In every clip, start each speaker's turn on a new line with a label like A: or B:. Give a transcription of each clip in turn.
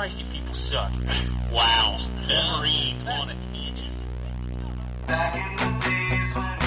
A: Christ, you people suck. wow. Wolverine on it.
B: Back in the days when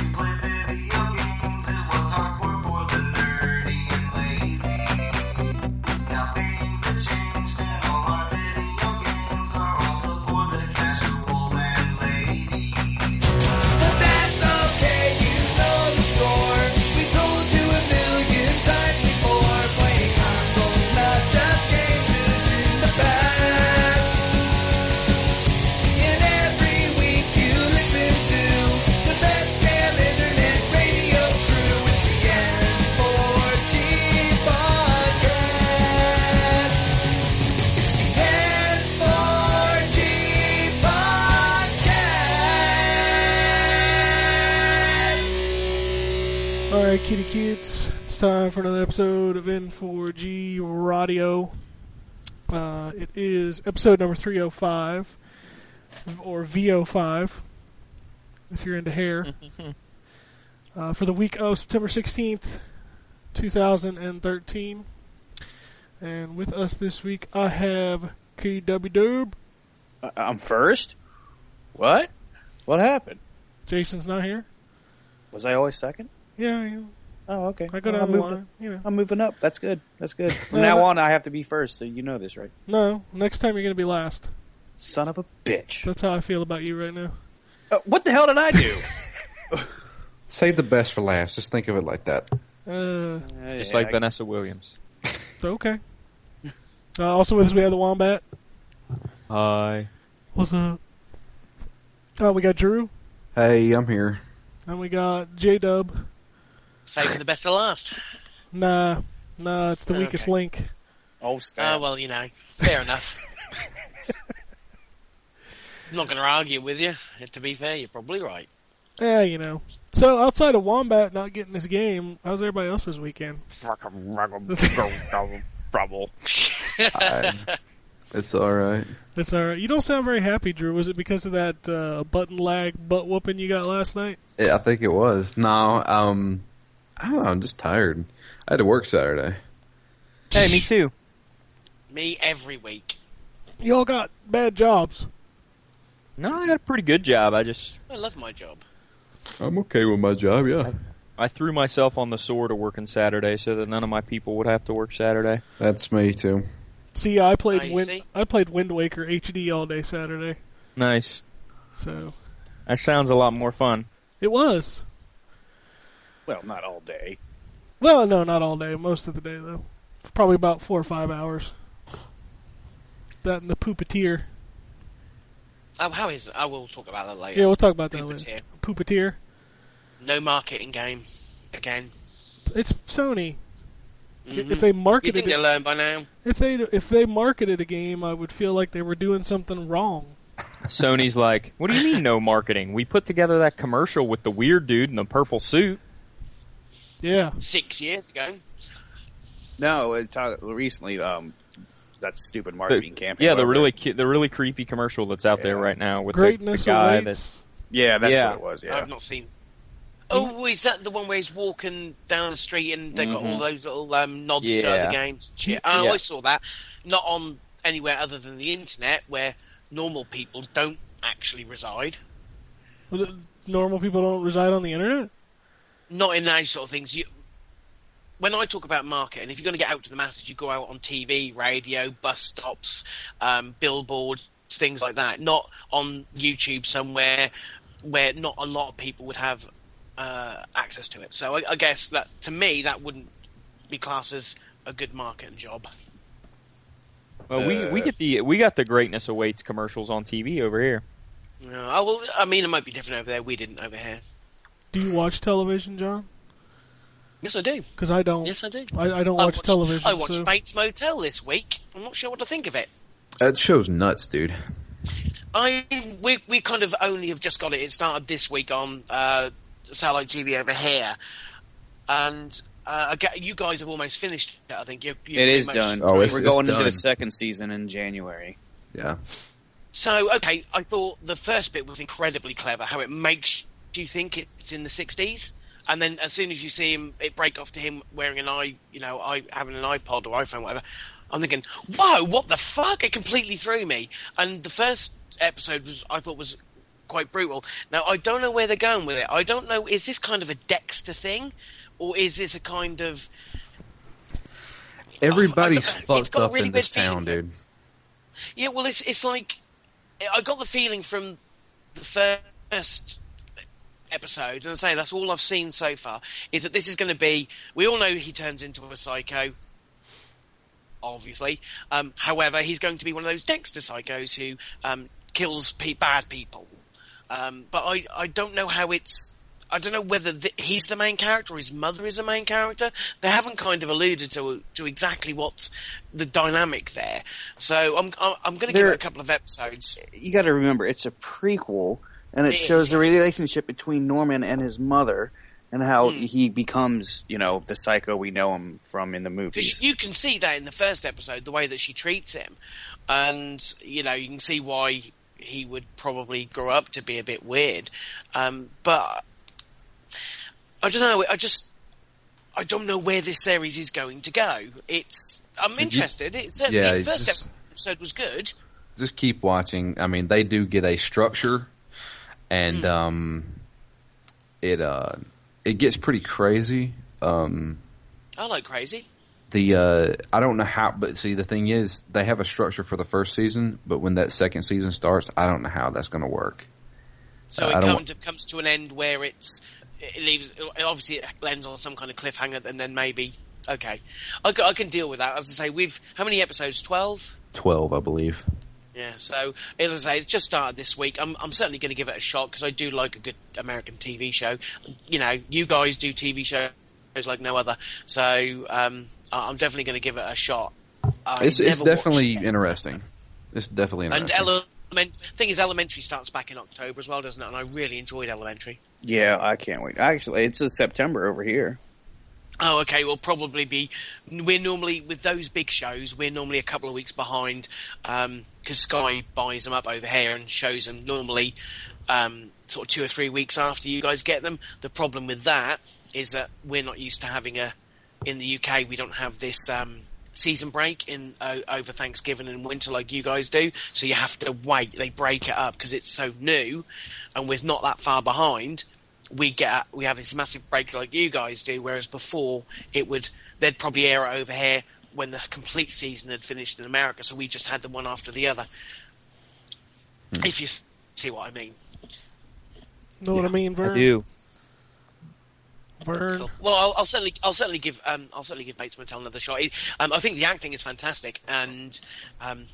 C: kitty kids, it's time for another episode of N4G Radio. Uh, it is episode number 305, or VO5, if you're into hair. uh, for the week of September 16th, 2013. And with us this week, I have KW Dub.
D: I- I'm first? What? What happened?
C: Jason's not here.
D: Was I always second?
C: Yeah, yeah.
D: Oh, okay.
C: I go
D: Well,
C: down
D: I
C: the
D: moved
C: line. You know.
D: I'm moving up. That's good. That's good. From
C: Yeah,
D: now
C: but-
D: on, I have to be first, so you know this, right?
C: No, next time you're going to be last.
D: Son of a bitch.
C: That's how I feel about you right now.
D: Uh, what the hell did I do?
E: Save the best for last. Just think of it like that.
C: Uh,
F: Just
D: Yeah,
F: like
D: I-
F: Vanessa Williams.
C: okay. Uh, also with us, we have the Wombat.
F: Hi.
C: What's up? Oh, we got Drew,
E: Hey, I'm here.
C: and we got J Dub.
A: Saving the best to last.
C: Nah, nah, it's the weakest
A: Okay.
C: link.
D: Oh, stop.
A: well, you know, fair enough. I'm not going to argue with you. To be fair, you're probably right.
C: Yeah, you know. So outside of Wombat not getting this game, how's everybody else this weekend?
F: Trouble.
E: I, it's all right.
C: It's alright. You don't sound very happy, Drew. Was it because of that uh, button lag butt whooping you got last night?
E: Yeah, I think it was. No, um, I don't know. I'm just tired. I had to work Saturday.
F: Hey, me too.
A: Me every week.
C: You all got bad jobs.
F: No, I got a pretty good job. I just
A: I love my job.
E: I'm okay with my job. Yeah,
F: I threw myself on the sword of working Saturday so that none of my people would have to work Saturday.
E: that's me too.
C: See, I played Wind.
A: see?
C: I played Wind Waker HD all day Saturday.
F: Nice.
C: So
F: That sounds a lot more fun.
C: it was.
D: Well, not all day.
C: Well, no, not all day. Most of the day, though. Probably about four or five hours. That and the poopeteer.
A: Oh, how is I will talk about that later.
C: Yeah, we'll talk about that
A: Poopeteer.
C: later. Poopeteer.
A: No marketing game. Again.
C: It's Sony.
A: Mhm.
C: If they
A: You
C: marketed
A: think
C: it,
A: they learn by now?
C: if they if they marketed a game, I would feel like they were doing something wrong.
F: Sony's like, what do you mean no marketing? We put together that commercial with the weird dude in the purple suit.
C: Yeah,
A: Six years ago.
D: No, it, uh, recently, um, that stupid
F: The-
D: marketing campaign.
F: yeah, the really ki- the really creepy commercial that's out there right now with the, the
C: greatness
F: guy
C: awaits.
D: Yeah, that's
F: Yeah.
D: what it was. Yeah.
A: I've not seen. Oh, is that the one where he's walking down the street and they got all
D: Mhm.
A: those little um, nods to
F: Yeah.
A: other games? and Shit. Oh,
F: Yeah.
A: I saw that. Not on anywhere other than the internet, where normal people don't actually reside.
C: Normal people don't reside on the internet.
A: Not in those sort of things. You, when I talk about marketing, if you're going to get out to the masses, you go out on TV, radio, bus stops, um, billboards, things like that. Not on YouTube somewhere where not a lot of people would have uh, access to it. So I, I guess that to me that wouldn't be classed as a good marketing job.
F: Well, we we get the we got the greatness awaits commercials on TV over here.
A: No, I will. I mean, it might be different over there. We didn't over here.
C: Do you watch television, John?
A: Yes, I do.
C: Because I don't.
A: Yes, I do.
C: I, I don't
A: I
C: watch
A: watched-
C: television.
A: I watched
C: so-
A: Bates Motel this week. I'm not sure what to think of it.
E: That show's nuts, dude.
A: I we we kind of only have just got it. It started this week on uh, satellite TV over here, and uh, I get, you guys have almost finished it. I think you.
D: It is done.
E: Oh, it's-
D: We're
E: it's
D: going into the second season in January.
E: Yeah.
A: So okay, I thought the first bit was incredibly clever. How it makes you think it's in the '60s, and then as soon as you see him, it break off to him wearing an i, you know, i having an iPod or iPhone, whatever. I'm thinking, whoa, what the fuck? It completely threw me. And the first episode was, I thought was quite brutal. Now, I don't know where they're going with it. I don't know, is this kind of a Dexter thing? Or is this a kind of,
E: Everybody's
A: It's
E: fucked up
A: really
E: in this town, dude.
A: yeah, well, it's, it's like, I got the feeling from the first episode, and I say that's all I've seen so far, is that this is going to be, we all know he turns into a psycho, obviously. Um, however, he's going to be one of those Dexter psychos who um, kills pe- bad people. Um, but I, I don't know how it's. I don't know whether th- he's the main character or his mother is the main character. They haven't kind of alluded to to exactly what's the dynamic there. So I'm I'm, I'm going to give it a couple of episodes.
D: You got to remember, it's a prequel, and it
A: It
D: shows the relationship between Norman and his mother, and how
A: Hmm.
D: he becomes, you know, the psycho we know him from in the movies.
A: Because you can see that in the first episode, the way that she treats him, and you know you can see why he would probably grow up to be a bit weird. Um, but I don't know. I just I don't know where this series is going to go. It's I'm
E: you-
A: interested. It's certainly
E: Yeah,
A: the first
E: just-
A: episode was good.
E: Just keep watching. I mean, they do get a structure, and um, it uh, it gets pretty crazy. Um,
A: I like crazy.
E: the uh, I don't know how, but see, the thing is, they have a structure for the first season, but when that second season starts, I don't know how that's going to work.
A: So
E: I
A: it kind of comes to an end where it's it leaves. Obviously, it ends on some kind of cliffhanger, and then maybe okay, I, I can deal with that. As I say, we've how many episodes? Twelve.
E: Twelve, I believe.
A: Yeah, so as I say, it's just started this week. I'm, I'm certainly going to give it a shot because I do like a good American TV show. You know, you guys do TV shows like no other, so um, I- I'm definitely going to give it a shot. I
E: It's it's definitely
A: it.
E: interesting. It's definitely interesting.
A: And
E: interesting.
A: element thing is, Elementary starts back in October as well, doesn't it? And I really enjoyed Elementary.
D: yeah, I can't wait. Actually, it's a September over here.
A: Oh, okay. We'll probably be. We're normally with those big shows. We're normally a couple of weeks behind because Sky buys them up over here and shows them normally um, sort of two or three weeks after you guys get them. The problem with that is that we're not used to having a. In the UK, we don't have this um, season break in o- over Thanksgiving and winter like you guys do. So you have to wait. They break it up because it's so new, and we're not that far behind we get we have this massive break like you guys do, whereas before it would they'd probably air it over here when the complete season had finished in America, so we just had them one after the other. If you see what I mean.
C: Know what I mean,
F: I
C: Vern?
F: do.
C: Vern.
A: Well, I'll, I'll certainly I'll certainly give um, I'll certainly give Bates Motel another shot. Um, I think the acting is fantastic, and um,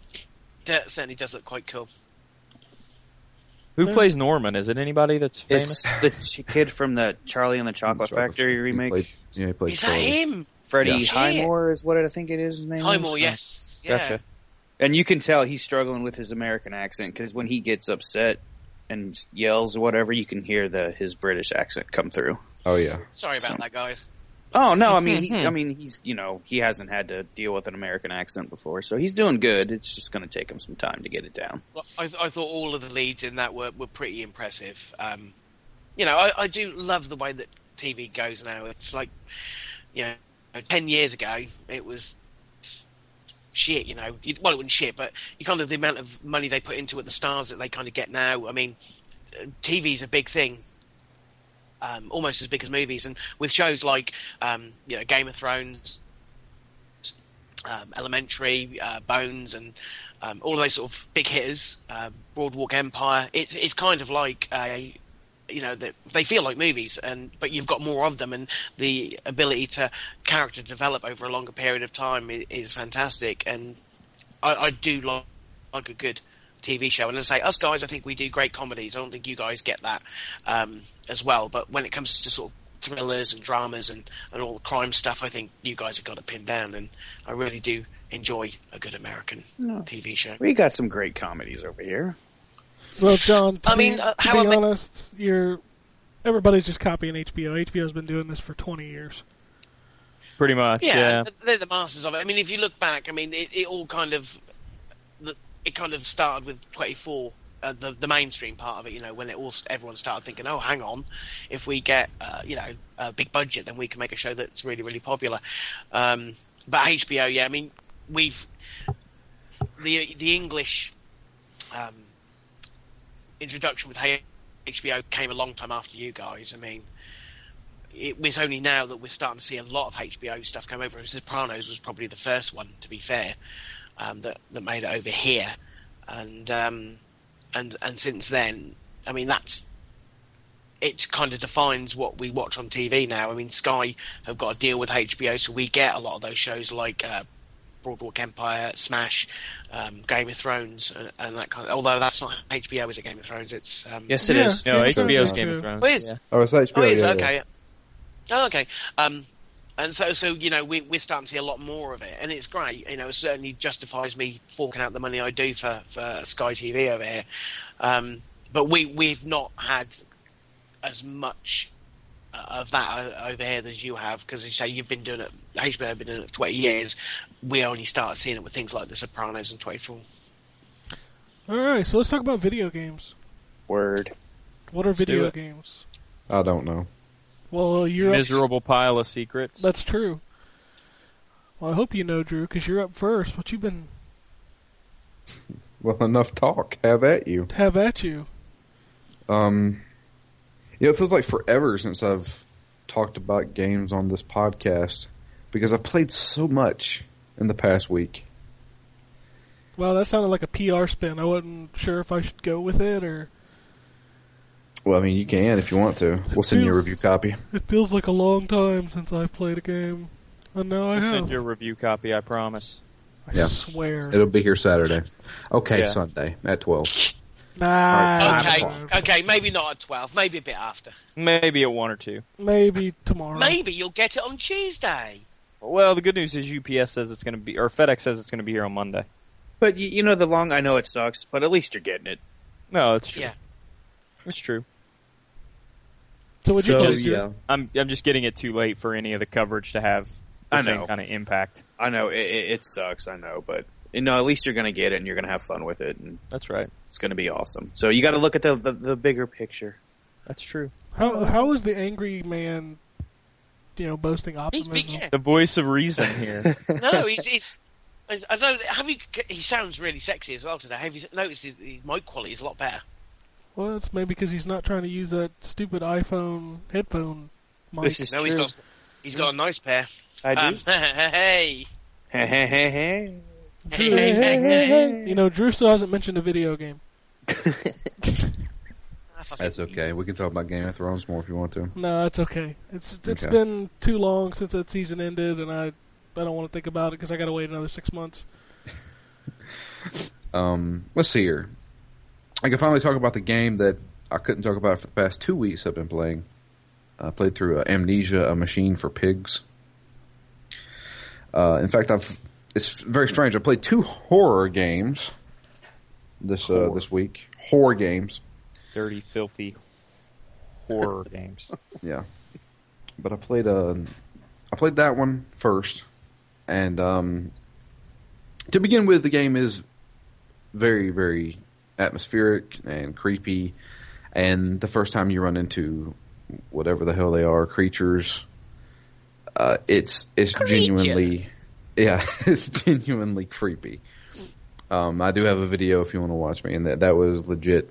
A: it certainly does look quite cool.
F: Who
C: Yeah.
F: plays Norman? Is it anybody that's famous?
D: It's the kid from the Charlie and the Chocolate Factory
E: He
D: remake.
E: Played- yeah, he played
A: Is that
E: Charlie.
A: him?
D: Freddie
A: Yeah.
D: Highmore is what I think it is. His name
A: Highmore,
D: is.
A: yes. Yeah.
F: Gotcha.
D: And you can tell he's struggling with his American accent because when he gets upset and yells or whatever, you can hear the his British accent come through.
E: Oh yeah.
A: Sorry about
D: So-
A: that, guys.
D: Oh no, I mean, he, I mean, he's you know he hasn't had to deal with an American accent before, so he's doing good. It's just going to take him some time to get it down.
A: Well, I, I thought all of the leads in that were, were pretty impressive. Um, you know, I, I do love the way that TV goes now. It's like, you know, ten years ago it was shit. You know, well, it wasn't shit, but you kind of the amount of money they put into it, the stars that they kind of get now. I mean, TV's a big thing. Um, almost as big as movies, and with shows like um, you know Game of Thrones, um, Elementary, uh, Bones, and um, all of those sort of big hitters, uh, Broadwalk Empire. It's it's kind of like a you know that they feel like movies, and but you've got more of them, and the ability to character develop over a longer period of time is, is fantastic. And I, I do like, like a good TV show. And as I say, us guys, I think we do great comedies. I don't think you guys get that um, as well. But when it comes to sort of thrillers and dramas and, and all the crime stuff, I think you guys have got it pinned down. And I really do enjoy a good American TV show.
D: We got some great comedies over here.
C: Well, John, to
A: I mean,
C: be,
A: uh,
C: to be
A: I ma-
C: honest, you're everybody's just copying HBO. HBO's been doing this for 20 years.
F: Pretty much.
A: Yeah,
F: Yeah.
A: they're the masters of it. I mean, if you look back, I mean, it, it all kind of, it kind of started with 24, uh, the the mainstream part of it. You know, when it all everyone started thinking, oh, hang on, if we get, uh, you know, a big budget, then we can make a show that's really really popular. Um, but HBO, yeah, I mean, we've the the English um, introduction with HBO came a long time after you guys. I mean, it was only now that we're starting to see a lot of HBO stuff come over. Sopranos was probably the first one, to be fair, um, that that made it over here, and um, and and since then, I mean that's it. Kind of defines what we watch on TV now. I mean, Sky have got a deal with HBO, so we get a lot of those shows like. Uh, Broadwalk Empire, Smash, um, Game of Thrones, and, and that kind of. Although that's not HBO, is it? Game of Thrones. It's um,
D: Yes, it
C: Yeah.
D: is.
F: No,
C: Game of Thrones
F: HBO's
C: is
F: Game of Thrones.
A: Oh, it is?
F: Yeah.
G: Oh, it's HBO.
A: Oh, it is
G: yeah,
A: okay.
G: yeah.
A: Oh, okay. Um, and so, so you know, we, we're starting to see a lot more of it, and it's great. You know, it certainly justifies me forking out the money I do for, for Sky TV over here. Um, but we we've not had as much of that over here as you have, because you say you've been doing it. HBO have been doing it for twenty years. We only start seeing it with things like The Sopranos and Twenty Four.
C: All right, so let's talk about video games.
D: Word.
C: What are
F: do
C: video games?
G: I don't know.
C: Well, you're up-
F: Miserable pile of secrets.
C: That's true. Well, I hope you know, Drew, because you're up first. What you been
G: Well, enough talk. Have at you.
C: have at you?
G: Um, you know, it feels like forever since I've talked about games on this podcast because I've played so much in the past week.
C: Well, that sounded like a PR spin. I wasn't sure if I should go with it or.
G: Well, I mean, you can if you want to. We'll send you a review copy.
C: It feels like a long time since I've played a game. And now I
F: I'll
C: have.
F: send you a review copy, I promise.
C: I
G: Yeah.
C: swear.
G: It'll be here Saturday. Okay,
F: Yeah.
G: Sunday at 12.
C: Nah,
A: Okay, okay, maybe not at twelve, maybe a bit after.
F: Maybe at one or two.
C: Maybe tomorrow.
A: Maybe you'll get it on Tuesday.
F: Well, the good news is UPS says it's going to be, or FedEx says it's going to be here on Monday.
D: But you, you know the long. I know it sucks, but at least you're getting it.
F: No, it's true.
A: Yeah.
F: It's true.
C: So would you
G: So,
C: just
G: yeah.
F: I'm I'm just getting it too late for any of the coverage to have the
D: I
F: same
D: know.
F: kind of impact.
D: I know it, it, it sucks. I know, but you know at least you're gonna get it and you're gonna have fun with it, and
F: That's right.
D: it's gonna be awesome. So you got to look at the, the the bigger picture.
F: That's true.
C: How how is the angry man, you know, boasting
A: He's
C: optimism?
A: big, yeah.
F: The voice of reason here.
A: No, he's, he's I I know. Have you? He sounds really sexy as well today. Have you noticed his, his mic quality is a lot better?
C: Well, it's maybe because he's not trying to use that stupid iPhone headphone mic.
D: This is
A: no, he's
D: true.
A: got he's got a nice pair.
D: I do.
A: Um, hey,
D: Hey, hey, hey, hey.
A: hey, hey, hey, hey.
C: You know, Drew still hasn't mentioned a video game.
G: That's okay. We can talk about Game of Thrones more if you want to.
C: No, it's okay. It's it's
G: Okay.
C: been too long since that season ended, and I I don't want to think about it because I got to wait another six months.
G: Um, let's see here. I can finally talk about the game that I couldn't talk about for the past two weeks. I've been playing. I played through uh, Amnesia: A Machine for Pigs. Uh, in fact, I've it's very strange. I played two horror games this uh, this week. Horror games,
F: Dirty, filthy horror games.
G: yeah. But I played uh, I played that one first, and um, to begin with, the game is very very atmospheric and creepy. And the first time you run into whatever the hell they are, creatures, uh, it's it's genuinely, yeah, it's genuinely creepy. Um, I do have a video if you want to watch me, and that that was legit.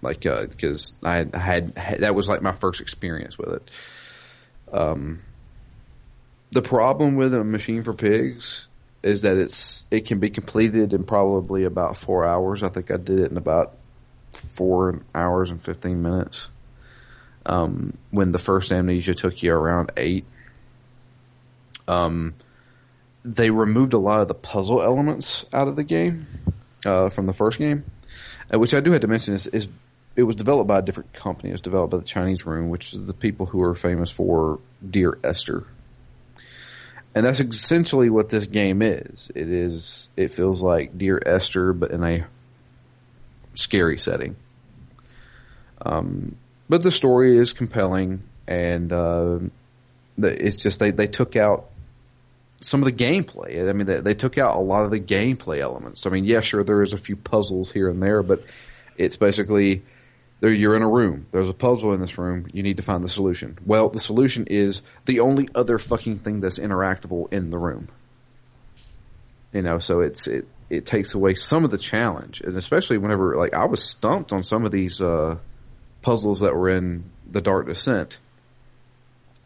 G: Like, because I had, I had, had that was like my first experience with it. Um, the problem with a machine for pigs is that it's it can be completed in probably about four hours. I think I did it in about four hours and fifteen minutes. Um, when the first amnesia took you around eight. Um, they removed a lot of the puzzle elements out of the game uh, from the first game, uh, which I do have to mention is, is it was developed by a different company. It was developed by the Chinese Room, which is the people who are famous for Dear Esther. And that's essentially what this game is. It is. It feels like Dear Esther, but in a scary setting. Um, but the story is compelling, and uh, it's just they they took out some of the gameplay. I mean, they, they took out a lot of the gameplay elements. I mean, yeah, sure, there is a few puzzles here and there, but it's basically there. You're in a room. There's a puzzle in this room. You need to find the solution. Well, the solution is the only other fucking thing that's interactable in the room. You know, so it's it it takes away some of the challenge, and especially whenever like I was stumped on some of these uh, puzzles that were in the Dark Descent,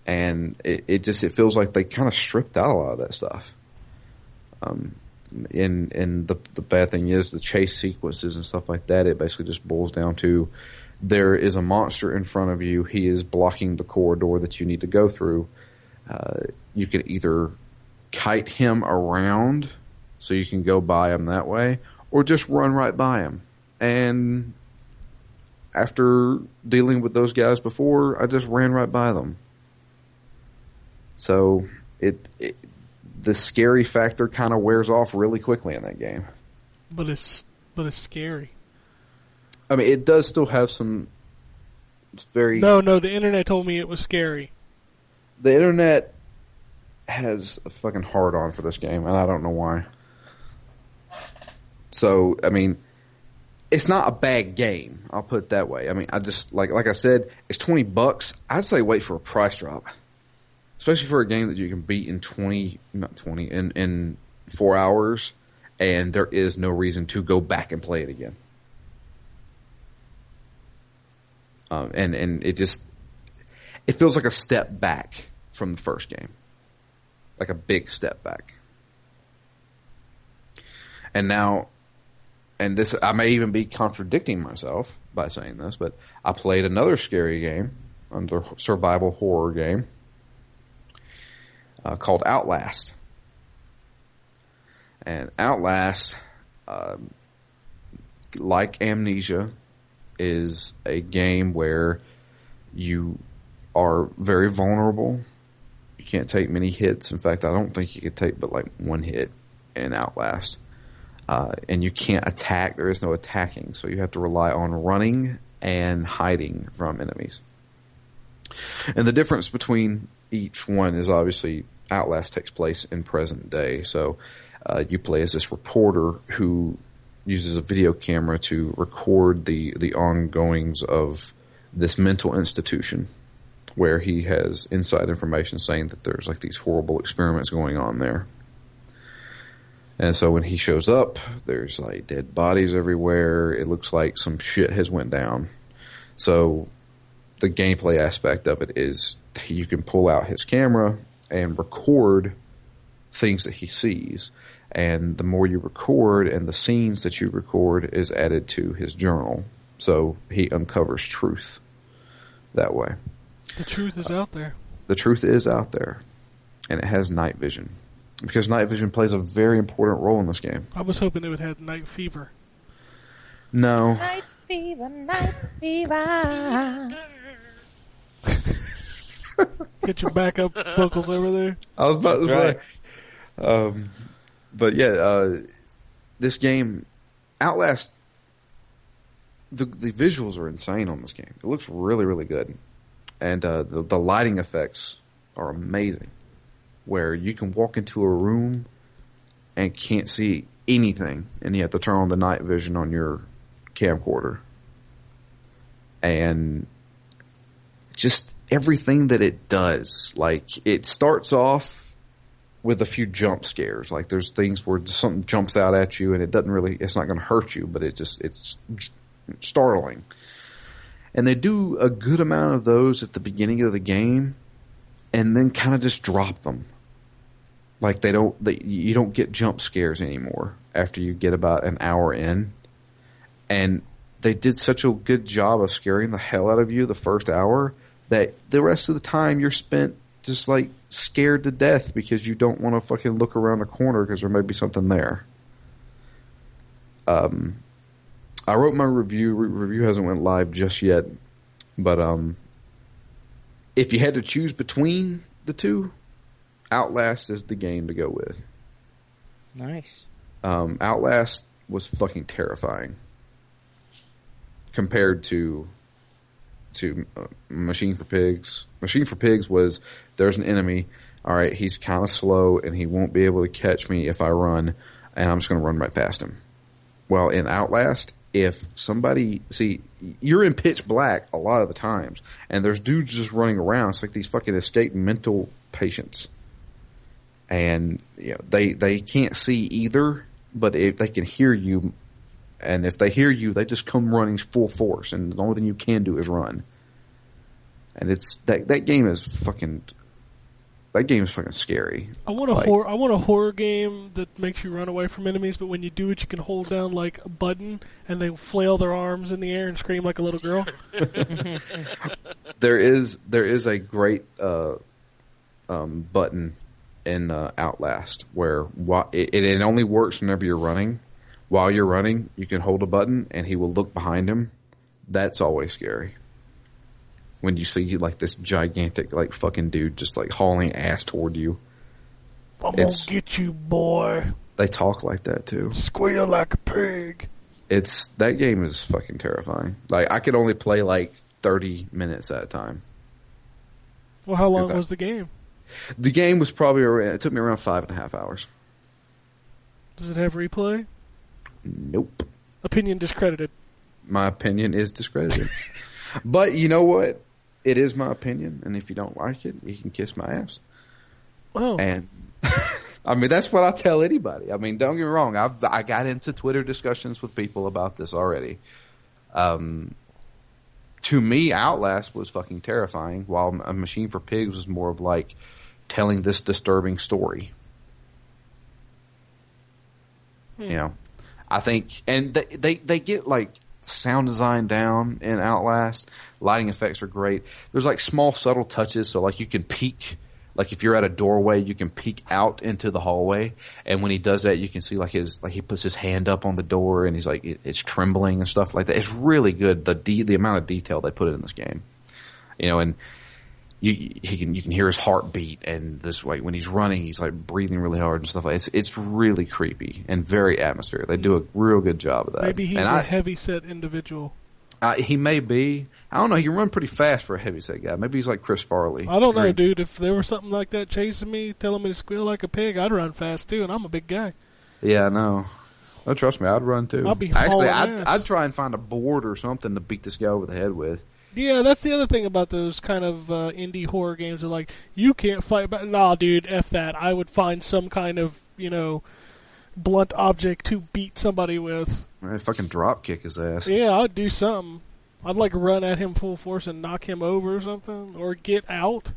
G: and it, it just it feels like they kind of stripped out a lot of that stuff. Um, and and the the bad thing is the chase sequences and stuff like that. It basically just boils down to there is a monster in front of you. He is blocking the corridor that you need to go through. Uh, you can either kite him around so you can go by him that way, or just run right by him. And after dealing with those guys before, I just ran right by them. So it, it the scary factor kind of wears off really quickly in that game.
C: But it's but it's scary.
G: I mean, it does still have some very
C: No, no, the internet told me it was scary.
G: the internet has a fucking hard on for this game, and I don't know why. So, I mean, it's not a bad game. I'll put it that way. I mean, I just like like I said, it's twenty bucks. I'd say wait for a price drop, especially for a game that you can beat in twenty, not twenty, in in four hours, and there is no reason to go back and play it again. Um, and and it just it feels like a step back from the first game, like a big step back. And now, and this I may even be contradicting myself by saying this, but I played another scary game, under survival horror game uh, called Outlast. And Outlast, um, like Amnesia, is a game where you are very vulnerable. You can't take many hits. In fact, I don't think you could take but like one hit in Outlast. Uh, and you can't attack. There is no attacking, so you have to rely on running and hiding from enemies. And the difference between each one is obviously Outlast takes place in present day. So uh, you play as this reporter who uses a video camera to record the the ongoings of this mental institution where he has inside information saying that there's like these horrible experiments going on there. And so when he shows up, there's like dead bodies everywhere. It looks like some shit has went down. So the gameplay aspect of it is you can pull out his camera and record things that he sees. And the more you record and the scenes that you record is added to his journal. So he uncovers truth that way.
C: The truth is out there.
G: The truth is out there and it has night vision because night vision plays a very important role in this game.
C: I was hoping it would have night fever.
G: No,
H: Night fever, night fever.
C: Get your backup vocals over there.
G: I was about to
F: That's
G: say. Um, but yeah, uh, this game, Outlast, the the visuals are insane on this game. It looks really, really good, and uh, the the lighting effects are amazing. Where you can walk into a room and can't see anything, and you have to turn on the night vision on your camcorder, and just everything that it does. Like it starts off with a few jump scares. Like there's things where something jumps out at you and it doesn't really, it's not going to hurt you, but it just, it's startling. And they do a good amount of those at the beginning of the game and then kind of just drop them. Like they don't, they, you don't get jump scares anymore after you get about an hour in. And they did such a good job of scaring the hell out of you the first hour that the rest of the time you're spent just like scared to death because you don't want to fucking look around the corner because there may be something there. Um, I wrote my review. Re- review hasn't went live just yet, but um, if you had to choose between the two, Outlast is the game to go with.
F: Nice.
G: Um, Outlast was fucking terrifying compared to to uh, Machine for Pigs. Machine for Pigs was there's an enemy. All right, he's kind of slow and he won't be able to catch me if I run, and I'm just going to run right past him. Well, in Outlast, if somebody see you're in pitch black a lot of the times, and there's dudes just running around. It's like these fucking escaped mental patients, and you know they they can't see either, but if they can hear you, and if they hear you, they just come running full force, and the only thing you can do is run. And it's that that game is fucking. That game is fucking scary.
C: I want a
G: Like-
C: horror. I want a horror game that makes you run away from enemies, but when you do it, you can hold down like a button, and they flail their arms in the air and scream like a little girl.
G: there is there is a great uh, um, button in uh, Outlast where whi- it, it only works whenever you're running. While you're running, you can hold a button and he will look behind him. That's always scary. When you see like this gigantic like fucking dude just like hauling ass toward you.
C: I'm
G: It's-
C: gonna get you, boy.
G: They talk like that too.
C: Squeal like a pig.
G: It's that game is fucking terrifying. Like I could only play like 30 minutes at a time.
C: Well, how long
G: that-
C: was the game?
G: The game was probably around, it took me around five and a half hours.
C: Does it have replay?
G: Nope.
C: Opinion discredited.
G: my opinion is discredited. but you know what? It is my opinion, and if you don't like it, you can kiss my ass.
C: Oh,
G: And I mean, that's what I tell anybody. I mean, don't get me wrong. I've I got into Twitter discussions with people about this already. Um, to me, Outlast was fucking terrifying, while A Machine for Pigs was more of like telling this disturbing story. You know, I think, and they, they they get like sound design down in Outlast. Lighting effects are great. There's like small subtle touches, so like you can peek. Like if you're at a doorway, you can peek out into the hallway, and when he does that, you can see like his like he puts his hand up on the door, and he's like it, it's trembling and stuff like that. It's really good. The de- the amount of detail they put in this game, you know, and you he can you can hear his heartbeat and this way when he's running he's like breathing really hard and stuff like it's it's really creepy and very atmospheric. They do a real good job of that.
C: maybe he's
G: and
C: a
G: I,
C: heavy set individual.
G: I, he may be. I don't know. He can run pretty fast for a heavyset guy. Maybe he's like Chris Farley.
C: I don't know, dude. If there was something like that chasing me, telling me to squeal like a pig, I'd run fast too, and I'm a big guy.
G: Yeah, I know. Oh, trust me, I'd run too.
C: I'll be
G: Actually, I'd. I'd try and find a board or something to beat this guy over the head with.
C: Yeah, that's the other thing about those kind of uh, indie horror games. Are like you can't fight but Nah, dude, f that. I would find some kind of you know blunt object to beat somebody with.
G: I'd fucking drop kick his ass.
C: Yeah, I'd do something. I'd like run at him full force and knock him over or something, or get out.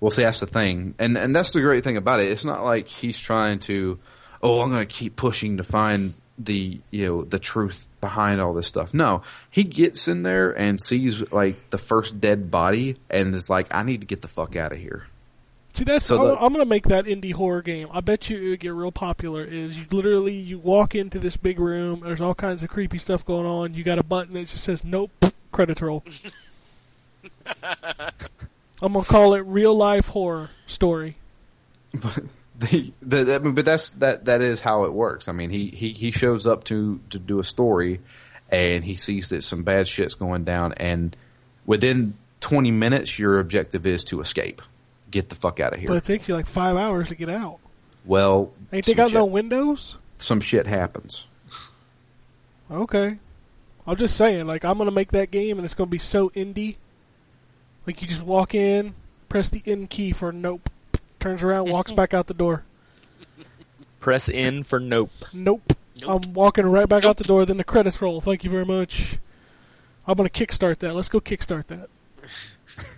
G: Well, see, that's the thing, and and that's the great thing about it. It's not like he's trying to, oh, I'm going to keep pushing to find the you know the truth behind all this stuff. No, he gets in there and sees like the first dead body, and is like, I need to get the fuck out of here.
C: See, that's
G: So
C: I'm,
G: the-
C: I'm gonna make that indie horror game. I bet you it would get real popular. Is you literally you walk into this big room. There's all kinds of creepy stuff going on. You got a button that just says nope, credit roll. I'm gonna call it real life horror story.
G: the, the, I mean, but that's that that is how it works. I mean, he, he, he shows up to to do a story, and he sees that some bad shit's going down, and within 20 minutes, your objective is to escape, get the fuck out of here.
C: But it takes you like five hours to get out.
G: well,
C: Ain't they got
G: shit,
C: no windows?
G: some shit happens.
C: Okay. I'm just saying, like, I'm gonna make that game and it's gonna be so indie. Like, you just walk in, press the N key for nope, turns around, walks back out the door.
F: Press in for nope.
C: Nope.
A: Nope.
C: I'm walking right back out the door, then the credits roll. Thank you very much. I'm gonna kickstart that. Let's go kickstart that.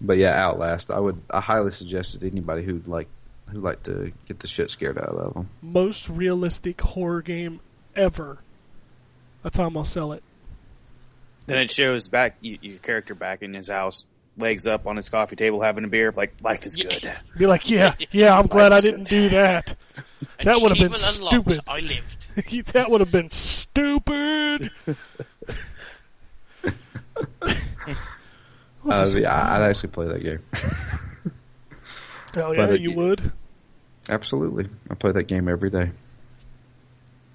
G: But yeah, Outlast. I would I highly suggest it to anybody who'd like who like to get the shit scared out of them.
C: Most realistic horror game ever. That's how I'm gonna sell it.
D: Then it shows back y your character back in his house, legs up on his coffee table having a beer, like life is good.
C: Be like, yeah, yeah, I'm glad I didn't do that.
A: And
C: That would've been
A: unlocked.
C: stupid.
A: I lived.
C: that would have been stupid.
G: Uh, yeah, I'd actually play that game.
C: Hell yeah,
G: but it-
C: you would.
G: Absolutely, I play that game every day.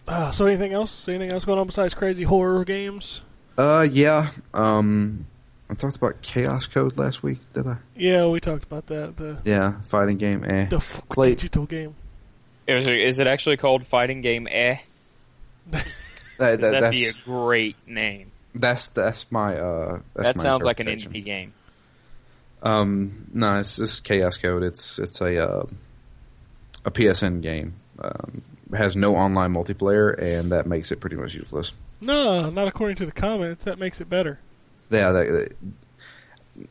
C: Uh, so anything else? Anything else going on besides crazy horror games?
G: Uh, yeah. Um, I talked about Chaos Code last week, did I?
C: Yeah, we talked about that. The
G: Yeah, fighting game. Eh.
C: the f-
G: Played-
C: digital game.
F: Is it, is it actually called Fighting Game Eh?
G: That, that-
F: That'd be a great name.
G: that's that's my uh. That's
F: that
G: my
F: sounds like an
G: interpretation.
F: indie game.
G: Um, no, it's just Chaos Code. It's it's a uh, a PSN game. Um, it has no online multiplayer, and that makes it pretty much useless.
C: No, not according to the comments. That makes it better.
G: Yeah. That,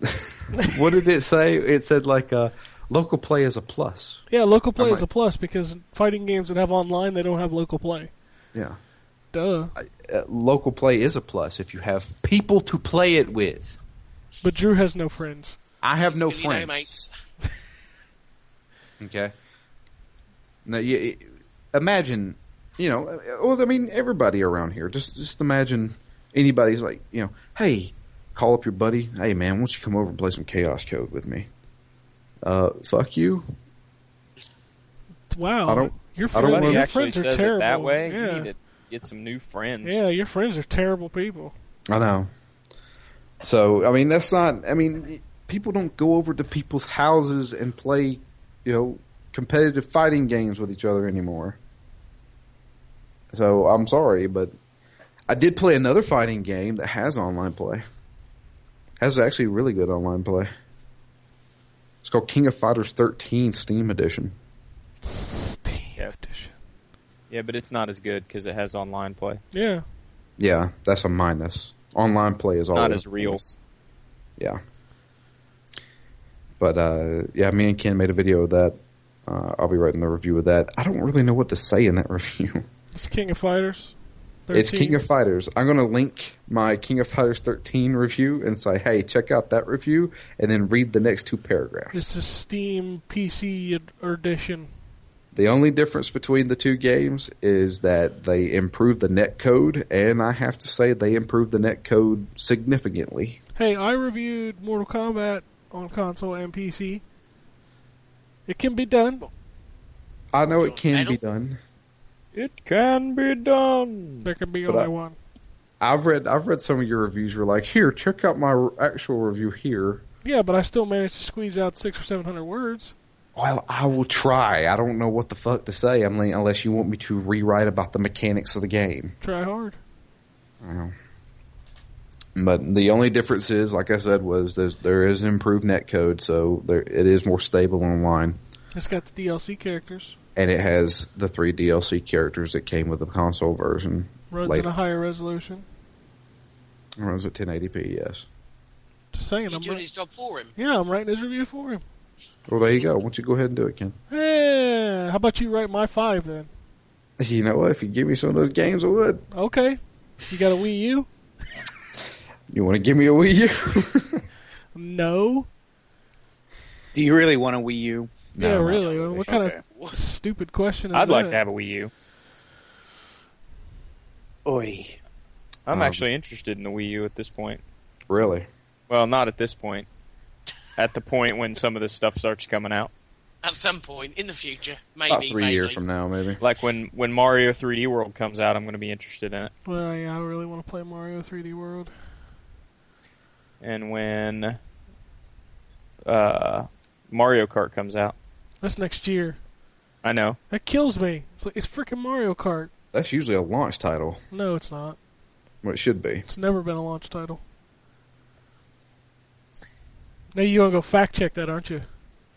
G: that- what did it say? It said like uh, local play is a plus.
C: Yeah, local play
G: I
C: is a plus because fighting games that have online, they don't have local play.
G: Yeah.
C: Duh.
G: Uh, local play is a plus if you have people to play it with.
C: But Drew has no friends.
G: I have no
A: You
G: friends.
A: mates.
G: Okay. Now, you, imagine, you know, uh, well, I mean, everybody around here. Just, just imagine anybody's like, you know, hey, call up your buddy. Hey, man, why don't you come over and play some Chaos Code with me? Uh, fuck you.
C: Wow.
G: I don't-
C: Your,
G: I don't
C: friend,
G: wanna-
F: He
C: your
F: actually
C: friends are
F: says
C: terrible.
F: that way.
C: Yeah.
F: You need to get some new friends.
C: yeah, your friends are terrible people.
G: I know. So, I mean, that's not. I mean, people don't go over to people's houses and play, you know, competitive fighting games with each other anymore. So, I'm sorry, but I did play another fighting game that has online play. Has actually really good online play. It's called King of Fighters 13 Steam Edition.
F: Steam Yeah. Yeah, but it's not as good because it has online play.
C: Yeah.
G: Yeah, that's a minus. Online play is
F: Not
G: always
F: as real.
G: Yeah. But uh, yeah, me and Ken made a video of that. Uh, I'll be writing the review of that. I don't really know what to say in that review.
C: It's King of Fighters.
G: It's King of Fighters. I'm going to link my King of Fighters 13 review and say, hey, check out that review, and then read the next two paragraphs.
C: It's a Steam PC edition.
G: The only difference between the two games is that they improved the net code, and I have to say they improved the net code significantly.
C: Hey, I reviewed Mortal Kombat on console and PC. It can be done.
G: I know it can be done.
F: It can be done.
C: There can be
G: But
C: only
G: I-
C: one.
G: I've read I've read some of your reviews. You're like, here, check out my actual review here.
C: Yeah, but I still managed to squeeze out six or seven hundred words.
G: Well, I will try. I don't know what the fuck to say. I mean, unless you want me to rewrite about the mechanics of the game.
C: Try hard.
G: But the only difference is, like I said, was there's, there is improved net code, so there it is more stable online,
C: It's got the DLC characters.
G: And it has the three DLC characters that came with the console version.
C: Runs in
G: later.
C: a higher resolution.
G: Runs at 1080p. Yes.
C: Just saying,
A: You're
C: I'm
A: doing
C: ri-
A: his job for him.
C: yeah, I'm writing his review for him.
G: Well, there you go. Why don't you go ahead and do it, Ken?
C: Hey, how about you write my five then?
G: You know what? If you give me some of those games, I would.
C: Okay. You got a Wii U?
G: You want to give me a Wii U?
C: No.
D: Do you really want a Wii U?
C: yeah,
G: not
C: really. What kind
D: Okay.
C: of stupid question is
F: I'd like to have a Wii U.
D: Oi.
F: I'm
G: Um,
F: actually interested in the Wii U at this point.
G: Really?
F: Well, not at this point. At the point when some of this stuff starts coming out,
A: At some point in the future, maybe.
G: About three
A: vaguely.
G: years from now, maybe.
F: like when when Mario 3D World comes out, I'm going to be interested in it.
C: Well, yeah, I really want to play Mario 3D World.
F: And when uh, Mario Kart comes out,
C: That's next year.
F: I know.
C: That kills me. It's like it's freaking Mario Kart.
G: That's usually a launch title.
C: No, it's not.
G: Well, it should be.
C: It's never been a launch title. Now you gonna go fact check that, aren't you?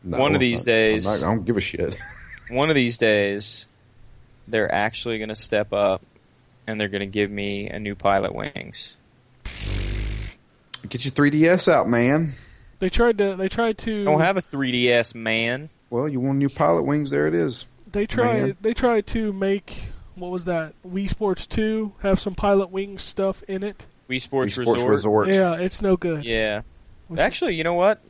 G: No,
F: One of
G: I'm
F: these
G: not-
F: days-
G: I'm not- I don't give a shit.
F: One of these days, they're actually going to step up, and they're going to give me a new Pilotwings.
G: Get your 3DS out, man.
C: They tried to. They tried to.
F: I don't have a 3DS, man.
G: Well, you want new Pilotwings? There it is.
C: They tried.
G: Man.
C: They tried to make what was that? Wii Sports Two have some Pilotwings stuff in it.
F: Wii Sports,
G: Wii Sports
F: Resort.
G: Resort.
C: Yeah, it's no good.
F: Yeah.
C: Was-
F: Actually, you know what?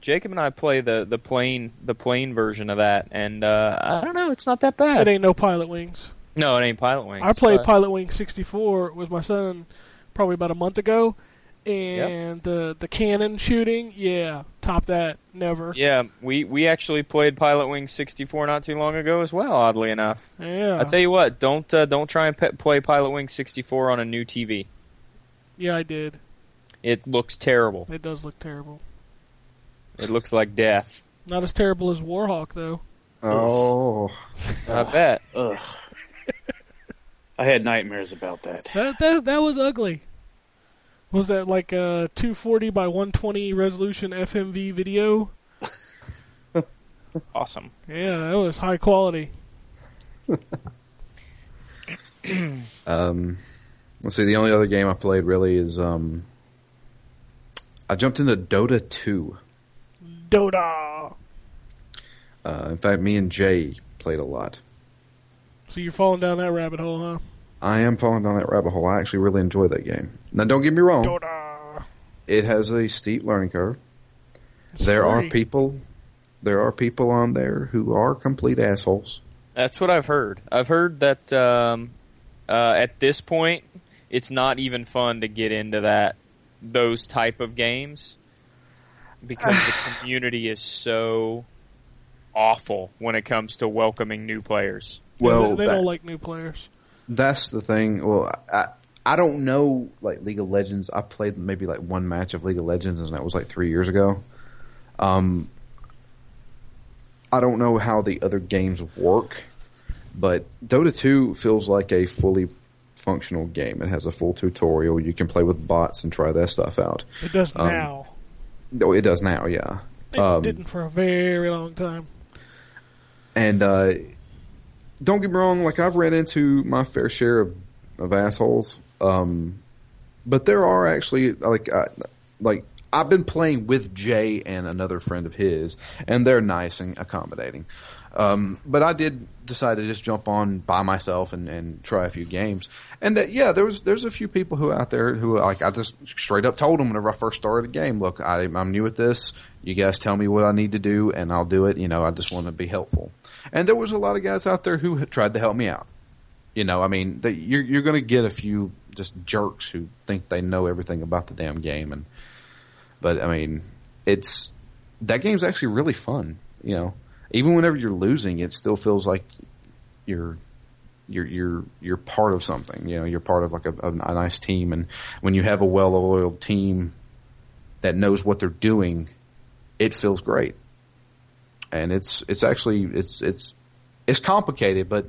F: Jacob and I play the the plane the plane version of that, and uh, I don't know, it's not that bad.
C: it ain't no Pilotwings.
F: No, it ain't Pilotwings.
C: I played
F: but-
C: Pilot Wing 64 with my son probably about a month ago, and the the cannon shooting, yeah, top that, never.
F: Yeah, we we actually played Pilot Wing 64 not too long ago as well. Oddly enough,
C: Yeah,
F: I tell you what, don't uh, don't try and pe- play Pilot Wing 64 on a new TV.
C: yeah, I did.
F: It looks terrible.
C: It does look terrible.
F: It looks like death.
C: Not as terrible as Warhawk though.
G: Oh,
F: I bet.
D: Ugh. I had nightmares about that.
C: That that that was ugly. Was that like a 240 by 120 resolution FMV video?
F: Awesome.
C: Yeah, that was high quality.
G: Um, let's see. The only other game I played really is um, I jumped into Dota 2.
C: Dota.
G: Uh, in fact, me and Jay played a lot.
C: So you're falling down that rabbit hole, huh?
G: I am falling down that rabbit hole. I actually really enjoy that game. Now, don't get me wrong.
C: Dota.
G: It has a steep learning curve.
C: It's
G: there are people, there are people on there who are complete assholes.
F: That's what I've heard. I've heard that um, uh, at this point, it's not even fun to get into that those type of games because the community is so awful when it comes to welcoming new players.
G: Well,
C: they, they
G: that-
C: don't like new players.
G: That's the thing. Well, I I don't know like League of Legends. I played maybe like one match of League of Legends, and that was like three years ago. Um, I don't know how the other games work, but Dota 2 feels like a fully functional game. It has a full tutorial. You can play with bots and try that stuff out.
C: It does
G: Um,
C: now.
G: Oh, it does now, yeah.
C: It
G: Um,
C: didn't for a very long time.
G: And uh, don't get me wrong, like I've ran into my fair share of, of assholes. Um, but there are actually like uh, like I've been playing with Jay and another friend of his, and they're nice and accommodating. Um, but I did decide to just jump on by myself and, and try a few games. And uh, yeah, there was there's a few people who out there who like I just straight up told them whenever I first started the game, look, I, I'm new at this. You guys tell me what I need to do, and I'll do it. You know, I just want to be helpful. And there was a lot of guys out there who tried to help me out. You know, I mean, you're you're going to get a few just jerks who think they know everything about the damn game, and but I mean, it's that game's actually really fun. You know, even whenever you're losing, it still feels like you're you're you're you're part of something. You know, you're part of like a, a, a nice team, and when you have a well-oiled team that knows what they're doing, it feels great. And it's it's actually it's it's it's complicated, but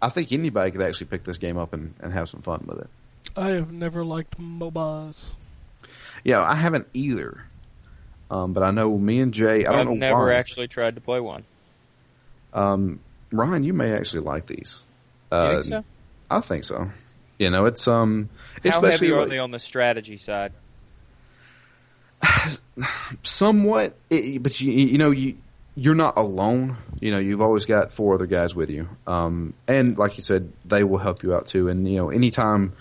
G: I think anybody could actually pick this game up and, and have some fun with it.
C: I have never liked MOBAs.
G: Yeah, I haven't either. Um, but I know me and Jay. I don't
F: I've
G: know
F: never
G: why.
F: actually tried to play one.
G: Um, Ryan, you may actually like these.
F: You
G: Uh,
F: think so?
G: I think so. You know, it's um,
F: How
G: especially
F: heavy are
G: like-
F: they on the strategy side?
G: somewhat, it, but you you know you you're not alone. You know, you've always got four other guys with you. Um, and like you said, they will help you out too. And you know, anytime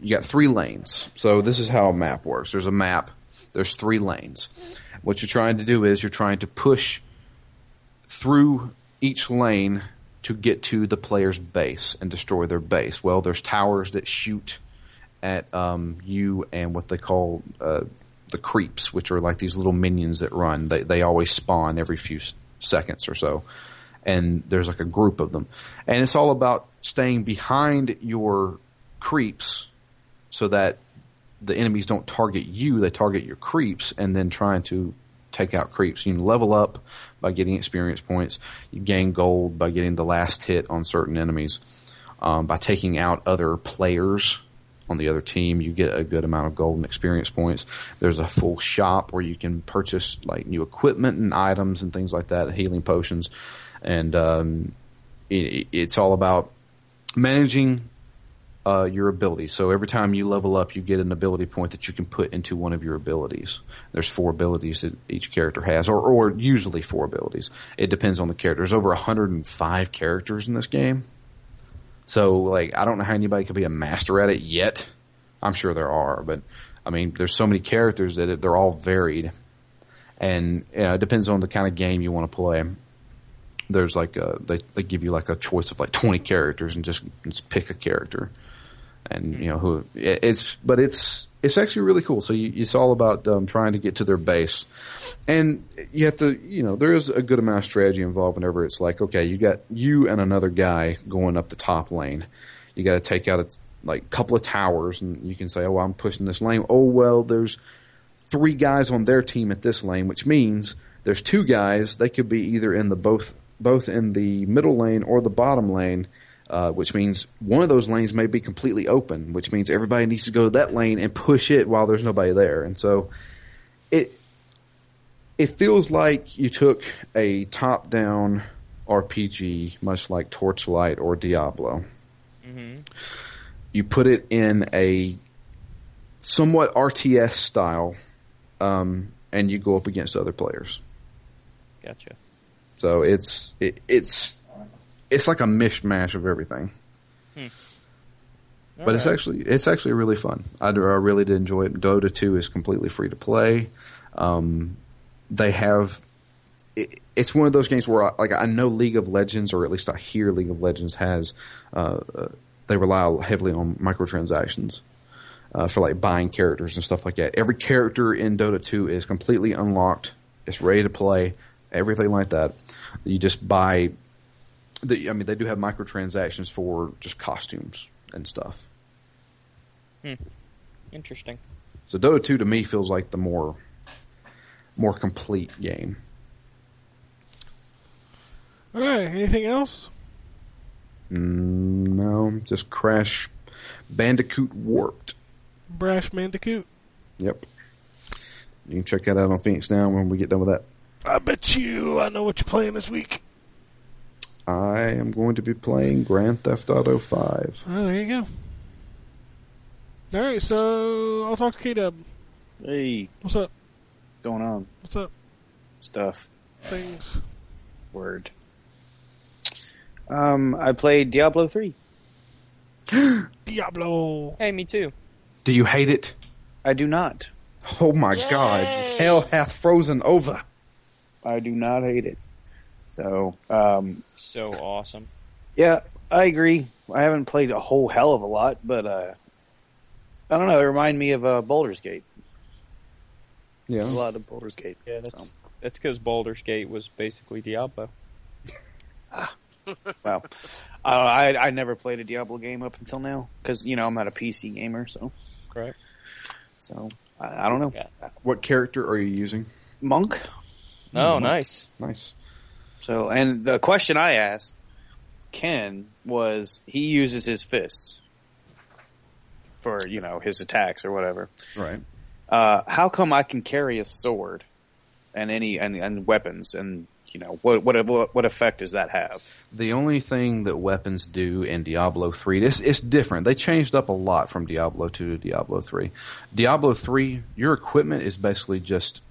G: you got three lanes. So this is how a map works. There's a map. There's three lanes. What you're trying to do is you're trying to push through each lane to get to the player's base and destroy their base. Well, there's towers that shoot at um, you and what they call uh, the creeps, which are like these little minions that run. They they always spawn every few seconds or so, and there's like a group of them, and it's all about staying behind your creeps so that the enemies don't target you; they target your creeps, and then trying to take out creeps. You level up by getting experience points. You gain gold by getting the last hit on certain enemies. Um, by taking out other players on the other team, you get a good amount of gold and experience points. There's a full shop where you can purchase like new equipment and items and things like that, healing potions, and um, it, it's all about managing uh, your abilities. So every time you level up, you get an ability point that you can put into one of your abilities. There's four abilities that each character has, or, or usually four abilities. It depends on the character. There's over 105 characters in this game. So, like, I don't know how anybody could be a master at it yet. I'm sure there are, but I mean, there's so many characters that they're all varied, and you know, it depends on the kind of game you want to play. There's like a, they they give you like a choice of like 20 characters and just just pick a character, and you know who it's but it's it's actually really cool. So you, it's all about um, trying to get to their base, and you have to you know there is a good amount of strategy involved whenever it's like okay you got you and another guy going up the top lane, you got to take out a like couple of towers and you can say oh I'm pushing this lane. Oh well there's three guys on their team at this lane, which means there's two guys. They could be either in the both both in the middle lane or the bottom lane uh, which means one of those lanes may be completely open, which means everybody needs to go to that lane and push it while there's nobody there. And so it it feels like you took a top down RPG, much like Torchlight or Diablo. You put it in a somewhat RTS style, um, and you go up against other players.
F: Gotcha.
G: So it's it, it's it's like a mishmash of everything. but it's actually it's actually really fun. I, I really did enjoy it. Dota two is completely free to play. Um, they have it, it's one of those games where I, like I know League of Legends or at least I hear League of Legends has uh, uh, they rely heavily on microtransactions. Uh, for like buying characters and stuff like that. Every character in Dota 2 is completely unlocked. It's ready to play. Everything like that. You just buy. The, I mean, they do have microtransactions for just costumes and stuff. Hmm.
F: Interesting.
G: So Dota 2 to me feels like the more more complete game.
C: All right. Anything else?
G: Mm, no, just Crash Bandicoot Warped.
C: Brash Bandicoot.
G: Yep. You can check that out on Phoenix Down when we get done with that.
C: I bet you I know what you're playing this week.
G: I am going to be playing Grand Theft Auto 5.
C: Oh, there you go. All right, so I'll talk to K Dub.
D: Hey,
C: What's up?
D: going on?
C: What's up?
D: Stuff.
C: Things.
D: Word. Um, I played Diablo three.
C: Diablo.
F: Hey, me too.
G: Do you hate it?
D: I do not.
G: Oh my god. Hell hath frozen over.
D: I do not hate it. So, um,
F: So awesome.
D: yeah, I agree. I haven't played a whole hell of a lot, but uh, I don't know. It reminded me of uh, Baldur's Gate.
G: Yeah, a
D: lot of Baldur's Gate.
F: Yeah, that's
D: So,
F: that's because Baldur's Gate was basically Diablo.
D: well, I, I I never played a Diablo game up until now because you know I'm not a PC gamer, so
F: Correct.
D: so I, I don't know.
F: Yeah.
G: What character are you using?
D: Monk.
F: Oh, nice.
G: Nice.
D: So, and the question I asked Ken was he uses his fists for you know his attacks or whatever.
G: Right.
D: Uh, how come I can carry a sword and any and, and weapons and you know what what what effect does that have?
G: The only thing that weapons do in Diablo 3, this it's different. They changed up a lot from Diablo 2 to Diablo 3. Diablo 3, your equipment is basically just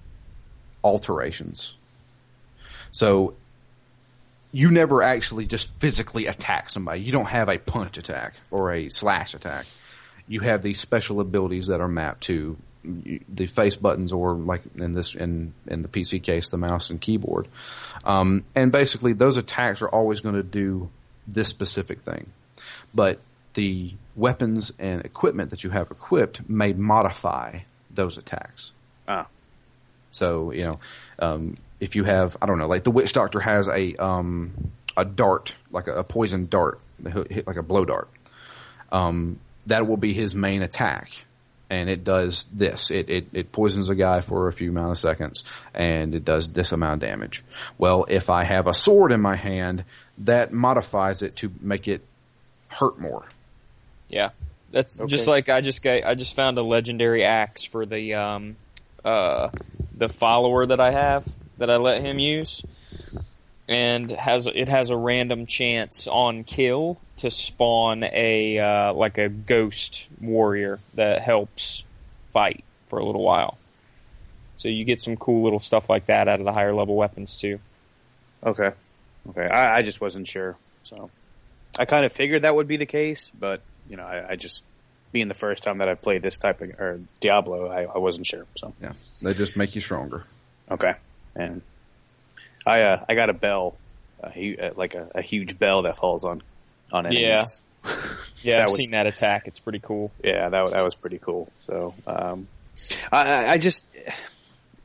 G: alterations. So you never actually just physically attack somebody. You don't have a punch attack or a slash attack. You have these special abilities that are mapped to the face buttons or like in this in in the PC case the mouse and keyboard. Um, and basically those attacks are always going to do this specific thing. But the weapons and equipment that you have equipped may modify those attacks.
D: Ah.
G: So you know, um, if you have, I don't know, like the witch doctor has a um, a dart, like a, a poison dart, hit like a blow dart. Um, that will be his main attack, and it does this. It, it it poisons a guy for a few amount of seconds, and it does this amount of damage. Well, if I have a sword in my hand, that modifies it to make it hurt more.
F: Yeah, that's just like I just got. I just found a legendary axe for the um, uh, the follower that I have that I let him use, and has it has a random chance on kill to spawn a uh, like a ghost warrior that helps fight for a little while. So you get some cool little stuff like that out of the higher level weapons too.
D: Okay, okay. I, I just wasn't sure, so I kind of figured that would be the case, but you know, I, I just being the first time that I played this type of or Diablo, I, I wasn't sure. So
G: Yeah, they just make you stronger.
D: okay, and I uh, I got a bell, a, uh, like a, a huge bell that falls on on enemies.
F: Yeah,
D: That
F: I've
D: was-
F: seen that attack. It's pretty cool.
D: Yeah, that that was pretty cool. So, um, I, I- I just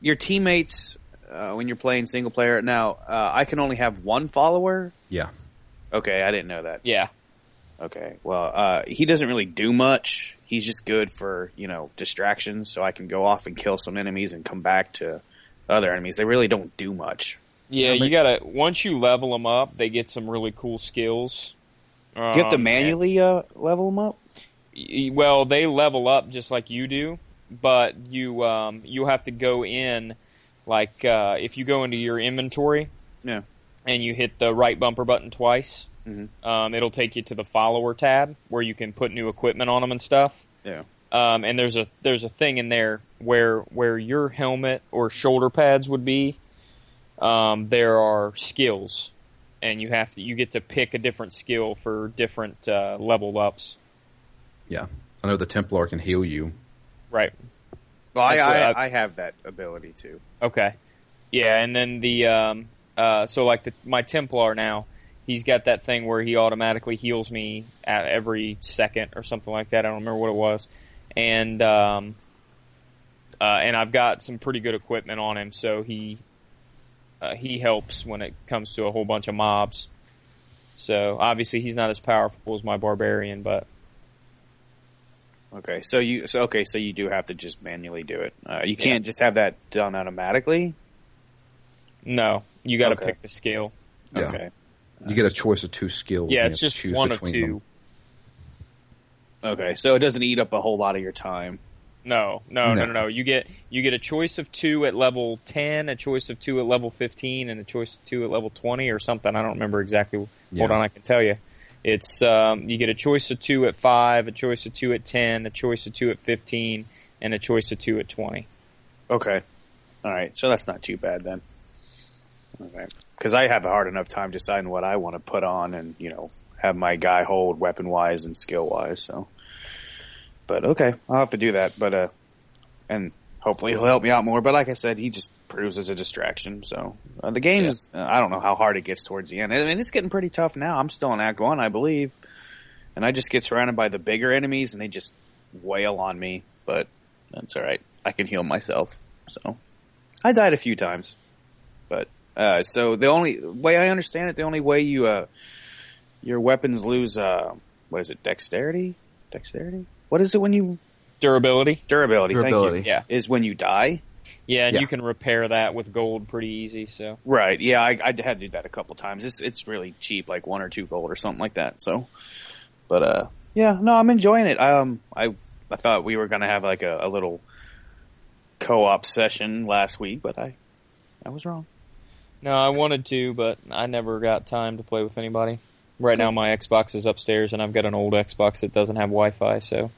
D: your teammates uh, when you're playing single player. Now, uh, I can only have one follower.
G: Yeah.
D: Okay, I didn't know that.
F: Yeah,
D: Okay, well, uh, he doesn't really do much. He's just good for you know distractions, so I can go off and kill some enemies and come back to other enemies. They really don't do much.
F: Yeah, you gotta once you level them up, they get some really cool skills,
D: you have to
F: Um,
D: manually uh, level them up.
F: y- well, they level up just like you do, but you um, you have to go in like uh, if you go into your inventory,
D: Yeah.
F: and you hit the right bumper button twice,
D: Mhm.
F: um, it'll take you to the follower tab where you can put new equipment on them and stuff.
D: Yeah.
F: Um, and there's a there's a thing in there where where your helmet or shoulder pads would be. Um, there are skills, and you have to you get to pick a different skill for different uh, level ups.
G: Yeah, I know the Templar can heal you.
F: Right.
D: Well, I, I,
F: I-
D: I have that ability too.
F: Okay. Yeah, and then the um uh so like the my Templar now, he's got that thing where he automatically heals me at every second or something like that. I don't remember what it was. And um uh and I've got some pretty good equipment on him, so he uh, he helps when it comes to a whole bunch of mobs. So obviously he's not as powerful as my barbarian, but
D: Okay, so you so okay, so you do have to just manually do it. Uh, you can't just have that done automatically.
F: no, you got to
D: Okay.
F: pick the skill.
G: Yeah.
D: Okay,
G: You get a choice of two skills.
F: Yeah, it's
G: you have to
F: just one of two.
G: them.
D: Okay, so it doesn't eat up a whole lot of your time.
F: No, no, no,
G: No.
F: no. You get you get a choice of two at level ten, a choice of two at level fifteen, and a choice of two at level twenty or something. I don't remember exactly. Hold on, I can tell you. It's um, you get a choice of two at five, a choice of two at ten, a choice of two at fifteen, and a choice of two at twenty.
D: Okay, all right, so that's not too bad then. Okay, because I have a hard enough time deciding what I want to put on, and you know, have my guy hold weapon wise and skill wise. So, but okay, I'll have to do that. But uh, and hopefully he'll help me out more. But like I said, he just proves as a distraction. So uh, the game is, uh, I don't know how hard it gets towards the end. I mean, it's getting pretty tough now. I'm still in Act One, I believe, and I just get surrounded by the bigger enemies, and they just wail on me. But that's all right. I can heal myself. So I died a few times, but uh, so the only way I understand it, the only way you uh, your weapons lose uh, what is it? Dexterity? Dexterity? What is it when you
F: Durability.
D: durability?
G: Durability.
D: Thank you.
F: Yeah.
D: is when you die.
F: Yeah, and
G: Yeah.
F: you can repair that with gold pretty easy. So
D: Right. Yeah, I, I had to do that a couple times. It's it's really cheap, like one or two gold or something like that. So, but uh, yeah, no, I'm enjoying it. Um, I I thought we were gonna have like a, a little co-op session last week, but I I was wrong.
F: no, I wanted to, but I never got time to play with anybody. Right now, my Xbox is upstairs, and I've got an old Xbox that doesn't have Wi-Fi. So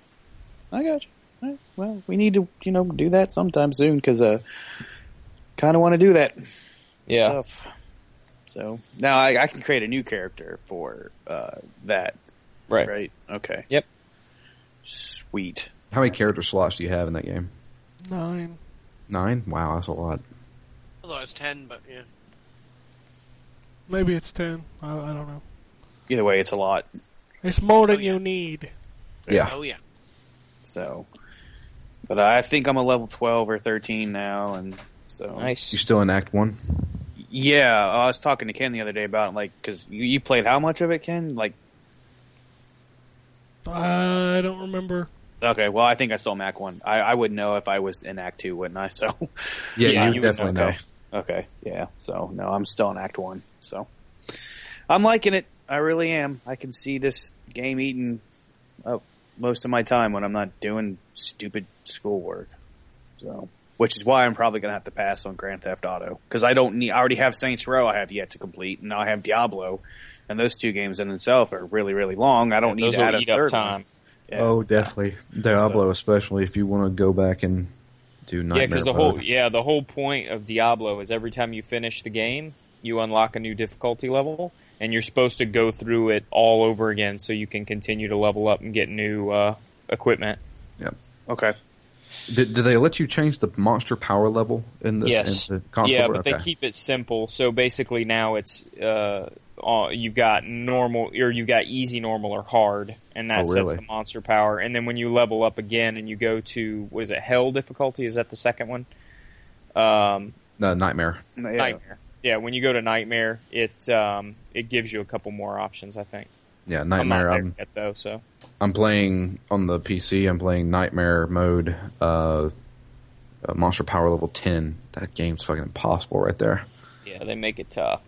D: I got you. All right, Well, we need to you know do that sometime soon because uh, kind of want to do that
F: yeah,
D: stuff. So now I, I can create a new character for uh, that.
F: right.
D: Right. Okay.
F: Yep.
D: Sweet.
G: How many character slots do you have in that game?
C: Nine.
G: Nine. Wow, that's a lot.
A: I thought it was ten, but yeah.
C: Maybe it's ten. I, I don't know.
D: Either way, it's a lot.
C: It's more than
A: Oh, yeah.
C: you need.
G: Yeah.
A: Oh yeah.
D: So, but I think I'm a level 12 or 13 now, and so
F: Nice.
G: You still in Act One?
D: yeah. I was talking to Ken the other day about it, like because you, you played how much of it, Ken? Like,
C: I don't remember.
D: okay, well, I think I still am Act One. I, I would know if I was in Act Two, wouldn't I? So,
G: Yeah,
F: Yeah,
G: you,
F: you
G: definitely know.
D: okay, okay, yeah. So no, I'm still in Act One. So I'm liking it. I really am. I can see this game eating up most of my time when I'm not doing stupid schoolwork. So, which is why I'm probably gonna have to pass on Grand Theft Auto because I don't need. I already have Saints Row. I have yet to complete, and now I have Diablo, and those two games in themselves are really, really long. I don't need
F: Those
D: to
F: will
D: add a
F: eat up
D: third
F: time.
D: Yeah.
G: Oh, definitely. Diablo, especially if you want to go back and do Nightmare.
F: Yeah, because the
G: Mode.
F: whole yeah the whole point of Diablo is every time you finish the game, you unlock a new difficulty level, and you're supposed to go through it all over again so you can continue to level up and get new uh, equipment. Yep.
D: Okay.
G: Did, did they let you change the monster power level in the,
F: Yes.
G: in the console?
F: Yeah, but they keep it simple. So basically now it's uh, uh, you've got normal or you've got easy, normal, or hard, and that
G: Oh,
F: sets the monster power. And then when you level up again and you go to what is it hell difficulty? Is that the second one? Um,
G: no, Nightmare.
D: Yeah.
F: Nightmare. Yeah, when you go to Nightmare, it um, it gives you a couple more options. I think.
G: Yeah,
F: I'm not
G: Nightmare.
F: there
G: I'm,
F: yet though, so
G: I'm playing on the PC. I'm playing Nightmare mode, uh, uh, monster power level 10. That game's fucking impossible right there.
F: yeah, they make it tough.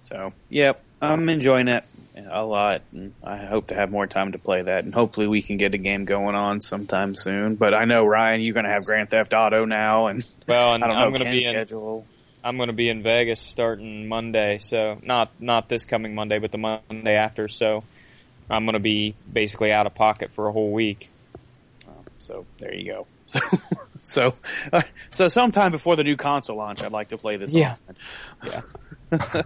D: So, yep. I'm enjoying it a lot, and I hope to have more time to play that, and hopefully we can get a game going on sometime soon. But I know Ryan, you're going to have Grand Theft Auto now, and
F: Well, and
D: I don't
F: I'm
D: know
F: going to
D: Ken's
F: be in
D: schedule.
F: I'm going to be in Vegas starting Monday, so not not this coming Monday, but the Monday after. So I'm going to be basically out of pocket for a whole week.
D: So there you go. So so uh, so sometime before the new console launch, I'd like to play this.
F: Yeah.
D: online.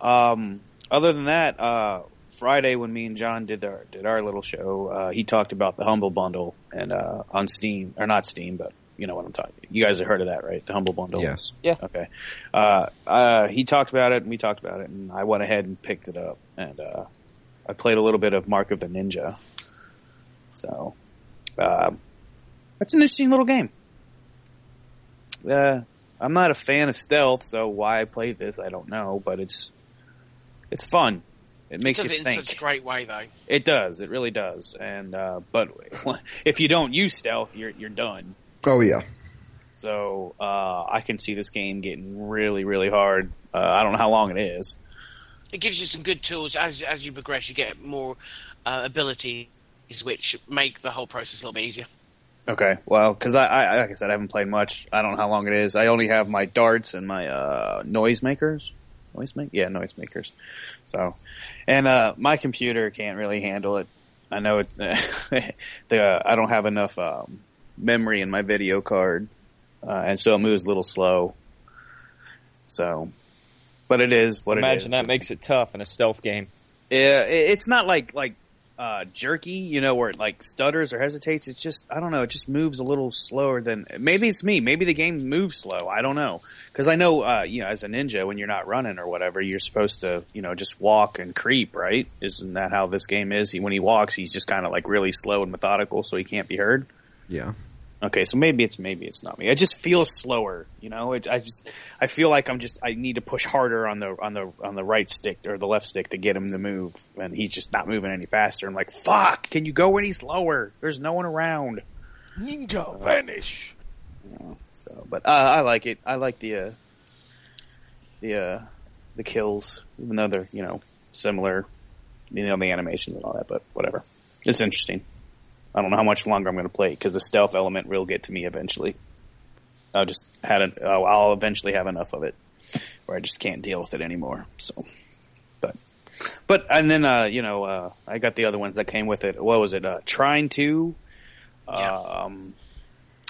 D: um. Other than that, uh, Friday when me and John did our did our little show, uh, he talked about the Humble Bundle and uh, on Steam or not Steam, but you know what I'm talking. You guys have heard of that, right? The Humble Bundle.
G: Yes. Yeah.
D: Okay. Uh, uh, he talked about it and we talked about it and I went ahead and picked it up and, uh, I played a little bit of Mark of the Ninja. So, um, that's an interesting little game. Uh, I'm not a fan of stealth, so why I played this, I don't know, but it's, it's fun. It makes
A: does
D: you
A: it in such a great way, though.
D: It does. It really does. And, uh, but if you don't use stealth, you're, you're done.
G: Oh yeah.
D: So uh, I can see this game getting really, really hard. Uh, I don't know how long it is.
A: It gives you some good tools as as you progress. You get more uh, abilities, which make the whole process a little bit easier.
D: Okay, well, because I, I, like I said, I haven't played much. I don't know how long it is. I only have my darts and my uh, noise makers. Noise make, yeah, noisemakers. So, and uh, my computer can't really handle it. I know it. the I don't have enough um, memory in my video card, uh, and so it moves a little slow. So, but it is what it is.
F: Imagine that makes it tough in a stealth game.
D: Yeah, it- it's not like like uh, jerky, you know, where it like stutters or hesitates. It's just I don't know. It just moves a little slower than maybe it's me. Maybe the game moves slow. I don't know because I know uh, you know as a ninja when you're not running or whatever, you're supposed to you know just walk and creep, right? Isn't that how this game is? He, when he walks, he's just kind of like really slow and methodical, so he can't be heard.
G: Yeah.
D: Okay, so maybe it's maybe it's not me. I just feel slower, you know. It, I just I feel like I'm just I need to push harder on the on the on the right stick or the left stick to get him to move, and he's just not moving any faster. I'm like, fuck! Can you go any slower? There's no one around.
C: Ninja vanish.
D: So, but uh, I like it. I like the uh, the uh, the kills, even though they're you know similar, you know the animations and all that. But whatever, it's interesting. I don't know how much longer I'm going to play because the stealth element will get to me eventually. I'll just had an, oh, I'll eventually have enough of it where I just can't deal with it anymore. So, but but and then uh, you know uh, I got the other ones that came with it. What was it? Uh, Trine two.
A: Yeah.
D: Um,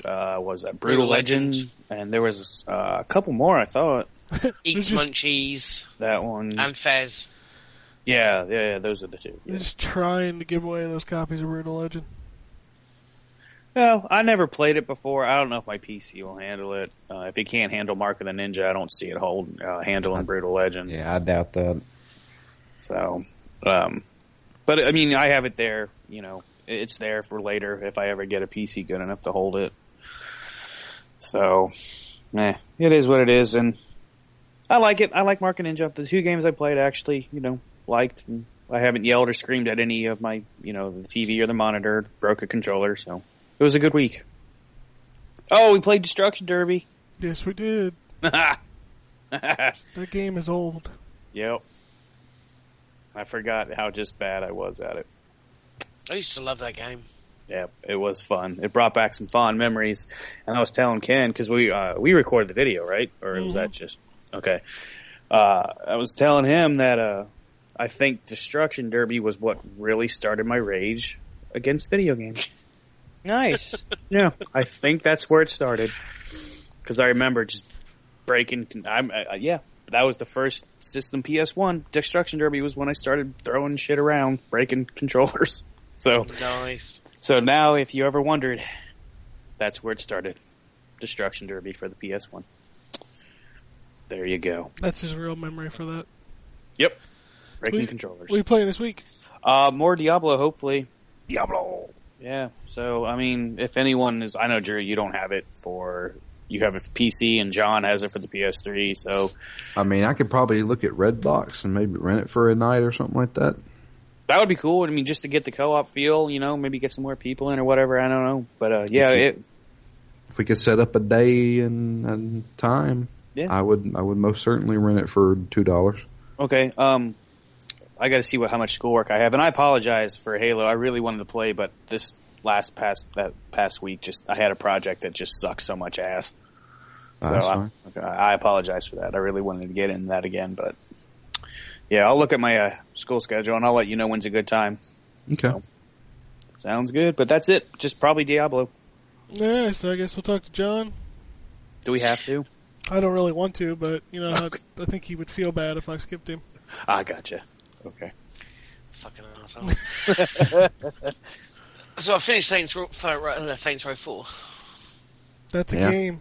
D: uh, was that Brutal,
A: Brutal
D: Legend.
A: Legend.
D: and there was uh, a couple more. I thought
C: Eets
A: Munchies
D: that one.
A: and Fez.
D: yeah, yeah, yeah, those are the two.
C: They're just trying to give away those copies of Brutal Legend.
D: Well, I never played it before. I don't know if my PC will handle it. Uh, if it can't handle Mark of the Ninja, I don't see it hold uh, handling Brutal Legend.
G: Yeah, I doubt that.
D: So, um, but I mean, I have it there. You know, it's there for later if I ever get a PC good enough to hold it. So, eh, it is what it is, and I like it. I like Mark and Ninja. The two games I played, actually, you know, liked. And I haven't yelled or screamed at any of my, you know, the TV or the monitor. Broke a controller, so it was a good week. Oh, we played Destruction Derby.
C: Yes, we did.
D: yep.
C: That game is old. Yep.
D: I forgot how just bad I was at it.
A: I used to love that game.
D: Yeah, it was fun. It brought back some fond memories. And I was telling Ken because we uh, we recorded the video, right? Or was that just okay? Uh, I was telling him that uh, I think Destruction Derby was what really started my rage against video games.
F: Nice.
D: Yeah, I think that's where it started. Because I remember just breaking. I'm uh, yeah. That was the first system PS1. Destruction Derby was when I started throwing shit around, breaking controllers. So
A: Nice.
D: so now, if you ever wondered, that's where it started. Destruction Derby for the PS1. There you go.
C: That's his real memory for that.
D: Yep. Breaking
C: We-
D: controllers.
C: What are you playing this week?
D: Uh, more Diablo, hopefully.
C: Diablo.
D: Yeah. So, I mean, if anyone is, I know, Jerry, you don't have it for, you have it for PC, and John has it for the PS3. So,
G: I mean, I could probably look at Redbox and maybe rent it for a night or something like that.
D: that would be cool. I mean, just to get the co-op feel, you know, maybe get some more people in or whatever. I don't know. But, uh, yeah, it,
G: If we could set up a day and, and time,
D: Yeah.
G: I would I would most certainly rent it for two dollars.
D: Okay. Um, I got to see what how much schoolwork I have, and I apologize for Halo. I really wanted to play, but this last past that past week, just I had a project that just sucks so much ass.
G: Oh,
D: so
G: that's
D: I, I apologize for that. I really wanted to get in that again, but yeah, I'll look at my uh, school schedule and I'll let you know when's a good time.
G: Okay.
D: Sounds good, but that's it. Just probably Diablo.
C: Yeah, so I guess we'll talk to John.
D: Do we have to?
C: I don't really want to, but you know, I, I think he would feel bad if I skipped him.
D: I gotcha. Okay.
A: Fucking assholes. so I finished Saints Row, for, uh, Saints Row 4.
C: That's a
G: Yeah.
C: game.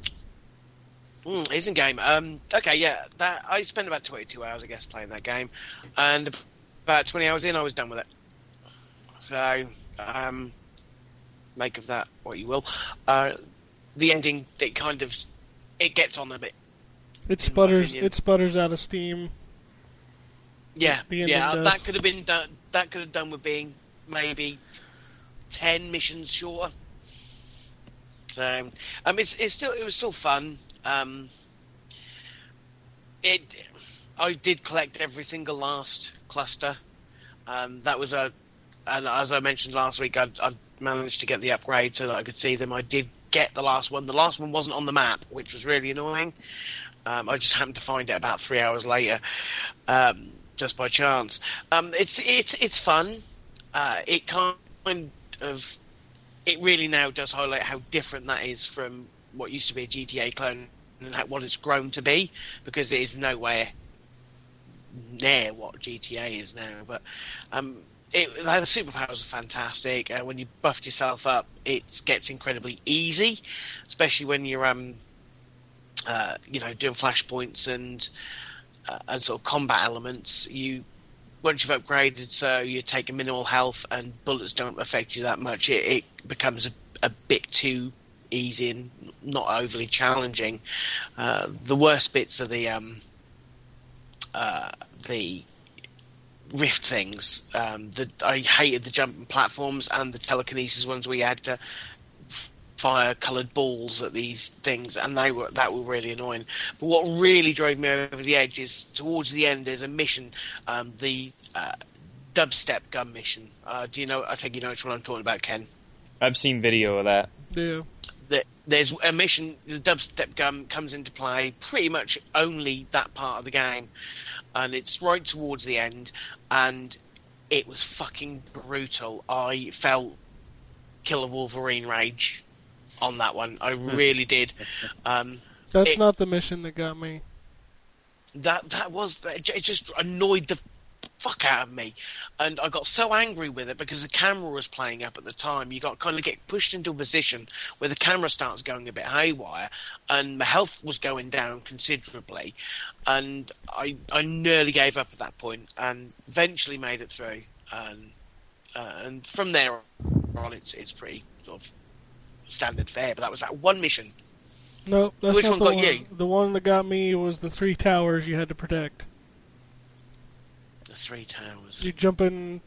A: Mm, it's in game. Um, okay, yeah, that I spent about 22 hours, I guess, playing that game, and about 20 hours in, I was done with it. So, um, make of that what you will. Uh, the ending, it kind of, it gets on a bit.
C: It sputters. It sputters out of steam.
A: Yeah, yeah,
C: does.
A: that could have been done. That could have done with being maybe 10 missions shorter. So, um, it's it's still it was still fun. Um, it, I did collect every single last cluster. Um, that was a, and as I mentioned last week, I I managed to get the upgrade so that I could see them. I did get the last one. The last one wasn't on the map, which was really annoying. Um, I just happened to find it about three hours later, um, just by chance. Um, it's it's it's fun. Uh, it kind of it really now does highlight how different that is from what used to be a GTA clone and how, what it's grown to be because it is nowhere near what GTA is now. But um, it, the superpowers are fantastic. Uh, when you buffed yourself up, it gets incredibly easy, especially when you're um, uh, you know doing flashpoints and uh, and sort of combat elements. You once you've upgraded, so you take a minimal health and bullets don't affect you that much. It, it becomes a, a bit too easy and not overly challenging. Uh, the worst bits are the um, uh, the rift things. Um, the, I hated the jumping platforms and the telekinesis ones where you had to fire coloured balls at these things, and they were that were really annoying. But what really drove me over the edge is towards the end. There's a mission, um, the uh, dubstep gun mission. Uh, do you know? I think you know which one I'm talking about, Ken
F: I've seen video of that.
C: Yeah.
A: that there's a mission. The dubstep gun comes into play pretty much only that part of the game, and it's right towards the end, and it was fucking brutal. I felt Killer Wolverine rage on that one. I really did. Um,
C: That's
A: It-
C: not the mission that got me.
A: that that was it just annoyed the fuck out of me and i got so angry with it because the camera was playing up at the time you got kind of get pushed into a position where the camera starts going a bit haywire and my health was going down considerably and i i nearly gave up at that point and eventually made it through and uh, and from there on it's it's pretty sort of standard fare but that was that one mission
C: No, that's
A: Which
C: not
A: one
C: the
A: got
C: one.
A: you?
C: The one that got me was the three towers you had to protect.
A: the three towers
C: You jump in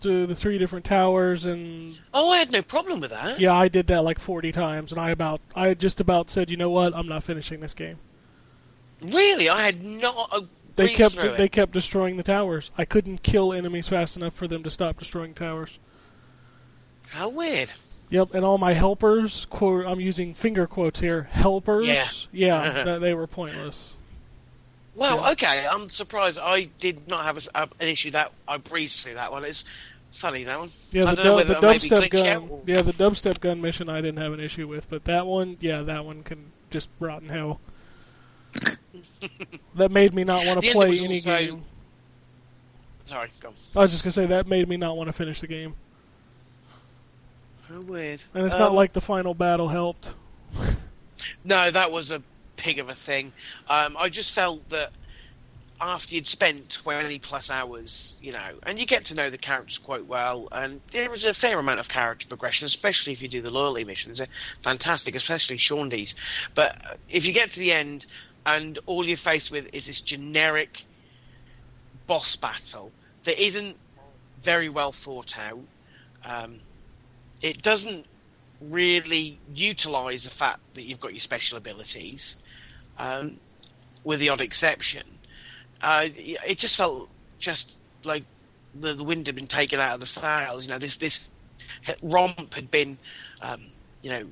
C: to the three different towers, and
A: oh i had no problem with that
C: yeah, I did that like forty times, and I about, I just about said, you know what, I'm not finishing this game.
A: Really, I had not. A
C: They kept, they kept destroying the towers. I couldn't kill enemies fast enough for them to stop destroying towers.
A: How weird.
C: Yep, and all my helpers, quote, I'm using finger quotes here, helpers,
A: Yeah.
C: yeah, that, they were pointless.
A: Well,
C: Yeah.
A: okay, I'm surprised. I did not have a a uh, an issue that I breezed through that one. It's funny that one.
C: Yeah, the, dub, the dubstep gun.
A: or-
C: Yeah, the dubstep gun mission I didn't have an issue with, but that one, yeah, that one can just rot in hell. that made me not want to play any
A: also-
C: game.
A: Sorry, go.
C: I was just gonna say that made me not want to finish the game,
A: How weird.
C: and it's
A: Um,
C: not like the final battle helped.
A: No, that was a pig of a thing. Um, I just felt that after you'd spent 20 plus hours, you know, and you get to know the characters quite well, and there is a fair amount of character progression, especially if you do the loyalty missions. They're fantastic, especially Shaundi's. But if you get to the end and all you're faced with is this generic boss battle that isn't very well thought out, um, it doesn't really utilize the fact that you've got your special abilities, um, with the odd exception. Uh, it just felt just like the, the wind had been taken out of the sails. You know, this this romp had been, um, you know,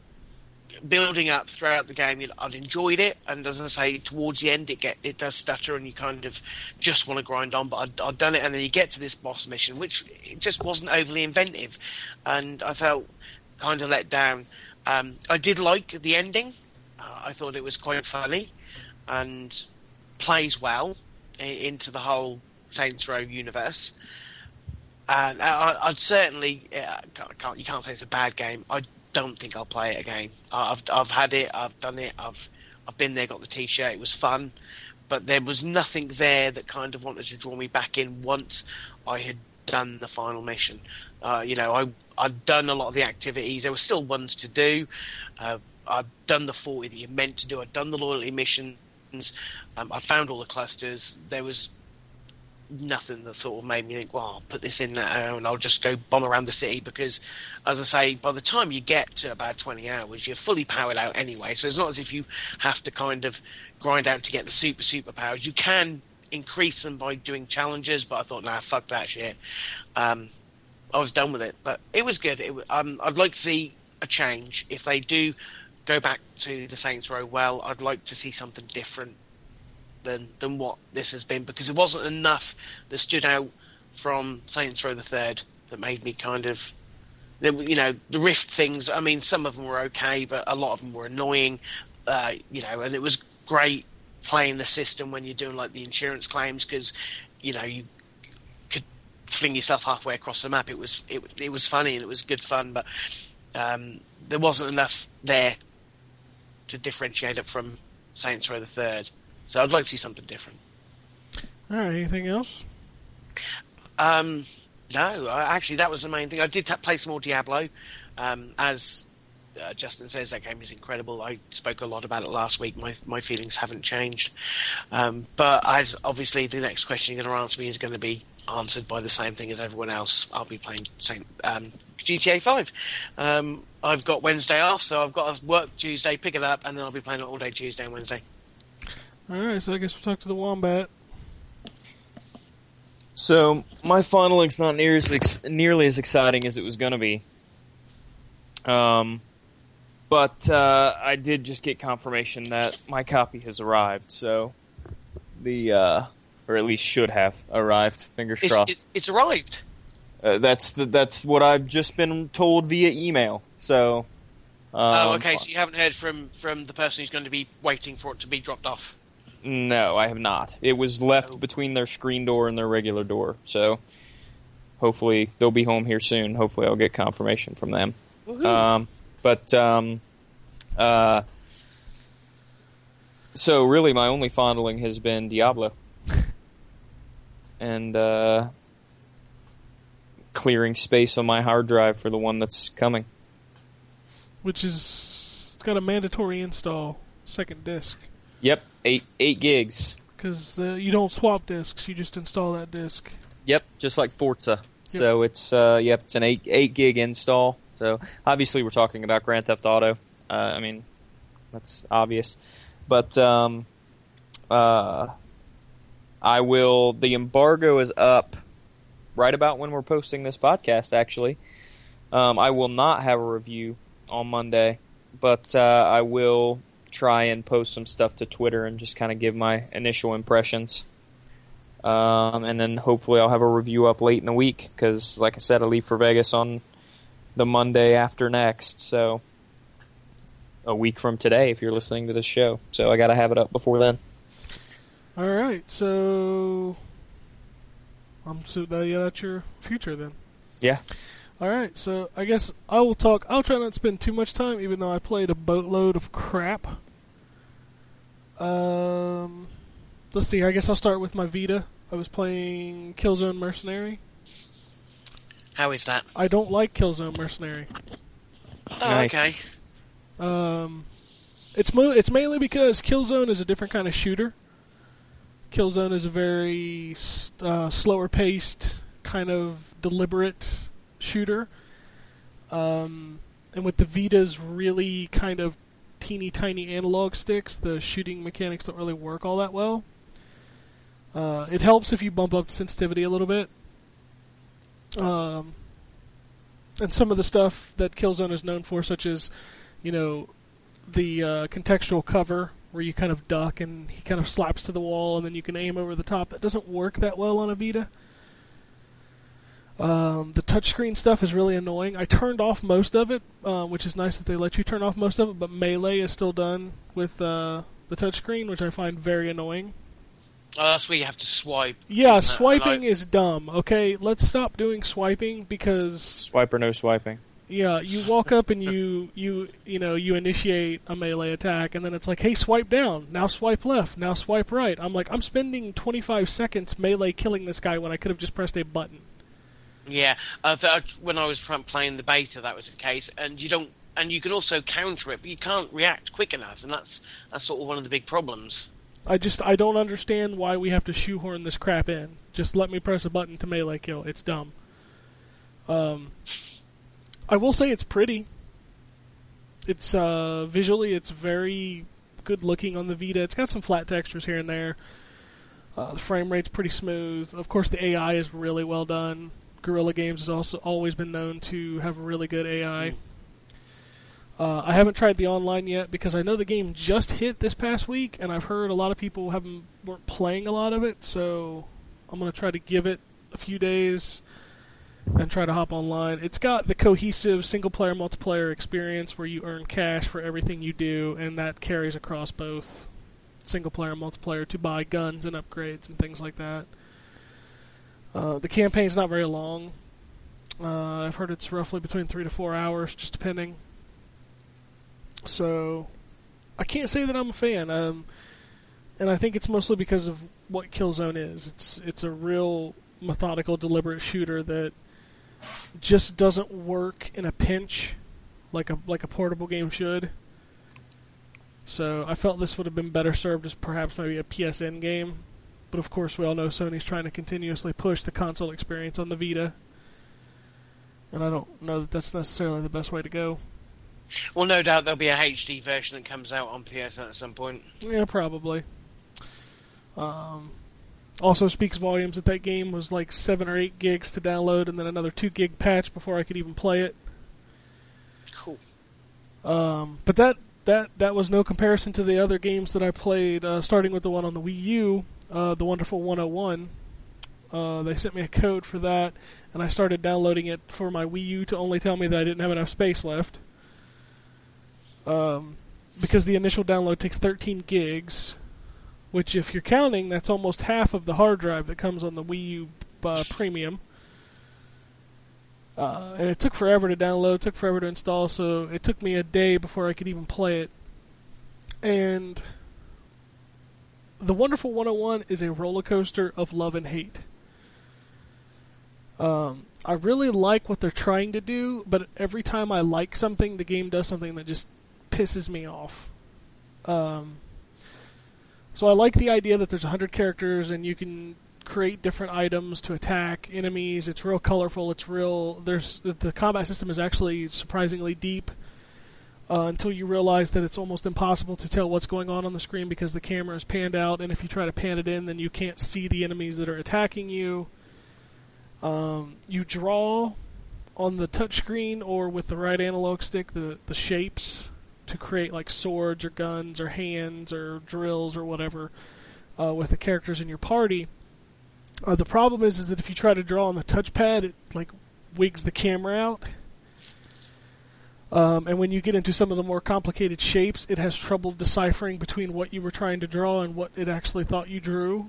A: building up throughout the game. I'd enjoyed it, and as I say, towards the end, it get it does stutter, and you kind of just want to grind on. But I'd, I'd done it, and then you get to this boss mission, which just wasn't overly inventive, and I felt kind of let down. Um, I did like the ending. Uh, I thought it was quite funny, and plays well into the whole Saints Row universe. And I, I'd certainly uh, can't, you can't say it's a bad game. I don't think I'll play it again. I've I've had it. I've done it. I've I've been there. Got the T-shirt. It was fun, but there was nothing there that kind of wanted to draw me back in once I had done the final mission. Uh, you know, I I'd done a lot of the activities. There were still ones to do. Uh, I'd done the forty that you meant to do. I'd done the loyalty missions. Um, I found all the clusters. There was nothing that sort of made me think, well, I'll put this in now and I'll just go bomb around the city because, as I say, by the time you get to about 20 hours, you're fully powered out anyway. So it's not as if you have to kind of grind out to get the super, super powers. You can increase them by doing challenges, but I thought, nah, fuck that shit. Um, I was done with it, but it was good. It, um, I'd like to see a change. If they do go back to the Saints Row well, I'd like to see something different than than what this has been because it wasn't enough that stood out from Saints Row the Third that made me kind of you know the Rift things. I mean, some of them were okay, but a lot of them were annoying. Uh, you know, and it was great playing the system when you're doing like the insurance claims because you know you could fling yourself halfway across the map. It was it, it was funny and it was good fun, but um, there wasn't enough there to differentiate it from Saints Row the Third. So I'd like to see something different.
C: All right. Anything else?
A: Um, no, I, actually, that was the main thing. I did play some more Diablo. Um, as uh, Justin says, that game is incredible. I spoke a lot about it last week. My my feelings haven't changed. Um, but as obviously the next question you're going to answer me is going to be answered by the same thing as everyone else. I'll be playing same, um, GTA 5. Um, I've got Wednesday off, so I've got to work Tuesday, pick it up, and then I'll be playing it all day Tuesday and Wednesday.
C: All right. So I guess we'll talk to the wombat.
F: So my finaling's not near as ex- nearly as exciting as it was going to be. Um, but uh, I did just get confirmation that my copy has arrived. So the uh, or at least should have arrived. Fingers
A: It's,
F: crossed.
A: it's, it's arrived.
F: Uh, that's the, that's what I've just been told via email. So. Um,
A: oh, okay. So you haven't heard from from the person who's going to be waiting for it to be dropped off.
F: No, I have not. It was left between their screen door and their regular door. So hopefully they'll be home here soon. Hopefully I'll get confirmation from them. Um, but um, uh, so really my only fondling has been Diablo. and uh, clearing space on my hard drive for the one that's coming.
C: which is it's got a mandatory install second disc
F: Yep, eight eight gigs.
C: because uh, you don't swap discs; you just install that disc.
F: Yep, just like Forza. So it's uh, yep, it's an eight eight gig install. So obviously we're talking about Grand Theft Auto. Uh, I mean, that's obvious. But um, uh, I will. The embargo is up right about when we're posting this podcast. Actually, um, I will not have a review on Monday, but uh, I will try and post some stuff to Twitter and just kind of give my initial impressions. Um, and then hopefully I'll have a review up late in the week because, like I said, I leave for Vegas on the Monday after next. So a week from today, if you're listening to this show. So I got to have it up before then.
C: All right, so I'm so that, yeah, that's your future then.
F: Yeah.
C: All right, so I guess I will talk. I'll try not to spend too much time, even though I played a boatload of crap. Um, let's see. I guess I'll start with my Vita. I was playing Killzone Mercenary.
A: How is that?
C: I don't like Killzone Mercenary.
A: Oh,
F: Nice.
A: okay.
C: Um, it's mo- it's mainly because Killzone is a different kind of shooter. Killzone is a very s- uh, slower paced, kind of deliberate shooter. Um, and with the Vita's really kind of teeny tiny analog sticks, the shooting mechanics don't really work all that well. Uh, it helps if you bump up sensitivity a little bit. Um, and some of the stuff that Killzone is known for, such as, you know, the uh, contextual cover where you kind of duck and he kind of slaps to the wall and then you can aim over the top. That doesn't work that well on a Vita. Um, the touchscreen stuff is really annoying. I turned off most of it, uh, which is nice that they let you turn off most of it, but Melee is still done with uh, the touchscreen, which I find very annoying.
A: Oh, that's where you have to swipe.
C: Yeah, swiping
A: I-
C: is dumb. Okay, let's stop doing swiping because
F: Swipe or no swiping.
C: yeah, you walk up and you you you know you initiate a melee attack, and then it's like, hey, swipe down. Now swipe left. Now swipe right. I'm like, I'm spending 25 seconds melee killing this guy when I could have just pressed a button.
A: Yeah, uh, th- when I was playing the beta, that was the case, and you don't, and you can also counter it, but you can't react quick enough, and that's that's sort of one of the big problems.
C: I just I don't understand why we have to shoehorn this crap in. Just let me press a button to melee kill. It's dumb. Um, I will say it's pretty. It's uh, visually it's very good looking on the Vita. It's got some flat textures here and there. Uh, the frame rate's pretty smooth. Of course, the AI is really well done. Guerrilla Games has also always been known to have a really good AI. Uh, I haven't tried the online yet because I know the game just hit this past week, and I've heard a lot of people haven't weren't playing a lot of it. So I'm gonna try to give it a few days and try to hop online. It's got the cohesive single player multiplayer experience where you earn cash for everything you do, and that carries across both single player and multiplayer to buy guns and upgrades and things like that. Uh, the campaign's not very long. Uh, I've heard it's roughly between three to four hours, just depending. So, I can't say that I'm a fan. Um, and I think it's mostly because of what Killzone is. It's it's a real methodical, deliberate shooter that just doesn't work in a pinch, like a like a portable game should. So I felt this would have been better served as perhaps maybe a PSN game, but of course we all know Sony's trying to continuously push the console experience on the Vita, and I don't know that that's necessarily the best way to go.
A: Well, no doubt there'll be a HD version that comes out on PSN at some point.
C: Yeah, probably. Um, also speaks volumes that that game was like seven or eight gigs to download, and then another two gig patch before I could even play it.
A: Cool.
C: Um, but that that that was no comparison to the other games that I played. Uh, starting with the one on the Wii U, uh, the Wonderful 101. Uh, they sent me a code for that, and I started downloading it for my Wii U to only tell me that I didn't have enough space left. Um, because the initial download takes 13 gigs, which, if you're counting, that's almost half of the hard drive that comes on the Wii U uh, Premium. Uh, and it took forever to download, it took forever to install, so it took me a day before I could even play it. And the Wonderful 101 is a roller coaster of love and hate. Um, I really like what they're trying to do, but every time I like something, the game does something that just pisses me off. Um, so I like the idea that there's 100 characters and you can create different items to attack enemies. It's real colorful. It's real. There's the combat system is actually surprisingly deep. Uh, until you realize that it's almost impossible to tell what's going on on the screen because the camera is panned out, and if you try to pan it in, then you can't see the enemies that are attacking you. Um, you draw on the touchscreen or with the right analog stick the, the shapes to create like swords or guns or hands or drills or whatever uh, with the characters in your party. Uh, the problem is, is that if you try to draw on the touchpad, it like wigs the camera out. Um, and when you get into some of the more complicated shapes, it has trouble deciphering between what you were trying to draw and what it actually thought you drew,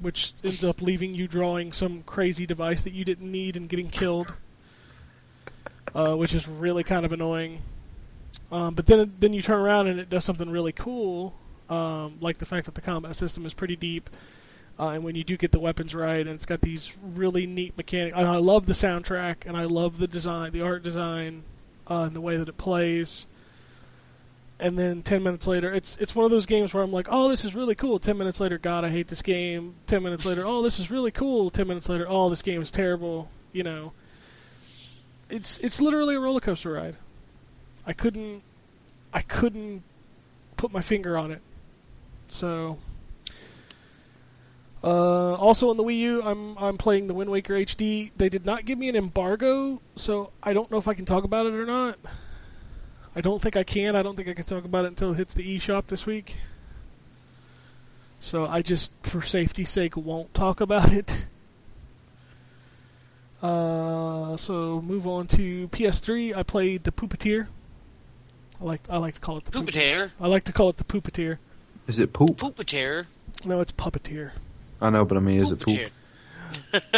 C: which ends up leaving you drawing some crazy device that you didn't need and getting killed, uh, which is really kind of annoying. Um, but then then you turn around and it does something really cool, um, like the fact that the combat system is pretty deep. Uh, and when you do get the weapons right, and it's got these really neat mechanics. And I love the soundtrack, and I love the design, the art design, uh, and the way that it plays. And then ten minutes later, it's it's one of those games where I'm like, oh, this is really cool. Ten minutes later, God, I hate this game. Ten minutes later, oh, this is really cool. Ten minutes later, oh, this game is terrible. You know, it's it's literally a roller coaster ride. I couldn't I couldn't put my finger on it. So Uh, also on the Wii U, I'm I'm playing the Wind Waker HD. They did not give me an embargo, so I don't know if I can talk about it or not. I don't think I can. I don't think I can talk about it until it hits the eShop this week. So I just, for safety's sake, won't talk about it. Uh, so move on to PS3. I played the Poopateer. I like I like to call it the Poop-
A: Poopateer.
C: I like to call it the Poopateer.
G: Is it poop?
A: Poopateer.
C: No, it's Puppeteer.
G: I know, but I mean, is it poop?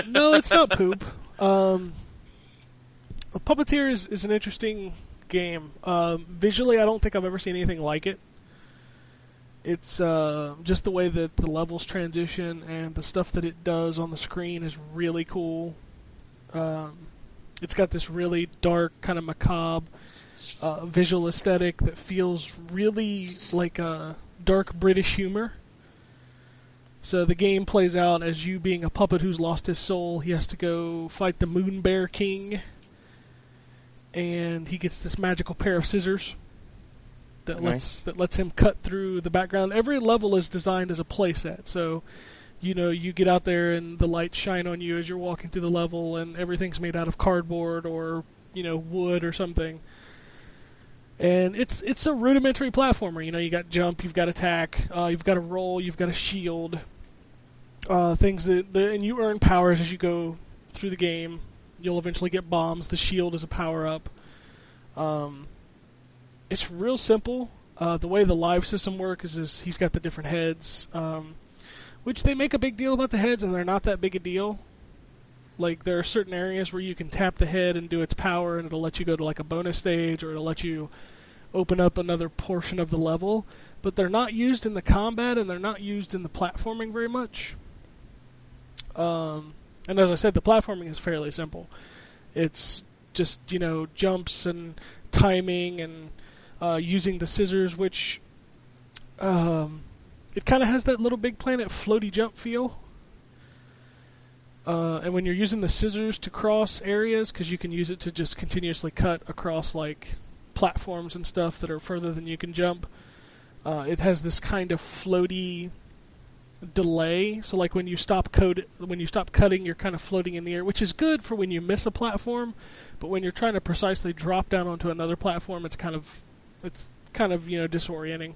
C: No, it's not poop. Um, Puppeteer is, is an interesting game. Um, visually, I don't think I've ever seen anything like it. It's uh, just the way that the levels transition and the stuff that it does on the screen is really cool. Um, it's got this really dark, kind of macabre uh, visual aesthetic that feels really like a dark British humor. So the game plays out as you being a puppet who's lost his soul. He has to go fight the Moon Bear King, and he gets this magical pair of scissors that lets that lets him cut through the background. Every level is designed as a playset, so you know you get out there and the lights shine on you as you're walking through the level, and everything's made out of cardboard or you know wood or something. And it's it's a rudimentary platformer. You know, you got jump, you've got attack, uh, you've got a roll, you've got a shield, uh, things that, and you earn powers as you go through the game. You'll eventually get bombs. The shield is a power up. Um, it's real simple. Uh, the way the live system works is, is he's got the different heads, um, which they make a big deal about the heads, and they're not that big a deal. Like there are certain areas where you can tap the head and do its power, and it'll let you go to like a bonus stage, or it'll let you open up another portion of the level. But they're not used in the combat, and they're not used in the platforming very much. Um, and as I said, the platforming is fairly simple. It's just you know jumps and timing and uh, using the scissors, which um, it kind of has that little Big Planet floaty jump feel. Uh, and when you're using the scissors to cross areas, because you can use it to just continuously cut across like platforms and stuff that are further than you can jump, uh, it has this kind of floaty delay. So like when you stop code, when you stop cutting, you're kind of floating in the air, which is good for when you miss a platform. But when you're trying to precisely drop down onto another platform, it's kind of it's kind of you know disorienting.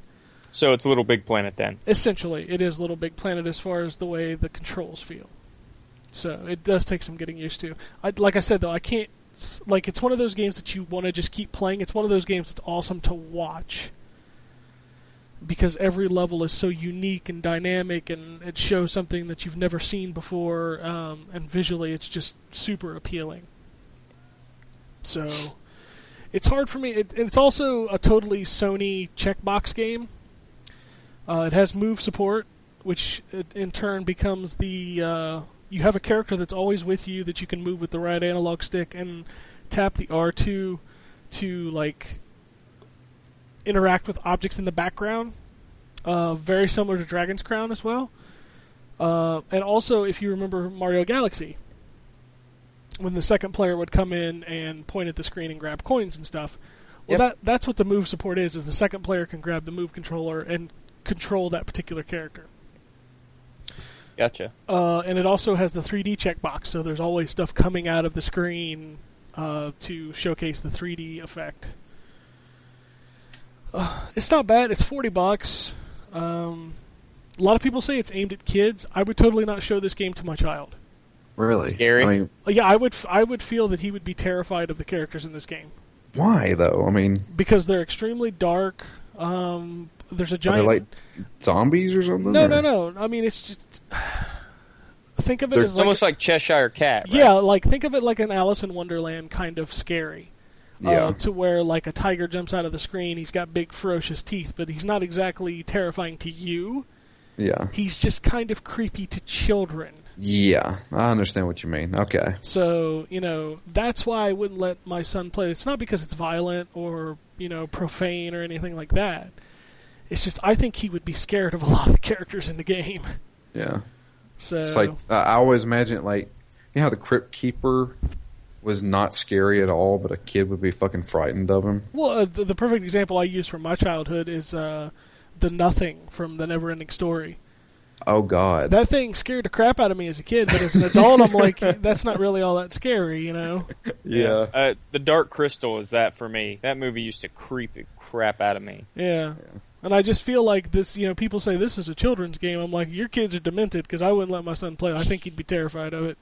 F: So it's Little Big Planet then.
C: Essentially, it is Little Big Planet as far as the way the controls feel. So it does take some getting used to. I, like I said though, I can't like it's one of those games that you want to just keep playing. It's one of those games that's awesome to watch because every level is so unique and dynamic, and it shows something that you've never seen before, um, and visually it's just super appealing. So it's hard for me. It, it's also a totally Sony checkbox game. Uh, it has move support, which in turn becomes the uh, you have a character that's always with you that you can move with the right analog stick and tap the R2 to like interact with objects in the background. Uh, very similar to Dragon's Crown as well. Uh, and also, if you remember Mario Galaxy, when the second player would come in and point at the screen and grab coins and stuff. Well,
F: Yep.
C: that that's what the move support is. Is the second player can grab the move controller and control that particular character.
F: Gotcha.
C: Uh, and it also has the 3D checkbox, so there's always stuff coming out of the screen uh, to showcase the 3D effect. Uh, it's not bad. It's 40 bucks. Um, a lot of people say it's aimed at kids. I would totally not show this game to my child.
G: Really?
F: Scary.
G: I mean,
C: Uh, Yeah, I would. f- I would feel that he would be terrified of the characters in this game
G: why though? I mean,
C: because they're extremely dark. Um, there's a
G: are
C: giant.
G: like zombies or something?
C: no,
G: or-
C: no, no. I mean, it's just. Think of it
G: There's
C: as
F: It's
C: like
F: almost like Cheshire Cat. Right?
C: Yeah, like think of it like an Alice in Wonderland kind of scary.
G: Yeah.
C: Uh, to where like a tiger jumps out of the screen, he's got big ferocious teeth, but he's not exactly terrifying to you.
G: Yeah.
C: He's just kind of creepy to children.
G: Yeah. I understand what you mean. Okay.
C: So, you know, that's why I wouldn't let my son play. It's not because it's violent or, you know, profane or anything like that. It's just I think he would be scared of a lot of the characters in the game.
G: Yeah.
C: So
G: It's like I always imagine like you know how the Crypt Keeper was not scary at all, but a kid would be fucking frightened of him.
C: Well, uh, the, the perfect example I use from my childhood is uh, the Nothing from the Neverending Story.
G: Oh God.
C: That thing scared the crap out of me as a kid, but as an adult, I'm like, that's not really all that scary, you know?
G: yeah.
F: Uh, the Dark Crystal is that for me. That movie used to creep the crap out of me.
C: Yeah. And I just feel like this, you know, people say this is a children's game. I'm like, your kids are demented because I wouldn't let my son play. I think he'd be terrified of it.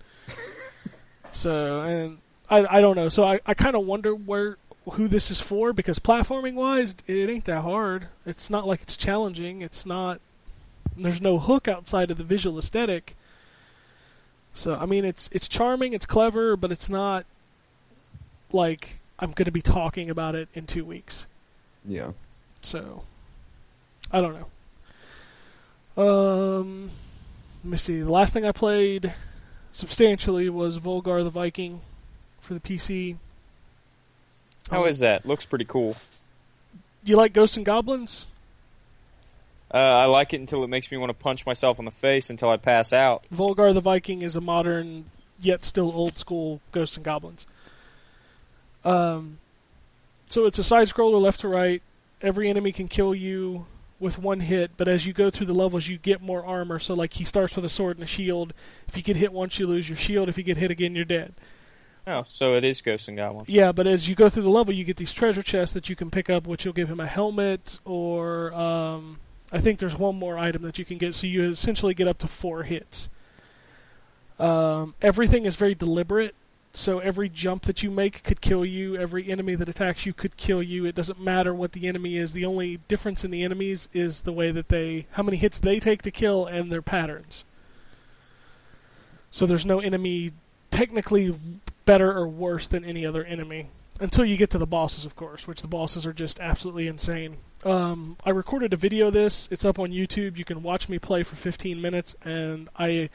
C: so, and I, I don't know. So I, I kind of wonder where, who this is for because platforming wise, it ain't that hard. It's not like it's challenging. It's not, there's no hook outside of the visual aesthetic. So, I mean, it's, it's charming, it's clever, but it's not like I'm going to be talking about it in two weeks.
G: Yeah.
C: So, I don't know. Um, let me see. The last thing I played substantially was Volgarr the Viking for the PC.
F: How
C: Um,
F: is that? Looks pretty cool.
C: You like Ghosts and Goblins?
F: Uh, I like it until it makes me want to punch myself in the face until I pass out.
C: Volgarr the Viking is a modern, yet still old school Ghosts and Goblins. Um, so it's a side scroller left to right. Every enemy can kill you with one hit, but as you go through the levels, you get more armor. So, like, he starts with a sword and a shield. If you get hit once, you lose your shield. If you get hit again, you're dead.
F: Oh, so it is Ghost and Goblins.
C: Yeah, but as you go through the level, you get these treasure chests that you can pick up, which will give him a helmet, or um, I think there's one more item that you can get. So you essentially get up to four hits. Um, everything is very deliberate, so every jump that you make could kill you. Every enemy that attacks you could kill you. It doesn't matter what the enemy is. The only difference in the enemies is the way that they, how many hits they take to kill, and their patterns. So there's no enemy technically better or worse than any other enemy until you get to the bosses, of course, which the bosses are just absolutely insane. Um, I recorded a video of this. It's up on YouTube. You can watch me play for 15 minutes, and I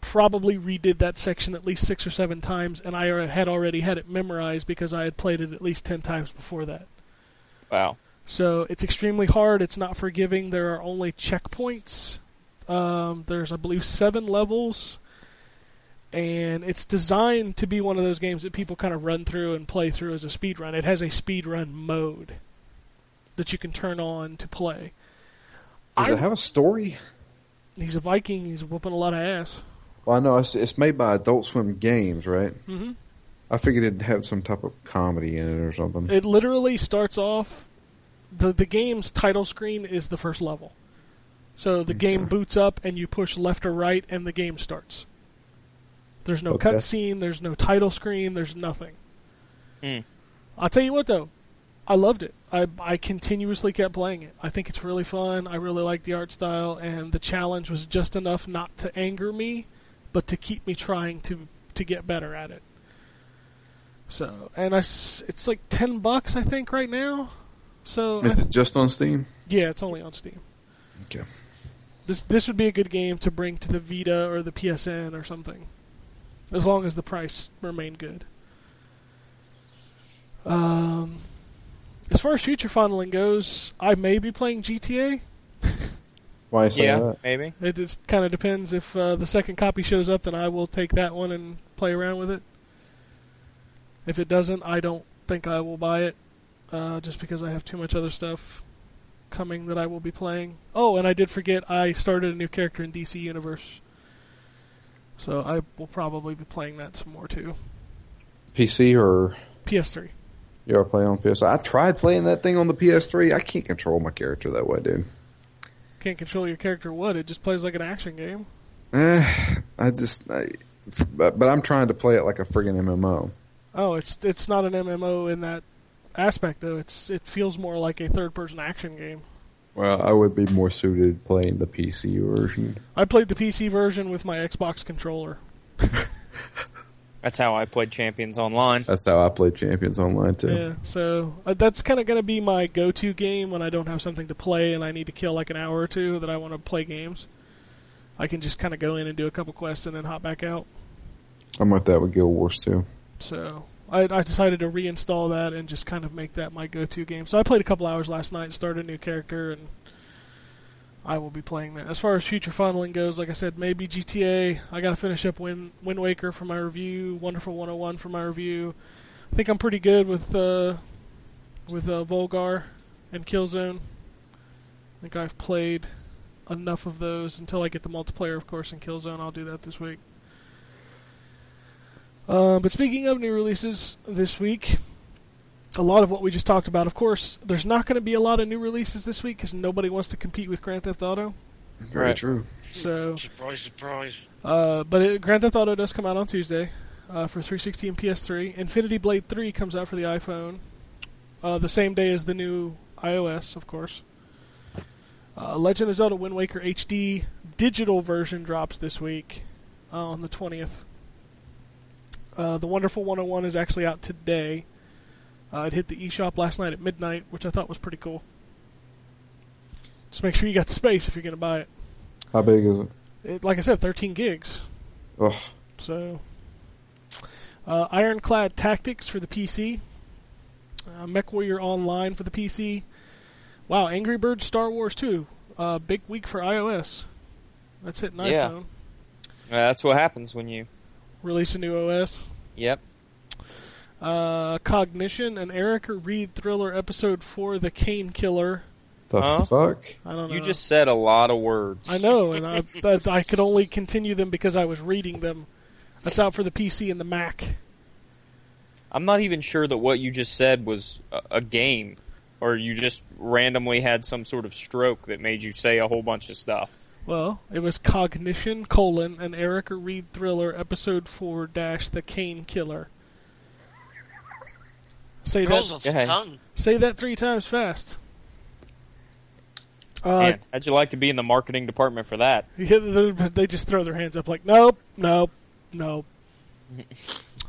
C: probably redid that section at least six or seven times, and I had already had it memorized because I had played it at least 10 times before that.
F: Wow.
C: So it's extremely hard. It's not forgiving. There are only checkpoints. Um, there's, I believe, seven levels. And it's designed to be one of those games that people kind of run through and play through as a speed run. It has a speed run mode that you can turn on to play.
G: Does
C: I-
G: it have a story?
C: He's a Viking. He's whooping a lot of ass.
G: Well, I know it's, it's made by Adult Swim Games, right?
C: hmm
G: I figured it'd have some type of comedy in it or something.
C: It literally starts off. the The game's title screen is the first level, so the game boots up and you push left or right, and the game starts. There's no
G: Okay.
C: cutscene. There's no title screen. There's nothing.
F: Hmm.
C: I'll tell you what though, I loved it. I I continuously kept playing it. I think it's really fun. I really like the art style, and the challenge was just enough not to anger me, but to keep me trying to to get better at it. So, and I s it's like ten bucks I think right now. So
G: Is
C: I-
G: it just on Steam?
C: yeah, it's only on Steam.
G: Okay.
C: This this would be a good game to bring to the Vita or the PSN or something, as long as the price remained good. Um, as far as future funneling goes, I may be playing GTA.
G: Why say
F: yeah,
G: that?
F: maybe.
C: It just kind of depends if uh, the second copy shows up, then I will take that one and play around with it. If it doesn't, I don't think I will buy it, uh, just because I have too much other stuff coming that I will be playing. Oh, and I did forget I started a new character in DC Universe, so I will probably be playing that some more too.
G: PC or
C: PS3.
G: you are playing on PS? I tried playing that thing on the PS3. I can't control my character that way, dude.
C: Can't control your character. What? It just plays like an action game.
G: Eh, I just, I, but, but I'm trying to play it like a friggin' MMO.
C: Oh, it's it's not an MMO in that aspect though. It's it feels more like a third person action game.
G: Well, I would be more suited playing the PC version.
C: I played the PC version with my Xbox controller.
F: That's how I played Champions Online.
G: That's how I played Champions Online too.
C: Yeah, so uh, that's kind of going to be my go-to game when I don't have something to play and I need to kill like an hour or two that I want to play games. I can just kind of go in and do a couple quests and then hop back out.
G: I'm like that with Guild Wars too.
C: So I, I decided to reinstall that and just kind of make that my go-to game. So I played a couple hours last night, started a new character, and I will be playing that. As far as future funneling goes, like I said, maybe GTA. I got to finish up Wind, Wind Waker for my review, Wonderful 101 for my review. I think I'm pretty good with uh, with uh, Volgarr and Killzone. I think I've played enough of those until I get the multiplayer, of course, in Killzone. I'll do that this week. Uh, but speaking of new releases this week, a lot of what we just talked about. Of course, there's not going to be a lot of new releases this week because nobody wants to compete with Grand Theft Auto.
G: Very
F: Right.
G: true.
C: So,
A: Surprise, surprise.
C: uh, but it, Grand Theft Auto does come out on Tuesday uh, for 360 and PS3. Infinity Blade 3 comes out for the iPhone uh, the same day as the new iOS, of course. Uh, Legend of Zelda Wind Waker HD digital version drops this week uh, on the 20th. Uh, the Wonderful 101 is actually out today. Uh, it hit the eShop last night at midnight, which I thought was pretty cool. Just make sure you got the space if you're going to buy it.
G: How big is it?
C: it. Like I said, 13 gigs.
G: Oh,
C: So, uh, Ironclad Tactics for the PC, uh, MechWarrior Online for the PC. Wow, Angry Birds Star Wars 2. Uh, big week for iOS. That's hitting
F: Yeah.
C: iPhone.
F: Uh, that's what happens when you.
C: Release a new OS.
F: Yep.
C: Uh, Cognition, an Erika Reed thriller episode for The Cain Killer.
G: the
F: Huh?
G: fuck?
C: I don't know.
F: You just said a lot of words.
C: I know, and I, but I could only continue them because I was reading them. That's out for the PC and the Mac.
F: I'm not even sure that what you just said was a, a game, or you just randomly had some sort of stroke that made you say a whole bunch of stuff.
C: Well, it was Cognition, colon, an Erika Reed thriller, episode 4 dash The Cain Killer. Say
A: Rolls
C: that,
A: off the
F: Okay.
A: tongue.
C: say that three times fast. Uh,
F: Man, how'd you like to be in the marketing department for that?
C: yeah, they they just throw their hands up like, nope, nope, nope.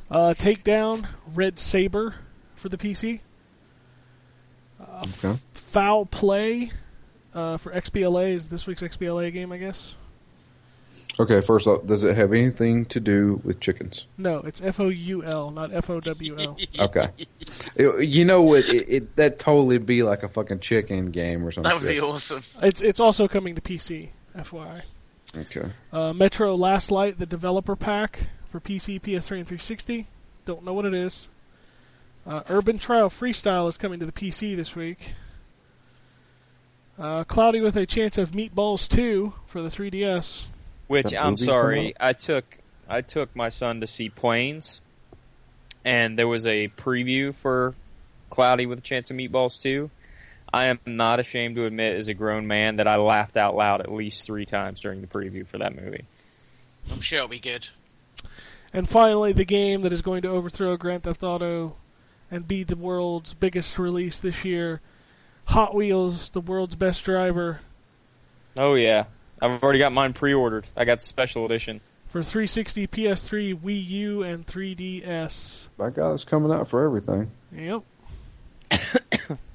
C: uh, Takedown, Red Sabre for the PC.
G: Okay.
C: Foul Play uh, for XBLA is this week's XBLA game, I guess.
G: Okay, first off, does it have anything to do with chickens?
C: No, it's F O U L, not F O W L.
G: Okay. It- you know what? It, it that totally be like a fucking chicken game or something.
A: That would be awesome.
C: It's it's also coming to PC, FYI.
G: Okay.
C: Uh, Metro Last Light, the developer pack for PC, PS3, and 360. Don't know what it is. Uh, Urban Trial Freestyle is coming to the PC this week. Uh, Cloudy with a Chance of Meatballs 2 for the 3DS.
F: Which
G: That
F: I'm sorry, I took I took my son to see Planes, and there was a preview for Cloudy with a Chance of Meatballs 2. I am not ashamed to admit, as a grown man, that I laughed out loud at least three times during the preview for that movie.
A: I'm sure it'll be good.
C: And finally, the game that is going to overthrow Grand Theft Auto and be the world's biggest release this year Hot Wheels, the world's best driver,
F: Oh yeah, I've already got mine pre-ordered. I got the special edition.
C: for 360, PS3, Wii U, and 3DS.
G: By God, it's coming out for everything.
C: Yep.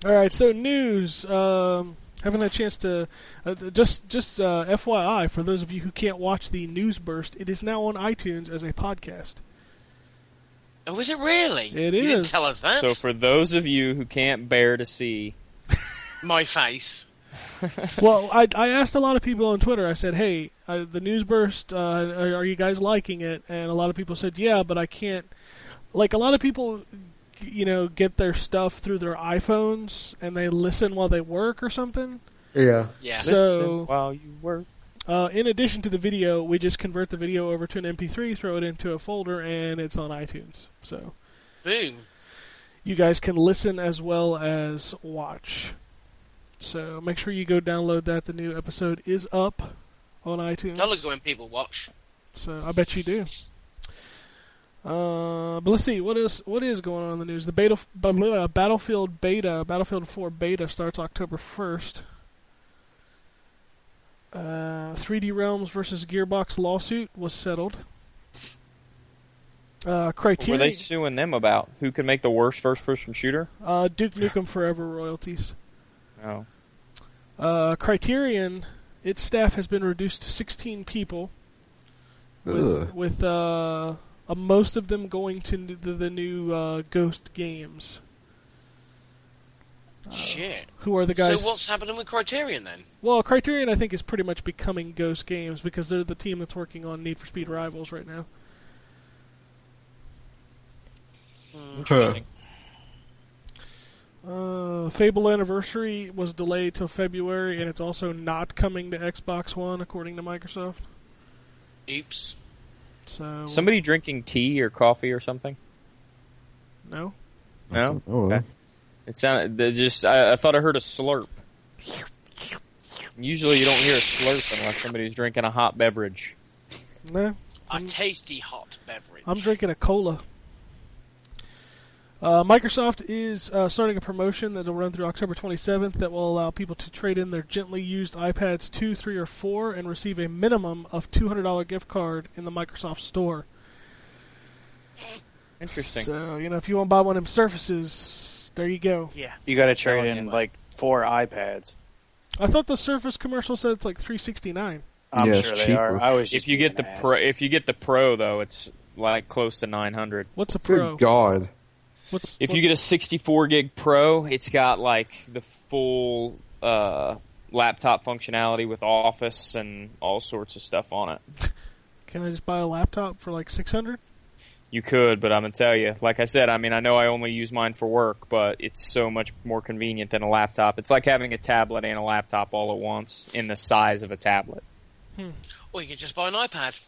C: All right, so news. Um, haven't had a chance to uh, just just uh, FYI for those of you who can't watch the news burst, it is now on iTunes as a podcast.
A: Oh, is it really?
C: It
A: you Didn't tell us that.
F: So for those of you who can't bear to see,
A: My face.
C: well, I, I asked a lot of people on Twitter. I said, "Hey, uh, the news burst. Uh, are, are you guys liking it?" And a lot of people said, "Yeah, but I can't." Like a lot of people, you know, get their stuff through their iPhones and they listen while they work or something.
G: Yeah.
A: Yeah.
C: So-
F: listen while you work.
C: Uh, in addition to the video, we just convert the video over to an MP3, throw it into a folder, and it's on iTunes. So
A: Boom.
C: you guys can listen as well as watch. So make sure you go download that. The new episode is up on iTunes.
A: I look when people watch.
C: So I bet you do. Uh, but let's see what is what is going on in the news. The beta, blah, blah, Battlefield beta, Battlefield 4 beta starts October 1st. Uh, 3D Realms versus Gearbox lawsuit was settled. Uh,
F: What were they suing them about? Who can make the worst first-person shooter?
C: uh, Duke Nukem Forever royalties.
F: Oh,
C: Uh, Criterion, its staff has been reduced to 16 people. with,
G: Ugh.
C: with uh, uh, most of them going to the, the new uh, Ghost games.
A: Shit.
C: Who are the guys?
A: So what's happening with Criterion then?
C: well, Criterion, I think, is pretty much becoming Ghost Games because they're the team that's working on Need for Speed Rivals right now.
F: interesting.
C: Uh, Fable anniversary was delayed till February, and it's also not coming to Xbox One, according to Microsoft.
A: Oops.
C: So
F: Somebody drinking tea or coffee or something?
C: no,
F: No.
G: Oh,
F: Okay. It sounded they just. I, I thought I heard a slurp. Usually, you don't hear a slurp unless somebody's drinking a hot beverage.
C: no,
A: A tasty hot beverage.
C: I'm drinking a cola. Uh, Microsoft is uh, starting a promotion that will run through October 27th that will allow people to trade in their gently used iPads 2, 3, or 4 and receive a minimum of $200 gift card in the Microsoft Store.
F: Interesting.
C: So, you know, if you want to buy one of them Surfaces, there you go.
A: yeah.
D: You got to trade in like four iPads.
C: I thought the Surface commercial said it's like 369
D: I'm
G: Yeah,
D: sure they
G: cheaper.
D: are. I was just
F: if you get the
D: being
F: pro, if you get the pro though, it's like close to nine hundred.
C: What's a pro?
G: good
C: Pro?
G: God.
C: What's
F: If
C: what-
F: you get a 64 gig Pro, it's got like the full uh, laptop functionality with Office and all sorts of stuff on it.
C: Can I just buy a laptop for like 600
F: You could, but I'm gonna tell you, like I said, I mean, I know I only use mine for work, but it's so much more convenient than a laptop. It's like having a tablet and a laptop all at once in the size of a tablet.
A: Or you could just buy an iPad.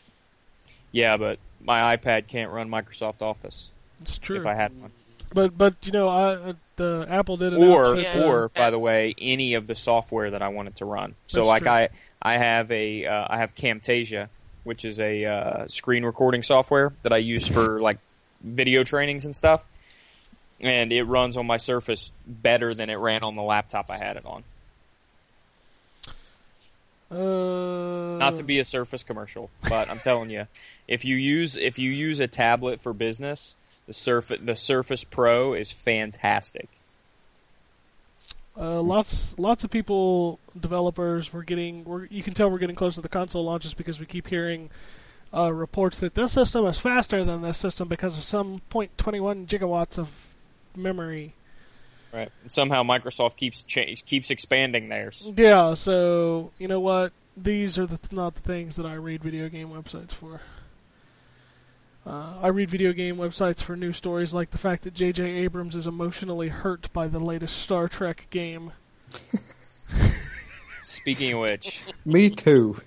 F: Yeah, but my iPad can't run Microsoft Office
C: It's true.
F: if I had one.
C: But but you know, I uh, the Apple did announce
F: or
C: that,
A: Yeah.
C: uh,
F: or by the way, any of the software that I wanted to run. So
C: That's
F: like
C: true.
F: I I have a uh, I have Camtasia, which is a uh, screen recording software that I use for like video trainings and stuff, and it runs on my Surface better than it ran on the laptop I had it on.
C: uh,
F: Not to be a Surface commercial, but I'm telling you, if you use if you use a tablet for business, the Surface the Surface Pro is fantastic.
C: uh, lots lots of people, developers, we're getting. We're, you can tell we're getting close to the console launches because we keep hearing uh, reports that this system is faster than this system because of some 0.21 gigawatts of memory.
F: Right. And somehow Microsoft keeps cha- keeps expanding theirs.
C: Yeah, so you know what? These are the th- not the things that I read video game websites for. Uh, I read video game websites for news stories like the fact that J.J. Abrams is emotionally hurt by the latest Star Trek game.
F: Speaking of which,
G: Me too.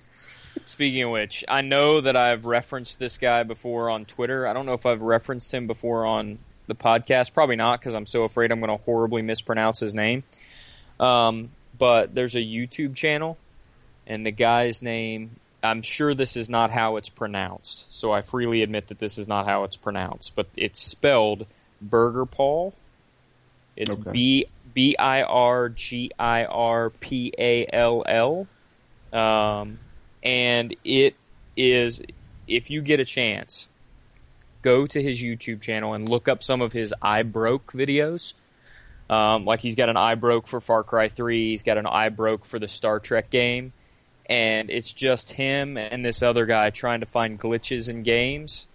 F: speaking of which, I know that I've referenced this guy before on Twitter. I don't know if I've referenced him before on the podcast. Probably not because I'm so afraid I'm going to horribly mispronounce his name. Um, but there's a YouTube channel, and the guy's name. I'm sure this is not how it's pronounced, so I freely admit that this is not how it's pronounced. But it's spelled Burger Paul. It's
G: Okay.
F: B B I R G I R P A L L. Um, and it is, if you get a chance, go to his YouTube channel and look up some of his I broke videos. Um, like he's got an I broke for Far Cry 3, he's got an I broke for the Star Trek game, and it's just him and this other guy trying to find glitches in games.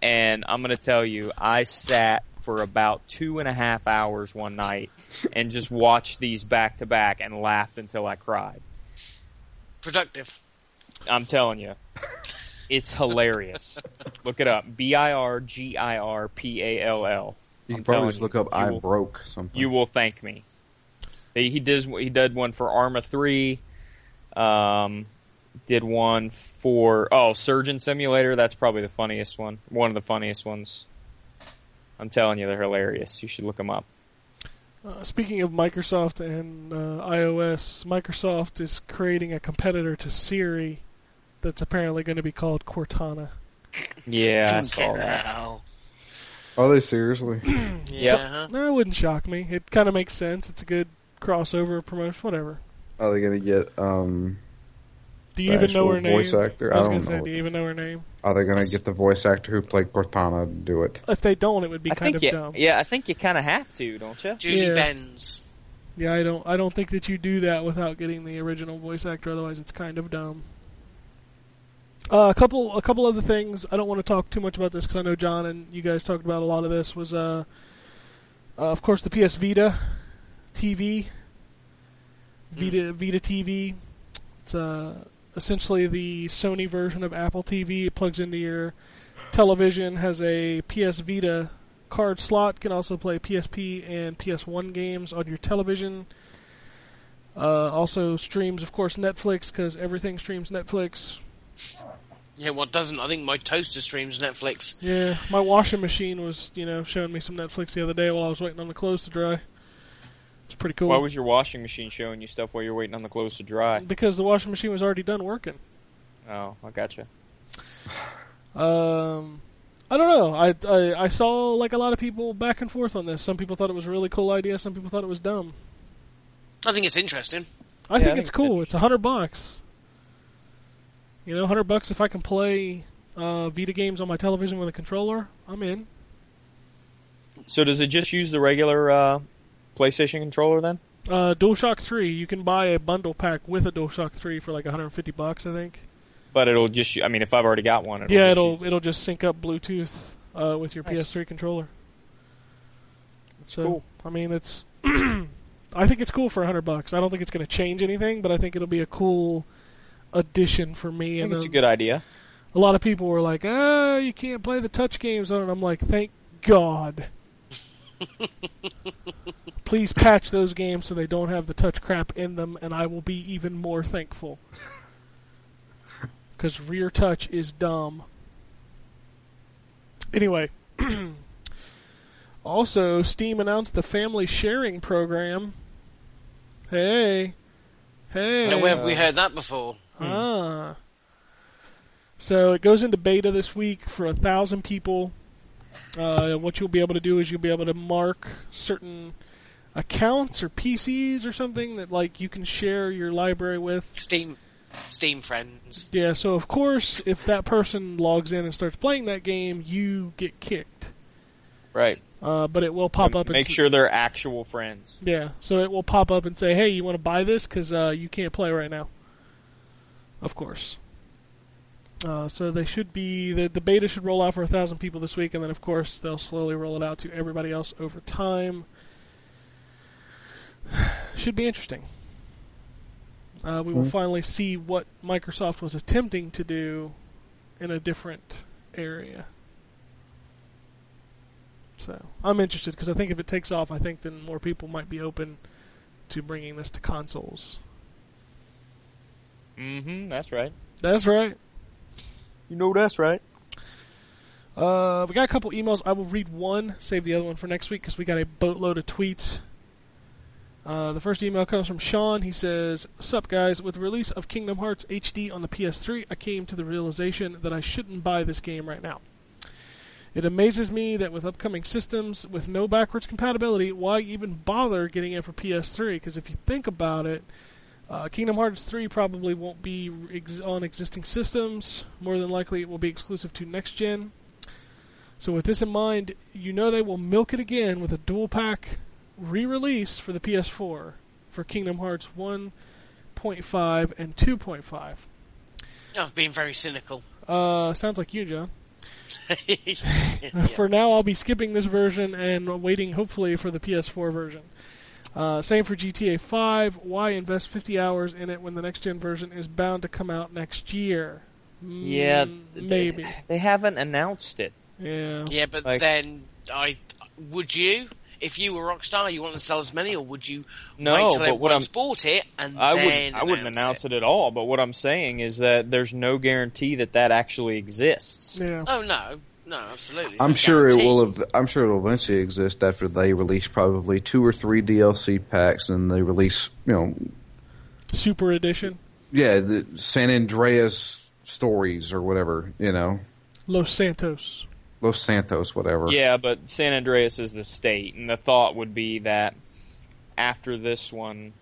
F: And I'm gonna tell you, I sat for about two and a half hours one night and just watched these back to back and laughed until I cried.
A: Productive.
F: I'm telling you, it's hilarious. Look it up. B I R G I R P A L L.
G: You can probably just
F: you,
G: look up I
F: will-
G: broke something.
F: You will thank me. He, he does. He did one for Arma three. Um, did one for oh Surgeon Simulator. That's probably the funniest one. One of the funniest ones. I'm telling you, they're hilarious. You should look them up.
C: Uh, speaking of Microsoft and uh, iOS, Microsoft is creating a competitor to Siri that's apparently going to be called Cortana.
F: Yeah, I saw that.
G: Are they seriously?
A: Yeah. huh?
C: No, it wouldn't shock me. It kind of makes sense. It's a good crossover promotion, whatever.
G: Are they going to get um?
C: Do you
G: the
C: even know her name?
G: voice actor?
C: I was
G: I
C: gonna
G: don't
C: say,
G: know.
C: do you even know her name?
G: Are they going to get the voice actor who played Cortana to do it?
C: If they don't, it would be
F: I
C: kind
F: think
C: of
F: you,
C: dumb.
F: yeah, I think you kind of have to, don't you?
A: Julie
C: Yeah.
A: Benz.
C: Yeah, I don't. I don't think that you do that without getting the original voice actor. Otherwise, it's kind of dumb. Uh, a couple, a couple other things. I don't want to talk too much about this because I know John and you guys talked about a lot of this. Was uh, uh of course, the PS Vita TV, Vita Vita TV. It's uh essentially the Sony version of Apple TV. It plugs into your television, has a PS Vita card slot can also play PSP and PS1 games on your television. Uh, also streams, of course, Netflix because everything streams Netflix.
A: Yeah, what doesn't? I think my toaster streams Netflix.
C: Yeah, my washing machine was, you know, showing me some Netflix the other day while I was waiting on the clothes to dry. It's pretty cool.
F: Why was your washing machine showing you stuff while you're waiting on the clothes to dry?
C: because the washing machine was already done working.
F: Oh, I gotcha.
C: Um, I don't know. I, I I saw like a lot of people back and forth on this. Some people thought it was a really cool idea. Some people thought it was dumb.
A: I think it's interesting.
C: I
F: Yeah,
C: think
F: I think
C: it's
F: it's
C: cool. It's a hundred bucks. You know, hundred bucks if I can play uh, Vita games on my television with a controller. I'm in.
F: So does it just use the regular uh, PlayStation controller then?
C: Uh, DualShock Three. You can buy a bundle pack with a DualShock Three for like 150 bucks, I think.
F: But it'll just, I mean, if I've already got one, it'll
C: yeah, it'll
F: use-
C: it'll just sync up Bluetooth uh, with your
F: Nice.
C: PS3 controller. so,
F: cool.
C: I mean, it's. I think it's cool for hundred bucks. I don't think it's going to change anything, but I think it'll be a cool addition for me.
F: I
C: and
F: think it's a
C: um,
F: good idea.
C: a lot of people were like, "Ah, you can't play the touch games on it." I'm like, "Thank God." Please patch those games so they don't have the touch crap in them, and I will be even more thankful. Because rear touch is dumb. Anyway, also, Steam announced the family sharing program. Hey. Hey.
A: Now, where have we heard that before?
C: Ah. So it goes into beta this week for a thousand people. Uh, what you'll be able to do is you'll be able to mark certain accounts or PCs or something that like you can share your library with.
A: Steam, Steam friends.
C: Yeah, so of course if that person logs in and starts playing that game, you get kicked.
F: Right.
C: Uh, but it will pop up. and
F: Make sure they're actual friends.
C: Yeah, so it will pop up and say, "Hey, you want to buy this? Because uh, you can't play right now." Of course. Uh, so they should be the the beta should roll out for a thousand people this week, and then of course they'll slowly roll it out to everybody else over time. Should be interesting. Uh, we will
G: Mhm.
C: finally see what Microsoft was attempting to do in a different area. So I'm interested because I think if it takes off, I think then more people might be open to bringing this to consoles.
F: Mm-hmm. That's right.
C: That's right.
F: You know that's right.
C: Uh, we got a couple emails. I will read one, save the other one for next week because we got a boatload of tweets. Uh, the first email comes from Sean. He says, Sup guys, with the release of Kingdom Hearts HD on the PS3, I came to the realization that I shouldn't buy this game right now. It amazes me that with upcoming systems with no backwards compatibility, why even bother getting it for PS3? Because if you think about it, uh, Kingdom Hearts 3 probably won't be ex- on existing systems. More than likely, it will be exclusive to next gen. So, with this in mind, you know they will milk it again with a dual pack re release for the PS4 for Kingdom Hearts 1.5 and 2.5.
A: I've been very cynical.
C: Uh, sounds like you, John.
A: Yeah.
C: For now, I'll be skipping this version and waiting, hopefully, for the PS4 version. Uh, same for GTA 5. Why invest 50 hours in it when the next gen version is bound to come out next year?
F: Yeah,
C: Mm,
F: th-
C: maybe.
F: They haven't announced it.
C: Yeah.
A: Yeah, but
F: Like-
A: then I would you, if you were Rockstar, you want to sell as many, or would you
F: No,
A: wait till
F: but what I'm
A: everyone's bought it and
F: I
A: then
F: wouldn't. I wouldn't announce it. at all. But what I'm saying is that there's no guarantee that that actually exists.
C: Yeah.
A: Oh no, no, absolutely.
G: I'm
A: There's no
G: sure it will. Have, I'm sure it will eventually exist after they release probably two or three DLC packs, and they release, you know,
C: Super Edition.
G: yeah, the San Andreas stories or whatever, you know,
C: Los Santos.
G: Los Santos, whatever.
F: Yeah, but San Andreas is the state, and the thought would be that after this one,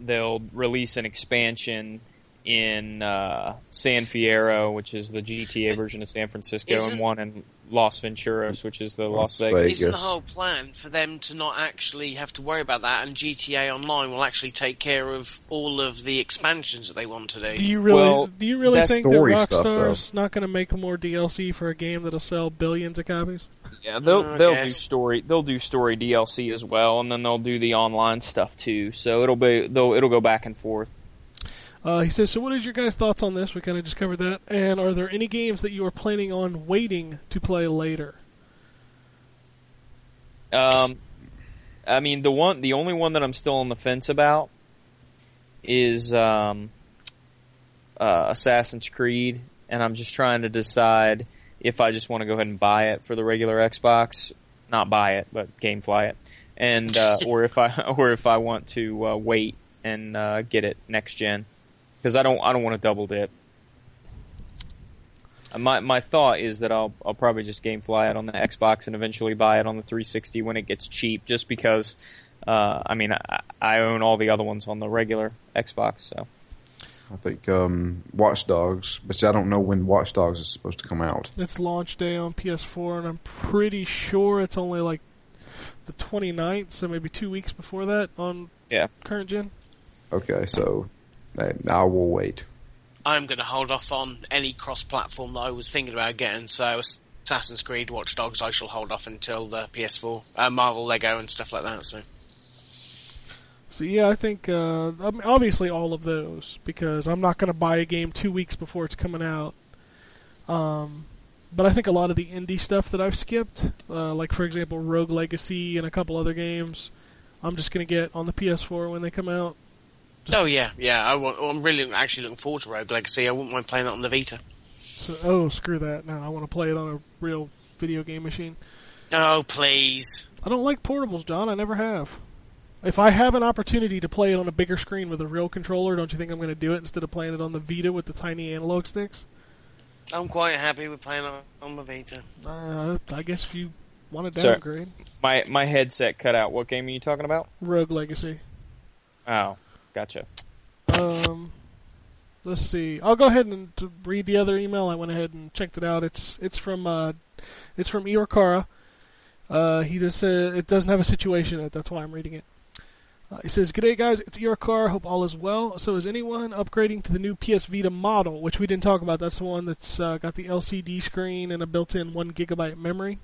F: they'll release an expansion in uh, San Fierro, which is the GTA version of San Francisco,
A: Isn't-
F: and one in Las Venturas, which is the Las
G: Las
F: Vegas.
G: Vegas.
A: Isn't the whole plan for them to not actually have to worry about that, and GTA Online will actually take care of all of the expansions that they want to do?
C: Do you really?
F: Well,
C: do you really think that
G: story stuff,
C: Rockstar's not going to make more DLC for a game that'll sell billions of copies?
F: Yeah, they'll
A: I
F: they'll do story they'll do story DLC as well, and then they'll do the online stuff too. So it'll be they'll it'll go back and forth.
C: Uh, he says, "So, what is your guys' thoughts on this? We kind of just covered that. And are there any games that you are planning on waiting to play later?"
F: Um, I mean, the one, the only one that I'm still on the fence about is um, uh, Assassin's Creed, and I'm just trying to decide if I just want to go ahead and buy it for the regular Xbox, not buy it, but GameFly it, and uh, or if I or if I want to uh, wait and uh, get it next gen, because I don't I don't want to double dip. Uh, My my thought is that I'll I'll probably just GameFly it on the Xbox and eventually buy it on the 360 when it gets cheap, just because. Uh, I mean, I, I own all the other ones on the regular Xbox, so
G: I think um, Watch Dogs, but I don't know when Watch Dogs is supposed to come out.
C: It's launch day on PS4, and I'm pretty sure it's only like the 29th, so maybe two weeks before that on
F: Yeah.
C: current gen.
G: Okay, so I will wait.
A: I'm going to hold off on any cross-platform that I was thinking about getting. So Assassin's Creed, Watch Dogs, I shall hold off until the PS4, uh, Marvel, Lego, and stuff like that. So
C: So yeah, I think uh, obviously all of those because I'm not going to buy a game two weeks before it's coming out. Um, but I think a lot of the indie stuff that I've skipped, uh, like for example Rogue Legacy and a couple other games, I'm just going to get on the PS4 when they come out.
A: Oh yeah, yeah. I want, I'm really actually looking forward to Rogue Legacy. I wouldn't mind playing that on the Vita.
C: So oh screw that! No, I want to play it on a real video game machine.
A: Oh please.
C: I don't like portables, John. I never have. If I have an opportunity to play it on a bigger screen with a real controller, don't you think I'm going to do it instead of playing it on the Vita with the tiny analog sticks?
A: I'm quite happy with playing on, on the Vita.
C: Uh, I guess if you want to
F: Sir.
C: downgrade,
F: my my headset cut out. What game are you talking about?
C: Rogue Legacy.
F: Oh, gotcha.
C: Um, let's see. I'll go ahead and read the other email. I went ahead and checked it out. It's it's from uh, it's from Iorkara. Uh, he just said it doesn't have a situation in it. That's why I'm reading it. Uh, he says, "G'day guys, it's Iorkar. Hope all is well. So is anyone upgrading to the new PS Vita model, which we didn't talk about? That's the one that's uh, got the LCD screen and a built-in one gigabyte memory."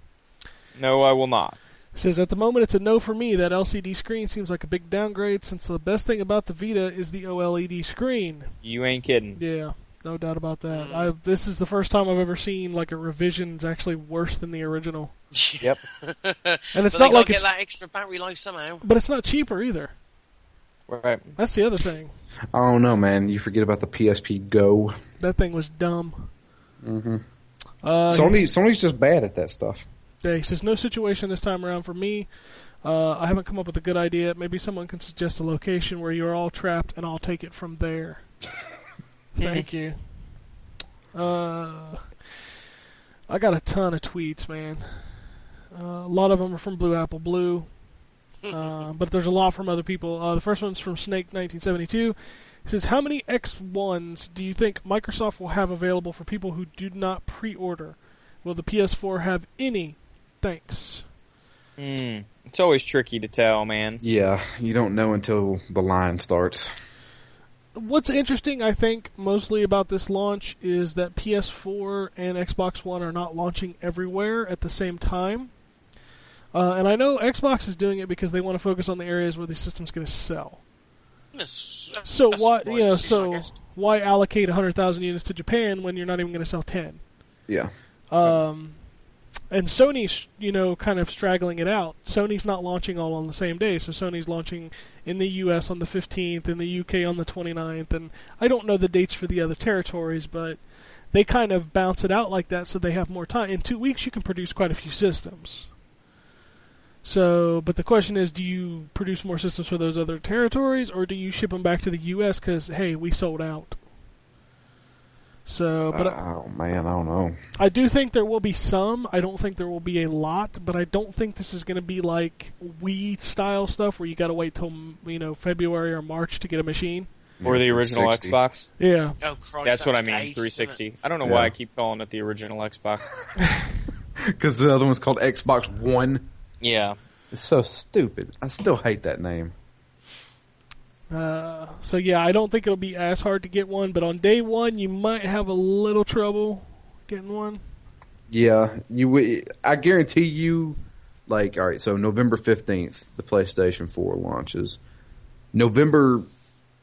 F: No, I will not.
C: Says at the moment it's a no for me. That LCD screen seems like a big downgrade since the best thing about the Vita is the OLED screen.
F: You ain't kidding.
C: Yeah, no doubt about that. I this is the first time I've ever seen like a revision is actually worse than the original.
F: Yep.
C: And it's
A: but
C: not
A: gotta
C: like
A: get
C: it's,
A: that extra battery life somehow.
C: but it's not cheaper either.
F: Right.
C: That's the other thing.
G: I don't know, man. You forget about the PSP Go.
C: That thing was dumb.
G: Mm-hmm.
C: Uh,
G: Sony, Sony's just bad at that stuff.
C: Yeah, he says no situation this time around for me. Uh, I haven't come up with a good idea. Maybe someone can suggest a location where you're all trapped, and I'll take it from there. Thank you. Uh, I got a ton of tweets, man. Uh, a lot of them are from Blue Apple Blue, uh, but there's a lot from other people. Uh, the first one's from Snake1972. He says, "How many X1s do you think Microsoft will have available for people who do not pre-order? Will the PS4 have any? Thanks."
F: Mm. It's always tricky to tell, man.
G: Yeah, you don't know until the line starts.
C: What's interesting, I think, mostly about this launch is that PS4 and Xbox One are not launching everywhere at the same time. Uh, and I know Xbox is doing it because they want to focus on the areas where the system's going to sell.
A: That's-
C: So why, you know, so why allocate 100,000 units to Japan when you're not even going to sell 10?
G: Yeah.
C: Um, and Sony's, you know, kind of straggling it out. Sony's not launching all on the same day, so Sony's launching in the US on the 15th, in the UK on the 29th, and I don't know the dates for the other territories, but they kind of bounce it out like that so they have more time. In two weeks, you can produce quite a few systems. So, but the question is, do you produce more systems for those other territories, or do you ship them back to the U.S. because hey, we sold out? So, but
G: oh man, I don't know.
C: I do think there will be some. I don't think there will be a lot, but I don't think this is going to be like Wii style stuff where you got to wait till you know February or March to get a machine.
F: Or the original Xbox.
C: Yeah,
A: Oh Christ,
F: That's what I mean.
A: ages, isn't it?
F: 360. I don't know
G: Yeah.
F: why I keep calling it the original Xbox.
G: Because the other one's called Xbox One.
F: yeah.
G: It's so stupid. I still hate that name.
C: Uh, so yeah, I don't think it'll be as hard to get one, but on day one you might have a little trouble getting one.
G: Yeah, you. wi- I guarantee you. Like, all right, so November fifteenth, the PlayStation Four launches. November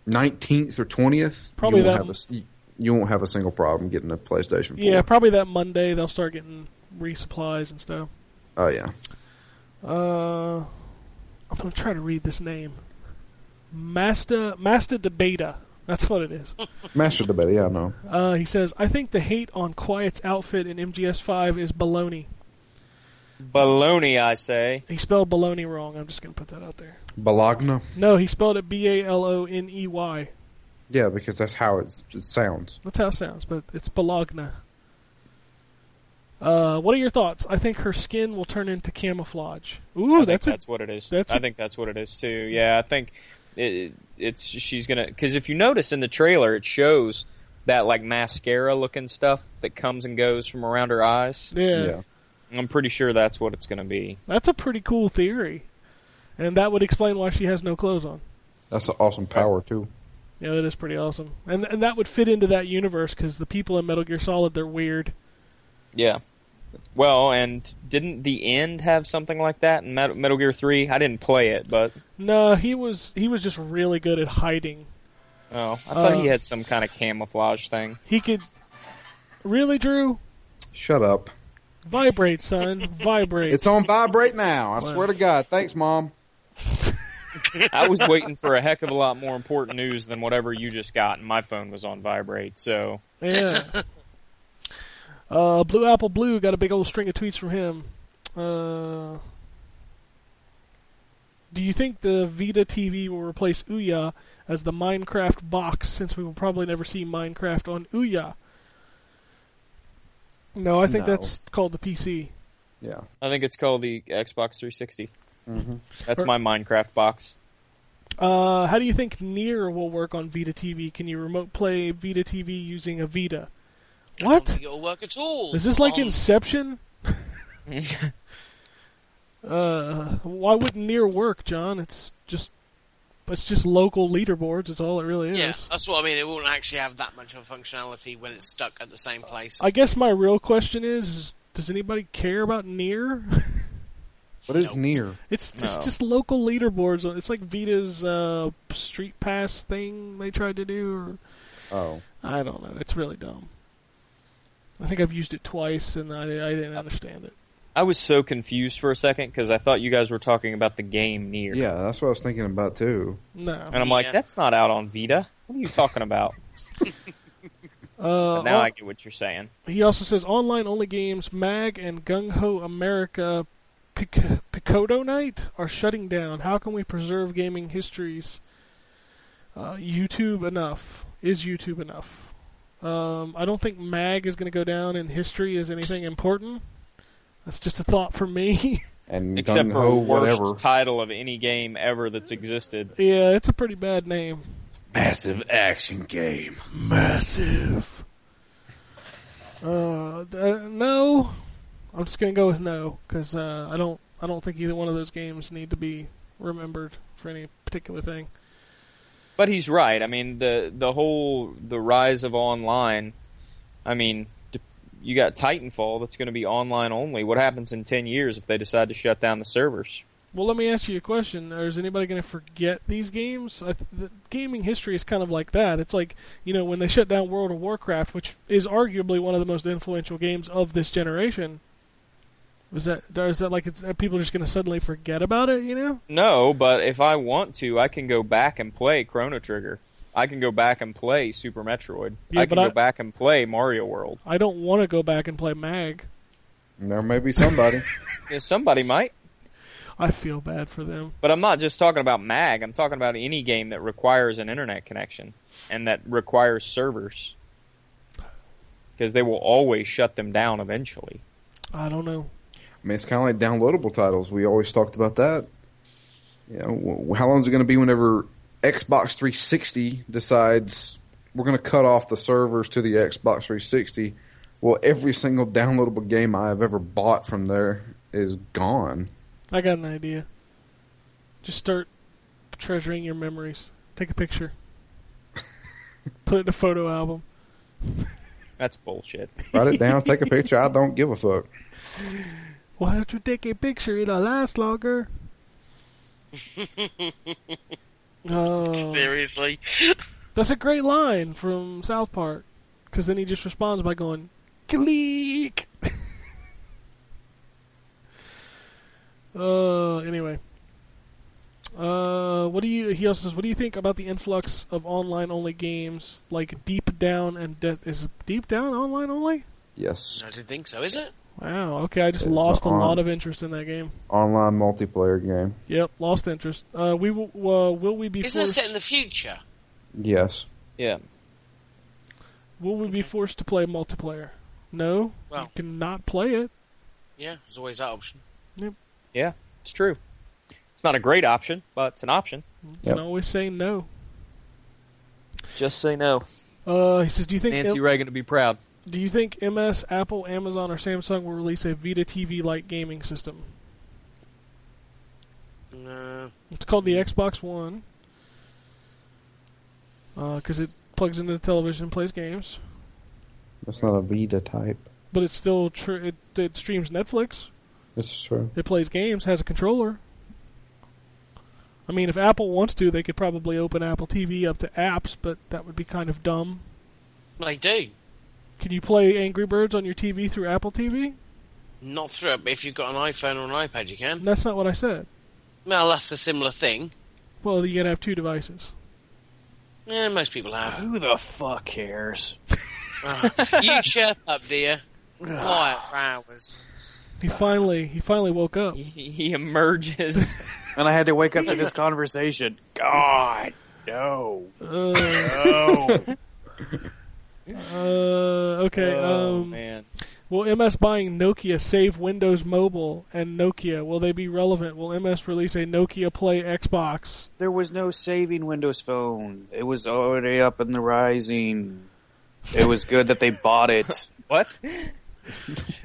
G: nineteenth or twentieth,
C: Probably
G: you won't
C: that-
G: have a you- you won't have a single problem getting a PlayStation Four.
C: Yeah, probably that Monday they'll start getting resupplies and stuff.
G: Oh yeah.
C: Uh, I'm gonna try to read this name. Master Master Debata. That's what it is.
G: Master Debate, yeah, I know.
C: Uh, he says, "I think the hate on Quiet's outfit in MGS5 is baloney."
F: Baloney, I say.
C: He spelled baloney wrong. I'm just gonna put that out there.
G: Bologna?
C: No, he spelled it B A L O N E Y.
G: Yeah, because that's how it's, it sounds.
C: That's how it sounds, but it's Bologna. Uh, what are your thoughts? I think her skin will turn into camouflage. Ooh,
F: I think
C: that's
F: that's, what it is.
C: that's
F: I
C: a-
F: think that's what it is too. Yeah, I think it, it's she's gonna because if you notice in the trailer, it shows that like mascara looking stuff that comes and goes from around her eyes.
C: yeah,
F: I'm pretty sure that's what it's gonna be.
C: That's a pretty cool theory, and that would explain why she has no clothes on.
G: That's an awesome power, too.
C: Yeah, that is pretty awesome, and and that would fit into that universe because the people in Metal Gear Solid they're weird.
F: Yeah. Well, and didn't the end have something like that in Metal, Metal Gear Three? I didn't play it, but
C: No, he was he was just really good at hiding.
F: oh, I thought
C: Uh,
F: he had some kind of camouflage thing.
C: He could really, Drew,
G: Shut up.
C: vibrate, son, vibrate.
G: It's on vibrate now. I
C: Wow.
G: swear to God. Thanks, Mom.
F: I was waiting for a heck of a lot more important news than whatever you just got, and my phone was on vibrate. So
C: Yeah. uh, Blue Apple Blue got a big old string of tweets from him. Uh, do you think the Vita TV will replace Ouya as the Minecraft box since we will probably never see Minecraft on Ouya? No, I think
G: No.
C: that's called the PC.
G: Yeah.
F: I think it's called the Xbox 360.
G: Mhm.
F: That's
C: Per-
F: my Minecraft box.
C: Uh, how do you think Near will work on Vita TV? Can you remote play Vita TV using a Vita?
A: I don't
C: What?
A: think it'll work at all.
C: Is this like
A: Um,
C: Inception? Uh, why wouldn't Near work, John? It's just, it's just local leaderboards. It's all it really is.
A: Yeah, that's what I mean. It won't actually have that much of a functionality when it's stuck at the same place.
C: I guess my real question is: is Does anybody care about Near?
G: What is
A: Nope.
G: near?
C: it's it's just local leaderboards. It's like Vita's uh, Street Pass thing they tried to do. Or,
G: Oh.
C: I don't know. It's really dumb. I think I've used it twice and I, I didn't understand it.
F: I was so confused for a second because I thought you guys were talking about the game Nier.
G: Yeah, that's what I was thinking about, too.
C: No.
F: And I'm like,
A: Yeah.
F: that's not out on Vita. What are you talking about?
C: Uh,
F: But now
C: on-
F: I get what you're saying.
C: He also says online only games Mag and Gung Ho America Pic- Picoto Night are shutting down. How can we preserve gaming histories? Uh, YouTube enough. Is YouTube enough? Um, I don't think Mag is going to go down in history as anything important. That's just a thought from me.
G: And
F: Except for
G: gung-ho,
F: worst
G: whatever.
F: title of any game ever that's existed.
C: yeah, it's a pretty bad name.
G: Massive action game.
C: Massive. Uh, uh, no. I'm just gonna go with no because uh, I don't. I don't think either one of those games need to be remembered for any particular thing.
F: But he's right. I mean, the the whole the rise of online. I mean, you got Titanfall that's going to be online only. What happens in ten years if they decide to shut down the servers?
C: Well, let me ask you a question: Is anybody going to forget these games? I th- the gaming history is kind of like that. It's like you know when they shut down World of Warcraft, which is arguably one of the most influential games of this generation. Was that is that like it's, are people just going to suddenly forget about it? You know?
F: No, but if I want to, I can go back and play Chrono Trigger. I can go back and play Super Metroid.
C: Yeah,
F: I can go
C: I-
F: back and play Mario World.
C: I don't want to go back and play Mag.
G: There may be somebody.
F: Yeah, somebody might.
C: I feel bad for them.
F: But I'm not just talking about Mag. I'm talking about any game that requires an internet connection and that requires servers. Because they will always shut them down eventually.
C: I don't know.
G: I mean, it's kind of like downloadable titles. We always talked about that. You know, how long is it going to be whenever Xbox 360 decides we're going to cut off the servers to the Xbox 360? Well, every single downloadable game I've ever bought from there is gone.
C: I got an idea. Just start treasuring your memories. Take a picture. Put it in a photo album.
F: That's bullshit.
G: Write it down, take a picture. I don't give a fuck.
C: Why don't you take a picture? It'll last longer. oh,
A: Seriously.
C: that's a great line from South Park. Because then he just responds by going, "Click." Uh, anyway. Uh, what do you? He also says, what do you think about the influx of online-only games like Deep Down and De- is Deep Down online only?
G: Yes.
A: I didn't think so. Is it?
C: Wow. Okay, I just
G: It's
C: lost a
G: on-
C: lot of interest in that game.
G: Online multiplayer game.
C: Yep, lost interest. Uh, we will. Uh, will we be
A: Isn't it set in the future?
G: Yes.
F: Yeah.
C: Will we be forced to play multiplayer? No.
A: Well-
C: you cannot play it.
A: Yeah, there's always that option.
F: Yeah, it's true. It's not a great option, but it's an option.
C: You
G: Yep.
C: can always say no.
F: Just say no.
C: Uh, he says, do you think
F: Nancy
C: M-
F: Reagan would be proud.
C: Do you think MS, Apple, Amazon, or Samsung will release a Vita TV-like gaming system?
A: No.
C: It's called the hmm. Xbox One uh, because it plugs into the television and plays games,
G: That's not a Vita type.
C: but it's still tr- it, it streams Netflix.
G: It's true.
C: It plays games, has a controller. I mean, if Apple wants to, they could probably open Apple TV up to apps, but that would be kind of dumb.
A: They do.
C: Can you play Angry Birds on your TV through Apple TV?
A: Not through it, but if you've got an iPhone or an iPad, you can.
C: That's not what I said.
A: Well, that's a similar thing.
C: Well, you gotta have two devices.
A: Yeah, most people have.
D: Who the fuck cares?
A: you chirp up, dear. Quiet for hours.
C: He finally, he finally woke up.
F: He, he emerges.
D: And I had to wake up to this conversation. God, no,
C: Uh,
D: no.
C: uh, okay.
F: oh
C: um,
F: man.
C: Will MS buying Nokia save Windows Mobile and Nokia? Will they be relevant? Will MS release a Nokia Play Xbox?
D: there was no saving Windows Phone. It was already up in the rising. It was good that they bought it.
F: What?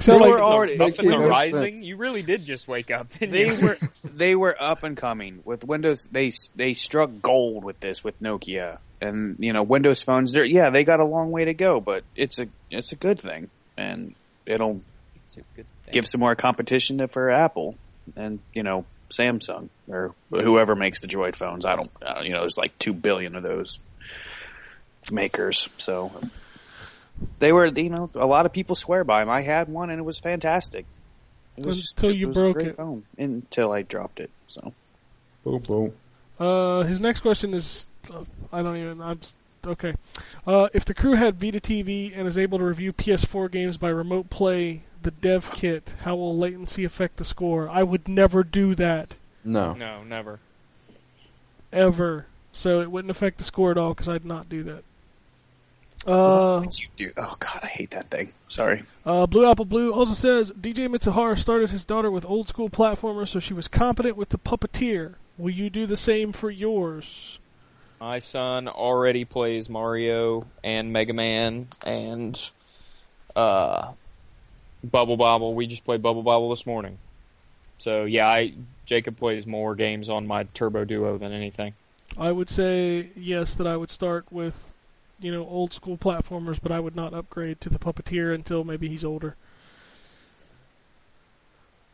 C: So
D: They
C: like,
D: were already-
F: up in the
G: no
F: rising?
G: sense.
F: You really did just wake up, didn't
D: They
F: you?
D: were they were up and coming with Windows. They they struck gold with this with Nokia, and you know Windows phones. They're yeah they got a long way to go, but it's a it's a good thing, and it'll
F: It's a good thing.
D: give some more competition to, for Apple and you know Samsung or whoever makes the Droid phones. I don't, uh, you know, there's like two billion of those makers, so they were, you know, a lot of people swear by them. I had one and it was fantastic. It was just,
C: Until
D: it
C: you
D: was a
C: broke
D: great
C: it.
D: phone until I dropped it. So
G: Boom, boom.
C: Uh, his next question is, I don't even. I'm okay. Uh, if the crew had Vita TV and is able to review PS4 games by remote play, the dev kit, how will latency affect the score? I would never do that
G: No.
F: No, never.
C: ever. So it wouldn't affect the score at all because I'd not do that. Uh,
D: what you do? Oh God, I hate that thing. Sorry.
C: Uh, Blue Apple Blue also says DJ Mitsuhara started his daughter with old school platformers, so she was competent with the puppeteer. Will you do the same for yours?
F: My son already plays Mario and Mega Man and uh, Bubble Bobble. We just played Bubble Bobble this morning. So yeah, I Jacob plays more games on my Turbo Duo than anything.
C: I would say yes that I would start with, you know, old school platformers, but I would not upgrade to the puppeteer until maybe he's older.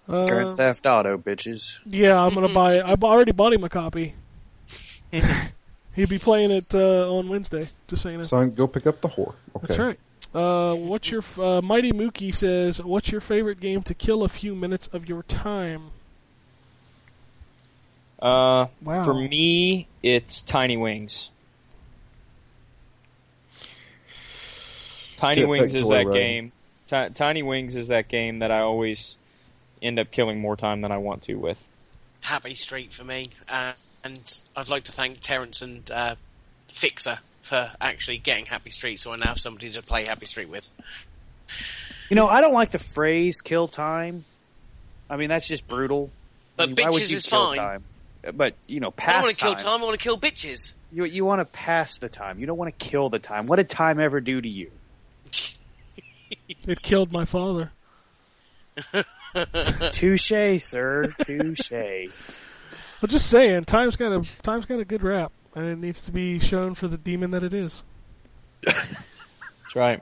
C: Uh,
D: Grand Theft Auto, bitches.
C: yeah, I'm gonna buy it. I've already bought him a copy. He'd be playing it uh, on Wednesday. Just saying. it.
G: Son, go pick up the whore. Okay.
C: That's right. Uh, what's your uh, Mighty Mookie says? What's your favorite game to kill a few minutes of your time?
F: Uh,
C: Wow.
F: For me, it's Tiny Wings. Tiny
G: Jetpack
F: Wings is
G: Joyride.
F: that game. Ti- Tiny Wings is that game that I always end up killing more time than I want to with.
A: Happy Street for me. Uh, and I'd like to thank Terence and uh, Fixer for actually getting Happy Street so I now have somebody to play Happy Street with.
D: You know, I don't like the phrase "kill time." I mean, that's just brutal.
A: But
D: I mean,
A: bitches is fine.
D: Time? But you know,
A: I
D: pass
A: don't want to kill
D: time.
A: time, I want to kill bitches.
D: You you want to pass the time. You don't want to kill the time. What did time ever do to you?
C: It killed my father.
D: Touche, sir. Touche.
C: Well, just saying, time's got a time's got a good rap, and it needs to be shown for the demon that it is.
F: That's right.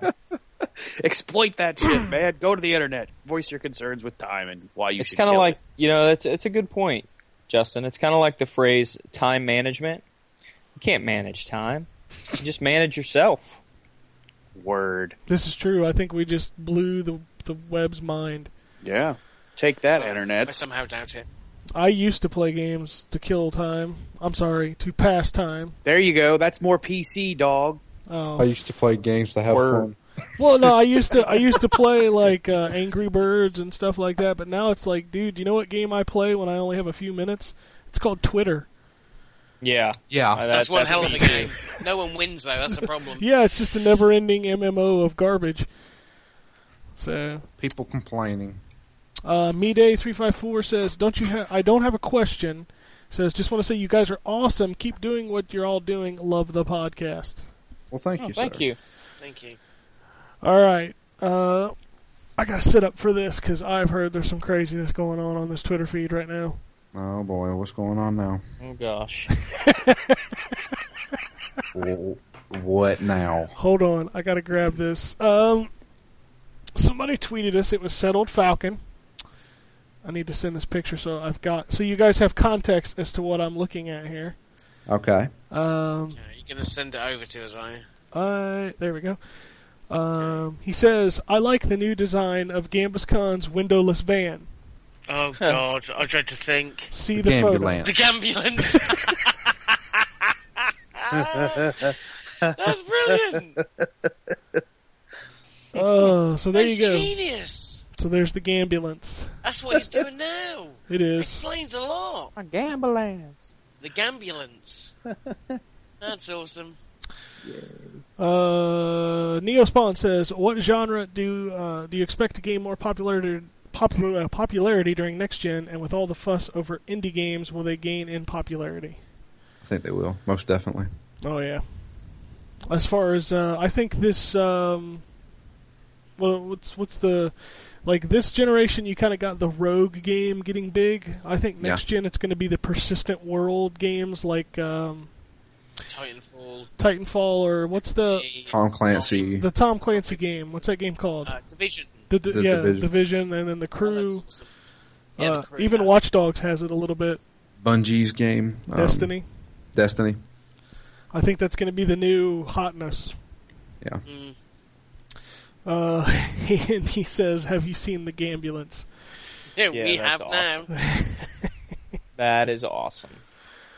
D: Exploit that shit, man. Go to the internet. Voice your concerns with time and why you
F: it's kind of like
D: it.
F: you know that's it's a good point, Justin. It's kind of like the phrase time management. You can't manage time. You just manage yourself.
D: word.
C: This is true. I think we just blew the the web's mind.
D: Yeah. Take that,
A: I
D: internet.
A: somehow doubt it.
C: I used to play games to kill time. I'm sorry, to pass time.
D: There you go. That's more PC, dog.
C: Oh.
G: I used to play games to have
D: Word.
G: fun.
C: Well, no, I used to I used to play like uh, Angry Birds and stuff like that, but now it's like, dude, you know what game I play when I only have a few minutes? It's called Twitter.
F: Yeah,
E: Yeah.
F: Uh,
A: That's
F: that-
A: one hell of a game. No one wins though. That's the problem.
C: Yeah, it's just a never-ending MMO of garbage. So,
G: People complaining.
C: Uh, Me Day three five four says, "Don't you have? I don't have a question." Says, "Just want to say you guys are awesome. Keep doing what you're all doing. Love the podcast."
G: Well, thank
F: Oh,
G: you,
F: thank
G: sir.
F: you.
A: Thank you.
C: All right. Uh, I gotta sit up for this because I've heard there's some craziness going on on this Twitter feed right now.
G: Oh boy, what's going on now?
F: Oh gosh.
G: Wh- what now?
C: Hold on, I gotta grab this. Um, somebody tweeted us. It was settled Falcon. I need to send this picture so I've got so you guys have context as to what I'm looking at here.
G: Okay.
C: Um,
A: Yeah, you're gonna send it over to us, are you?
C: I there we go. Um, he says, "I like the new design of Gambus Khan's windowless van.
A: Oh God, I dread to think.
C: See the, photo."
G: Gambulance.
A: The ambulance. That's brilliant.
C: Oh, so there
A: That's
C: you go.
A: genius.
C: So there's the Gambulance.
A: That's what he's doing now.
C: It is.
A: Explains a lot.
H: A gambulance.
A: The Gambulance. That's awesome.
C: Uh, Neospawn says, "What genre do uh, do you expect to gain more popularity popular, uh, popularity during next gen? And with all the fuss over indie games, will they gain in popularity?"
G: I think they will, most definitely.
C: Oh yeah. As far as uh, I think this, um, well, what's what's the like this generation? You kind of got the rogue game getting big. I think next gen it's going to be the persistent world games like um,
A: Titanfall.
C: Titanfall or what's the
G: Tom Clancy.
C: the Tom Clancy game? What's that game called?
A: Uh, Division.
C: The, the,
G: The
C: yeah,
G: Division.
C: division. and then the
A: Oh,
C: crew.
A: that's awesome. Yeah, the
C: uh,
A: crew
C: even
A: has
C: Watch Dogs has it a little bit.
G: Bungie's game. um,
C: Destiny.
G: Destiny.
C: I think that's going to be the new hotness.
G: Yeah.
A: Mm.
C: Uh, and he says, "Have you seen the Gambulance?"
A: Yeah,
F: Yeah,
A: we
F: that's
A: have
F: awesome.
A: now.
F: That is awesome.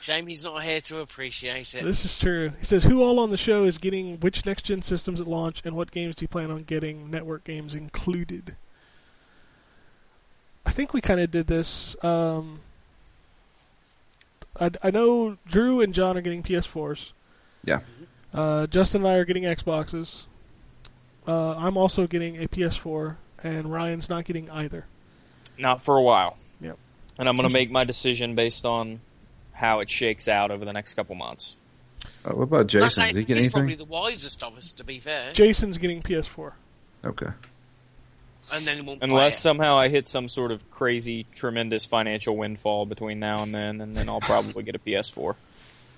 A: Shame he's not here to appreciate it.
C: This is true. He says, "Who all on the show is getting which next gen systems at launch, and what games do you plan on getting? Network games included." I think we kind of did this. Um, I, I know Drew and John are getting PS4s.
G: Yeah.
C: Uh, Justin and I are getting Xboxes. Uh, I'm also getting a PS4, and Ryan's not getting either.
F: Not for a while.
C: Yep.
F: And I'm going to make my decision based on how it shakes out over the next couple months.
G: Uh, what about Jason? Did he get
A: he's
G: anything?
A: probably the wisest of us, to be fair.
C: Jason's getting PS4.
G: Okay.
A: and then he won't
F: Unless somehow I hit some sort of crazy, tremendous financial windfall between now and then, and then I'll probably get a PS4.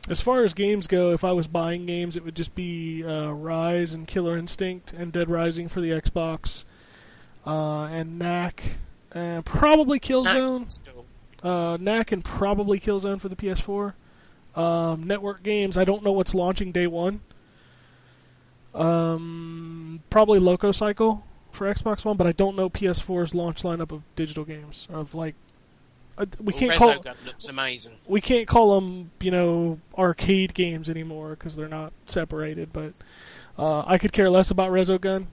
C: As far as games go, if I was buying games, it would just be uh, Ryse and Killer Instinct and Dead Rising for the Xbox, uh, and Knack, and probably. Killzone. Uh, Knack and probably Killzone for the PS4. Um, network games, I don't know what's launching day one. Um, probably LocoCycle for Xbox One, but I don't know PS4's launch lineup of digital games of like. Uh, we can't call
A: looks amazing.
C: we can't call them, you know, arcade games anymore because they're not separated. But uh, I could care less about Resogun.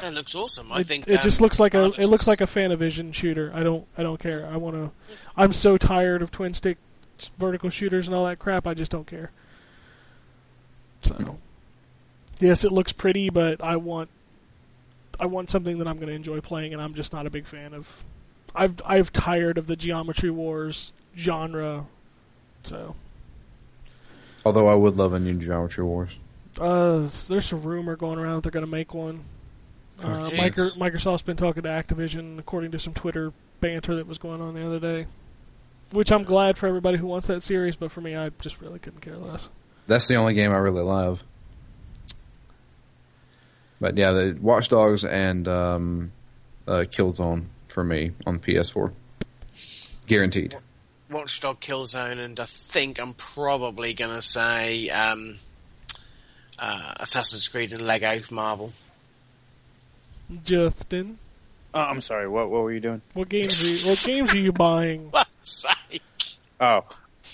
A: That looks awesome. I
C: It,
A: think
C: it
A: um,
C: just looks like a it looks like a Fanavision shooter. I don't I don't care. I want to. I'm so tired of twin stick vertical shooters and all that crap. I just don't care. So, yes, it looks pretty, but I want I want something that I'm going to enjoy playing, and I'm just not a big fan of. I've I've tired of the Geometry Wars genre. So,
G: Although I would love a new Geometry Wars.
C: uh, there's a rumor going around that they're going to make one. Uh, Micro, Microsoft's been talking to Activision, according to some Twitter banter that was going on the other day. Which I'm glad for everybody who wants that series, but for me, I just really couldn't care less.
G: That's the only game I really love. But yeah, the Watch Dogs and um, uh, Killzone for me on PS4, guaranteed.
A: Watchdog Killzone, and I think I'm probably going to say um, uh, Assassin's Creed and Lego Marvel.
C: Justin,
D: Oh, I'm sorry. What what were you doing?
C: what games are you, what games are you buying?
A: sake.
D: Oh,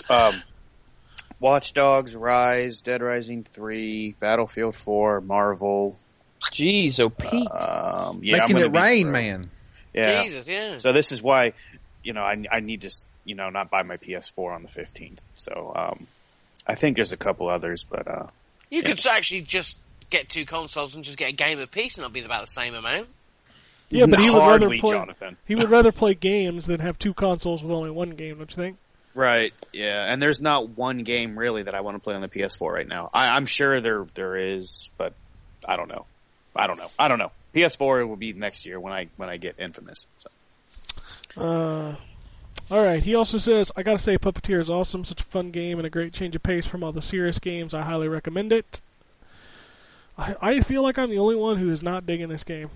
D: um, Watch Dogs, Ryse, Dead Rising Three, Battlefield Four, Marvel.
F: Jeez, oh Pete.
D: Um, yeah, I'm
G: Making it rain,
D: thrilled.
G: man.
D: Yeah.
A: Jesus, yeah.
D: So this is why, you know, I, I need to, you know, not buy my PS4 on the 15th. So, um, I think there's a couple others, but, uh,
A: you could actually just get two consoles and just get a game apiece and it'll be about the same amount.
C: Yeah, but he would rather play.
D: Jonathan.
C: He would rather play games than have two consoles with only one game. Don't you think?
D: Right. Yeah. And there's not one game really that I want to play on the PS4 right now. I, I'm sure there there is, but I don't know. I don't know. I don't know. PS4 will be next year when I when I get Infamous. So.
C: Uh, all right. He also says, "I gotta say, Puppeteer is awesome. Such a fun game and a great change of pace from all the serious games. I highly recommend it." I, I feel like I'm the only one who is not digging this game.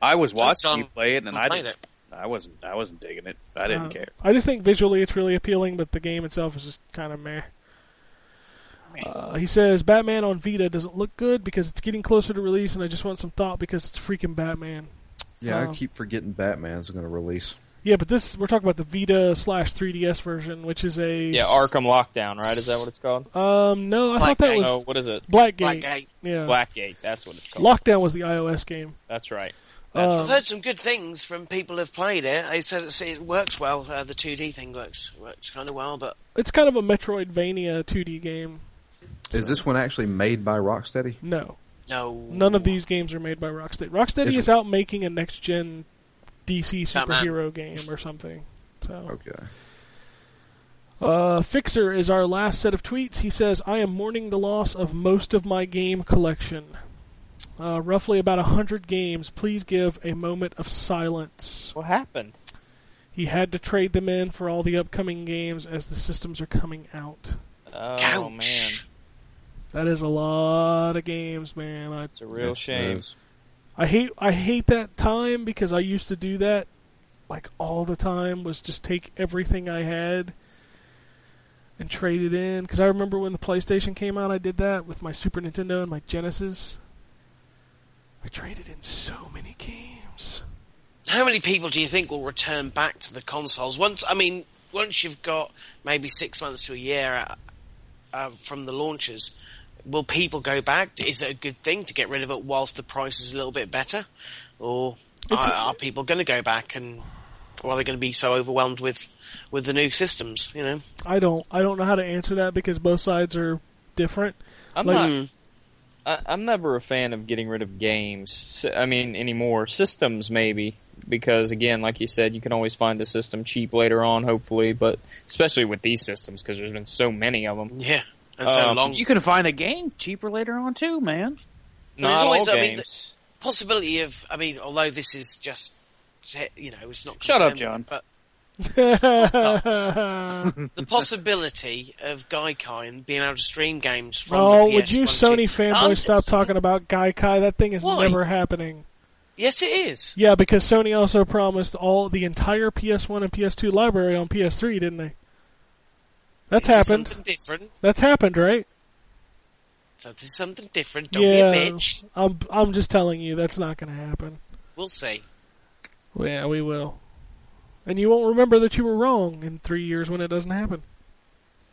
D: I was watching
A: Some-
D: you play it, and I didn't.
A: it.
D: I wasn't. I wasn't digging it. I didn't
C: Uh,
D: care.
C: I just think visually it's really appealing, but the game itself is just kind of meh. Uh, he says Batman on Vita doesn't look good because it's getting closer to release, and I just want some thought because it's freaking Batman.
G: Yeah,
C: Um,
G: I keep forgetting Batman's going to release.
C: Yeah, but this we're talking about the Vita slash 3DS version, which is a
F: Yeah, Arkham Lockdown, right? Is that what it's called?
C: Um, no, I thought that
A: Blackgate.
C: was
F: No, what is it?
C: Blackgate.
A: Blackgate.
C: Yeah,
F: Blackgate. That's what it's called.
C: Lockdown was the iOS game.
F: That's right.
C: Um,
A: I've heard some good things from people who've played it. They said it's- it works well. Uh, the 2D thing works works kind of well, but
C: it's kind of a Metroidvania 2D game.
G: Is this one actually made by Rocksteady?
C: No,
A: no,
C: none of these games are made by Rocksteady. Rocksteady
G: Is-
C: is out making a next gen DC
A: Batman.
C: superhero game or something. So,
G: Okay.
C: uh, Fixer is our last set of tweets. He says, "I am mourning the loss of most of my game collection." Uh, roughly about a hundred games. Please give a moment of silence.
F: What happened?
C: He had to trade them in for all the upcoming games as the systems are coming out.
F: Oh
A: Ouch.
F: Man,
C: That is a lot of games, man. I,
F: it's a real
G: Yes,
F: shame.
G: is.
C: I hate I hate that time because I used to do that like all the time was just take everything I had and trade it in because I remember when the PlayStation came out I did that with my Super Nintendo and my Genesis. I traded in so many games.
A: How many people do you think will return back to the consoles once? I mean, once you've got maybe six months to a year uh, uh, from the launches, will people go back? Is it a good thing to get rid of it whilst the price is a little bit better, or are, are people going to go back and or are they going to be so overwhelmed with with the new systems? You know,
C: I don't I don't know how to answer that because both sides are different.
F: I'm
C: Like-
F: not. I, I'm never a fan of getting rid of games. I mean, anymore. Systems maybe because again, like you said, you can always find the system cheap later on, hopefully. But especially with these systems, because there's been so many of them.
A: yeah, and so
F: Um,
A: long.
D: You can find a game cheaper later on too, man.
A: There's always-
F: all
A: I mean,
F: games.
A: possibility of. I mean, although this is just. You know, it's not.
D: Shut up, John.
A: But the possibility of Gaikai being able to stream games from
C: oh,
A: the
C: would you
A: PS1
C: Sony fanboy
A: Um,
C: stop talking about Gaikai? That thing is
A: Why?
C: never happening.
A: Yes, it is.
C: Yeah, because Sony also promised all the entire PS1 and PS2 library on PS3, didn't they? That's
A: This is
C: happened.
A: Something different.
C: That's happened, right?
A: So this is something different. Don't
C: yeah,
A: be a bitch.
C: I'm I'm just telling you that's not going to happen.
A: We'll see.
C: Well, yeah, we will. And you won't remember that you were wrong in three years when it doesn't happen.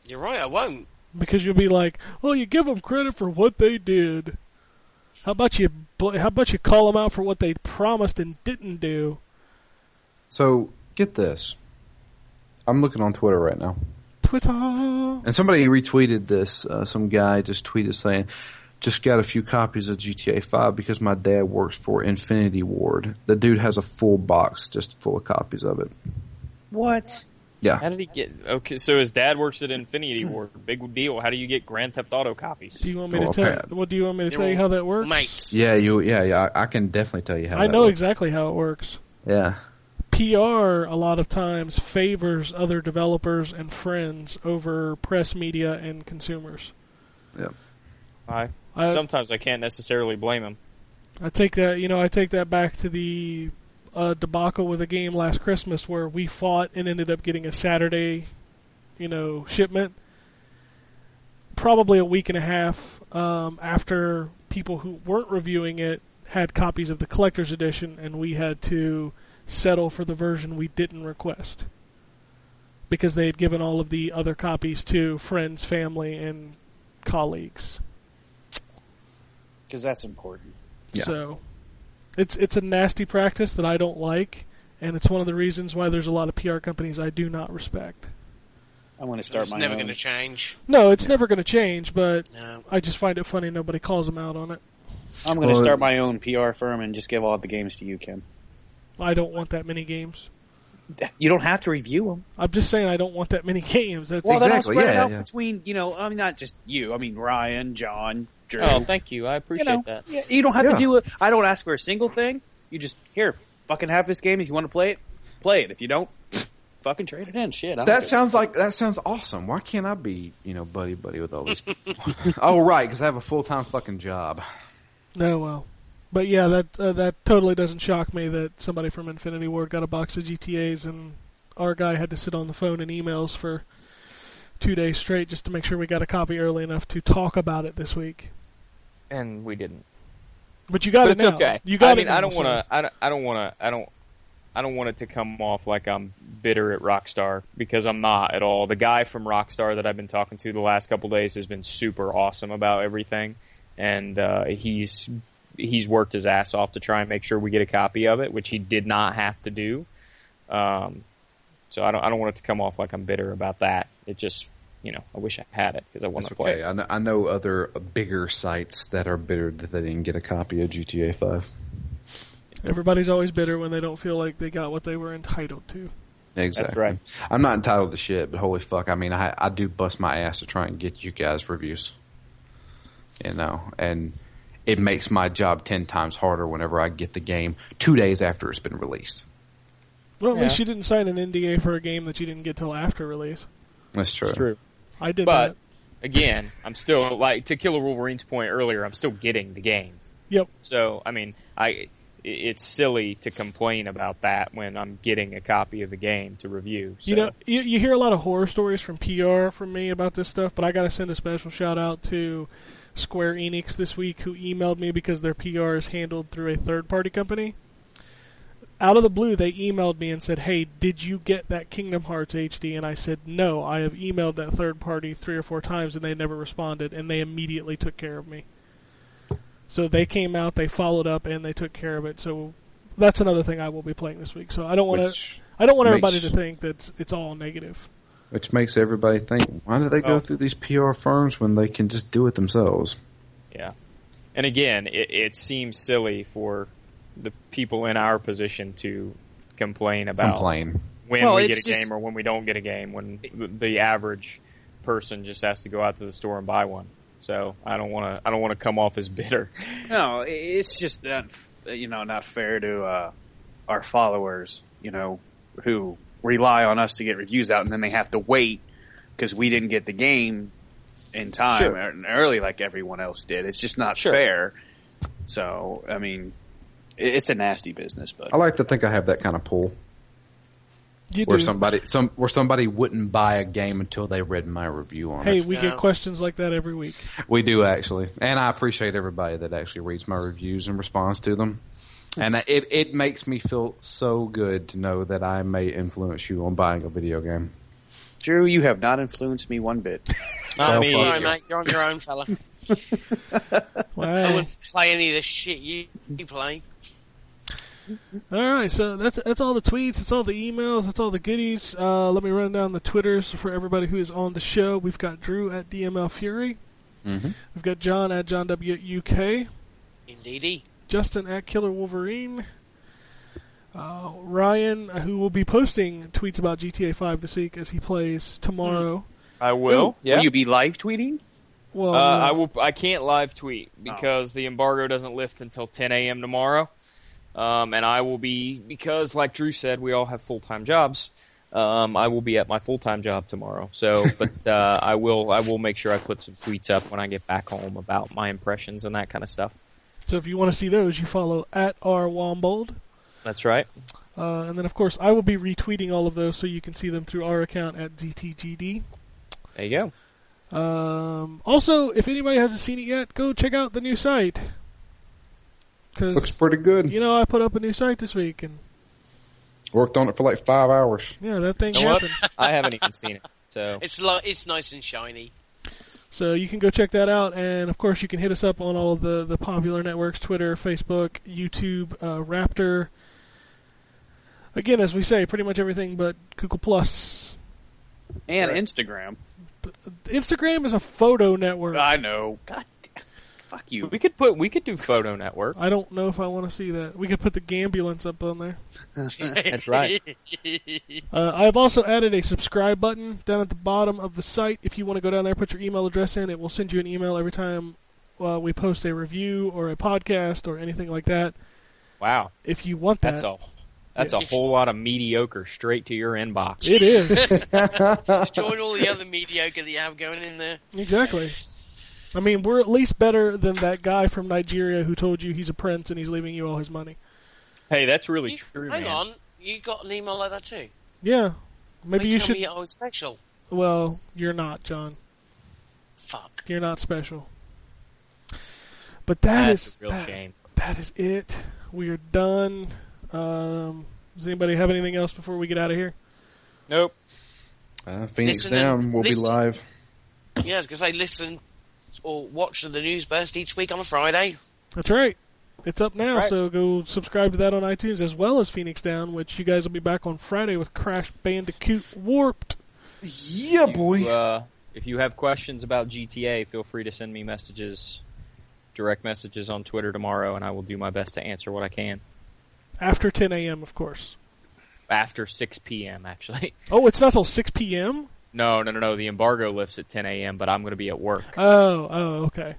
A: You're right. I won't.
C: Because you'll be like, "Well, you give them credit for what they did. How about you? How about you call them out for what they promised and didn't do?"
G: So get this. I'm looking on Twitter right now,
C: Twitter.
G: and somebody retweeted this. Uh, some guy just tweeted saying, "Just got a few copies of GTA 5 because my dad works for Infinity Ward. The dude has a full box just full of copies of it."
D: What?
G: Yeah,
F: How did he get? Okay, so his dad works at Infinity Ward. Big deal. How do you get Grand Theft Auto copies?
C: Do you want me
G: Oh,
C: to tell?
G: apparent-
C: What do you want me to tell you how that works?
A: Mates.
G: yeah, you, yeah, yeah. I, I can definitely tell you how.
C: I
G: that
C: know
G: works.
C: exactly how it works.
G: Yeah,
C: PR a lot of times favors other developers and friends over press media and consumers.
F: I,
C: I,
F: sometimes I can't necessarily blame him.
C: I take that, you know, I take that back to the uh, debacle with a game last Christmas where we fought and ended up getting a Saturday, you know, shipment. Probably a week and a half um, after people who weren't reviewing it had copies of the collector's edition, and we had to settle for the version we didn't request. because they had given all of the other copies to friends, family, and colleagues.
D: Because that's important.
G: Yeah.
C: So it's it's a nasty practice that I don't like, and it's one of the reasons why there's a lot of PR companies I do not respect.
D: I'm going to start
A: it's
D: my
A: never going to change.
C: No, it's never going to change, but
A: No.
C: I just find it funny nobody calls them out on it.
D: I'm going to
G: Well,
D: start my own PR firm and just give all the games to you, Kim.
C: I don't want that many games.
D: You don't have to review them.
C: I'm just saying I don't want that many games. That's
D: Well, then I'll
G: Exactly,
D: spread it
G: yeah,
D: out
G: yeah.
D: between you know. I mean, not just you. I mean, Ryan, John, Drew.
F: Oh, thank you. I
D: you
F: appreciate
D: know,
F: that.
D: yeah, you don't have
G: Yeah.
D: to do it. I don't ask for a single thing. You just here, fucking have this game. If you want to play it, play it. If you don't, fucking trade it in. Shit. I don't
G: That
D: care.
G: sounds like that sounds awesome. Why can't I be, you know, buddy buddy with all these people? oh, right, because I have a full time fucking job.
C: no well. But yeah, that uh, that totally doesn't shock me that somebody from Infinity Ward got a box of GTA's and our guy had to sit on the phone and emails for two days straight just to make sure we got a copy early enough to talk about it this week.
F: And we didn't.
C: But you got
F: but
C: it
F: it's
C: now.
F: okay.
C: You got
F: I
C: it.
F: mean, I don't want to. I don't want to. I don't. I don't want it to come off like I'm bitter at Rockstar because I'm not at all. The guy from Rockstar that I've been talking to the last couple days has been super awesome about everything, and uh, he's he's worked his ass off to try and make sure we get a copy of it, which he did not have to do. Um, so I don't. I don't want it to come off like I'm bitter about that. It just, you know, I wish I had it because I want
G: That's
F: to play.
G: okay.
F: it.
G: I know, I know other bigger sites that are bitter that they didn't get a copy of GTA Five.
C: Everybody's always bitter when they don't feel like they got what they were entitled to.
G: Exactly.
F: right.
G: I'm not entitled to shit, but holy fuck, I mean, I I do bust my ass to try and get you guys reviews. You know, and it makes my job ten times harder whenever I get the game two days after it's been released.
C: Well, at
F: Yeah.
C: least you didn't sign an NDA for a game that you didn't get till after release.
G: That's true.
F: That's True.
C: I did
F: But
C: that.
F: again, I'm still like to Killer Wolverine's point earlier. I'm still getting the game.
C: Yep.
F: So I mean, I i- it's silly to complain about that when I'm getting a copy of the game to review. So.
C: You know, you, you hear a lot of horror stories from PR from me about this stuff, but I got to send a special shout out to Square Enix this week who emailed me because their PR is handled through a third party company. Out of the blue, they emailed me and said, Hey, did you get that Kingdom Hearts HD? And I said, No, I have emailed that third party three or four times and they never responded, and they immediately took care of me. So they came out, they followed up, and they took care of it. So that's another thing I will be playing this week. So I don't want to. I don't want everybody to think that it's all negative.
G: Which makes everybody think, why do they go
F: Well-
G: through these PR firms when they can just do it themselves?
F: Yeah. And again, it, it seems silly for the people in our position to complain about
G: Complain.
F: when
D: Well,
F: we get a
D: just-
F: game or when we don't get a game. When the- the average person just has to go out to the store and buy one. So I don't want to. I don't want to come off as bitter.
D: No, it's just not, you know, not fair to uh, our followers, you know, who rely on us to get reviews out, and then they have to wait because we didn't get the game in time
F: Sure.
D: or early like everyone else did. It's just not
F: Sure.
D: fair. So, I mean, i- it's a nasty business, but
G: I like to think I have that kind of pull
C: You
G: where
C: do.
G: somebody some where somebody wouldn't buy a game until they read my review on
C: hey,
G: it.
C: we
A: No.
C: get questions like that every week.
G: We do actually, and I appreciate everybody that actually reads my reviews and responds to them. And it it makes me feel so good to know that I may influence you on buying a video game.
D: Drew, you have not influenced me one bit.
F: I
G: Well,
F: mean,
G: fuck
A: Sorry,
G: you.
A: mate. You're on your own, fella. well,
C: I
A: wouldn't play any of this shit you, you play.
C: all right, so that's that's all the tweets, that's all the emails, that's all the goodies. Uh, let me run down the twitters for everybody who is on the show. We've got Drew at DML Fury.
G: Mhm.
C: We've got John at John W UK.
A: Indeedy.
C: Justin at Killer Wolverine. Uh, Ryan, uh, who will be posting tweets about GTA 5 this week as he plays tomorrow.
F: I will.
D: Ooh,
F: yeah.
D: Will you be live tweeting?
C: Well,
F: Uh,
C: uh,
F: I will. I can't live tweet because the embargo doesn't lift until 10 a.m. tomorrow, um, and I will be because, like Drew said, we all have full time jobs. Um, I will be at my full time job tomorrow. So, but uh, I will. I will make sure I put some tweets up when I get back home about my impressions and that kind of stuff.
C: So if you want to see those, you follow at R Wombold.
F: That's right.
C: Uh, and then, of course, I will be retweeting all of those so you can see them through our account at ZTGD.
F: There you go.
C: Um, also, if anybody hasn't seen it yet, go check out the new site.
G: Looks pretty good.
C: you know, I put up a new site this week, and
G: Worked on it for like five hours.
C: Yeah, that thing
F: You know what?
C: happened.
F: I haven't even seen it. So
A: It's lo- it's nice and shiny.
C: So you can go check that out, and of course you can hit us up on all of the, the popular networks: Twitter, Facebook, YouTube, uh, Raptr. Again, as we say, pretty much everything but Google
D: And
A: Right.
D: Instagram.
C: Instagram is a photo network.
D: I know. God, damn. Fuck you.
F: we could put we could do Photo Network.
C: I don't know if I want to see that. We could put the Gambulance up on there.
F: That's right.
C: Uh, I've also added a subscribe button down at the bottom of the site. If you want to go down there, put your email address in. It will send you an email every time uh, we post a review or a podcast or anything like that.
F: Wow,
C: If you want that,
F: that's a that's a whole lot of mediocre straight to your inbox.
C: it is
A: Join all the other mediocre that you have going in there.
C: exactly. I mean, we're at least better than that guy from Nigeria who told you he's a prince and he's leaving you all his money.
F: Hey, that's really
A: You-
F: true,
A: hang
F: man.
A: on, you got an email like that too?
C: Yeah, maybe
A: Why
C: you
A: tell
C: should.
A: me I was special.
C: Well, you're not, John.
A: Fuck.
C: You're not special. But that
F: That's
C: is
F: a real
C: that-
F: shame.
C: that is it. We are done. Um, does anybody have anything else before we get out of here?
F: Nope.
G: Uh, Phoenix
A: Listen and-
G: Down will be live.
A: Yeah, because I was listen or watch the news burst each week on a Friday.
C: That's right. It's up now,
F: Right.
C: so go subscribe to that on iTunes as well as Phoenix Down, which you guys will be back on Friday with Crash Bandicoot Warped.
G: Yeah, boy.
F: Uh, if you have questions about GTA, feel free to send me messages, direct messages on Twitter tomorrow, and I will do my best to answer what I can.
C: After 10 a.m., of course.
F: After 6 p.m., actually.
C: Oh, it's not till 6 p.m.?
F: No, no, no, no. The embargo lifts at 10 a.m., but I'm going to be at work.
C: Oh, oh, okay.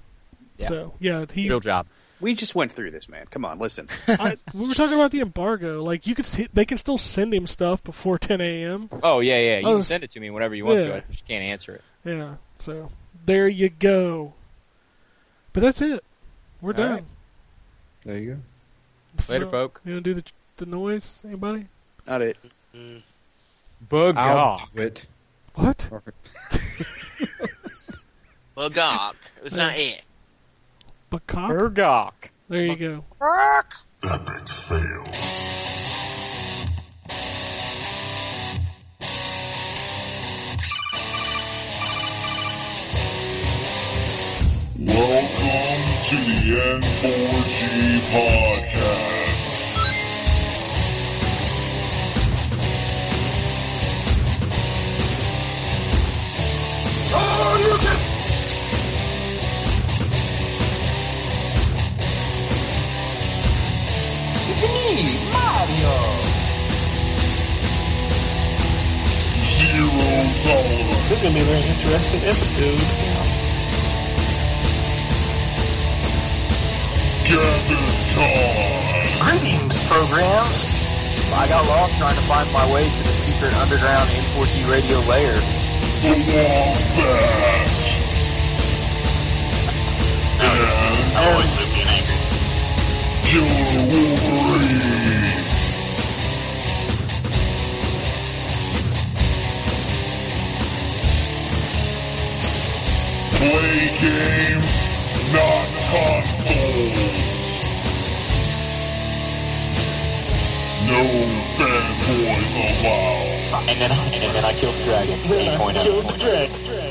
F: Yeah.
C: So, yeah, he,
F: Real job.
D: We just went through this, man. Come on, listen.
C: I, we were talking about the embargo. Like, you could, s- they can still send him stuff before 10 a.m.
F: Oh, yeah, yeah. You
C: Oh,
F: can send it to me whenever you want
C: yeah.
F: to. I just can't answer it.
C: Yeah, so there you go. But that's it. We're
F: All
C: done.
F: right.
G: There you go.
F: Later,
C: So,
F: folk.
C: You want to do the the noise? Anybody?
D: Not it.
F: Bug
G: I'll do it.
C: What?
A: Well, Gark, was that it?
C: Baccock?
F: Burgok.
C: There you go. Burk! Epic fail.
I: Welcome to the N4G podcast.
C: This is to be a very interesting episode.
I: Gather time.
J: Greetings, programs. I got lost trying to find my way to the secret underground N4G radio lair.
I: The Wombat. And
J: always lived in anger.
I: Killer Wolverine. Play games, not consoles. No fanboys allowed.
J: And then, and then I killed the dragon. 8.0.
I: Killed the dragon.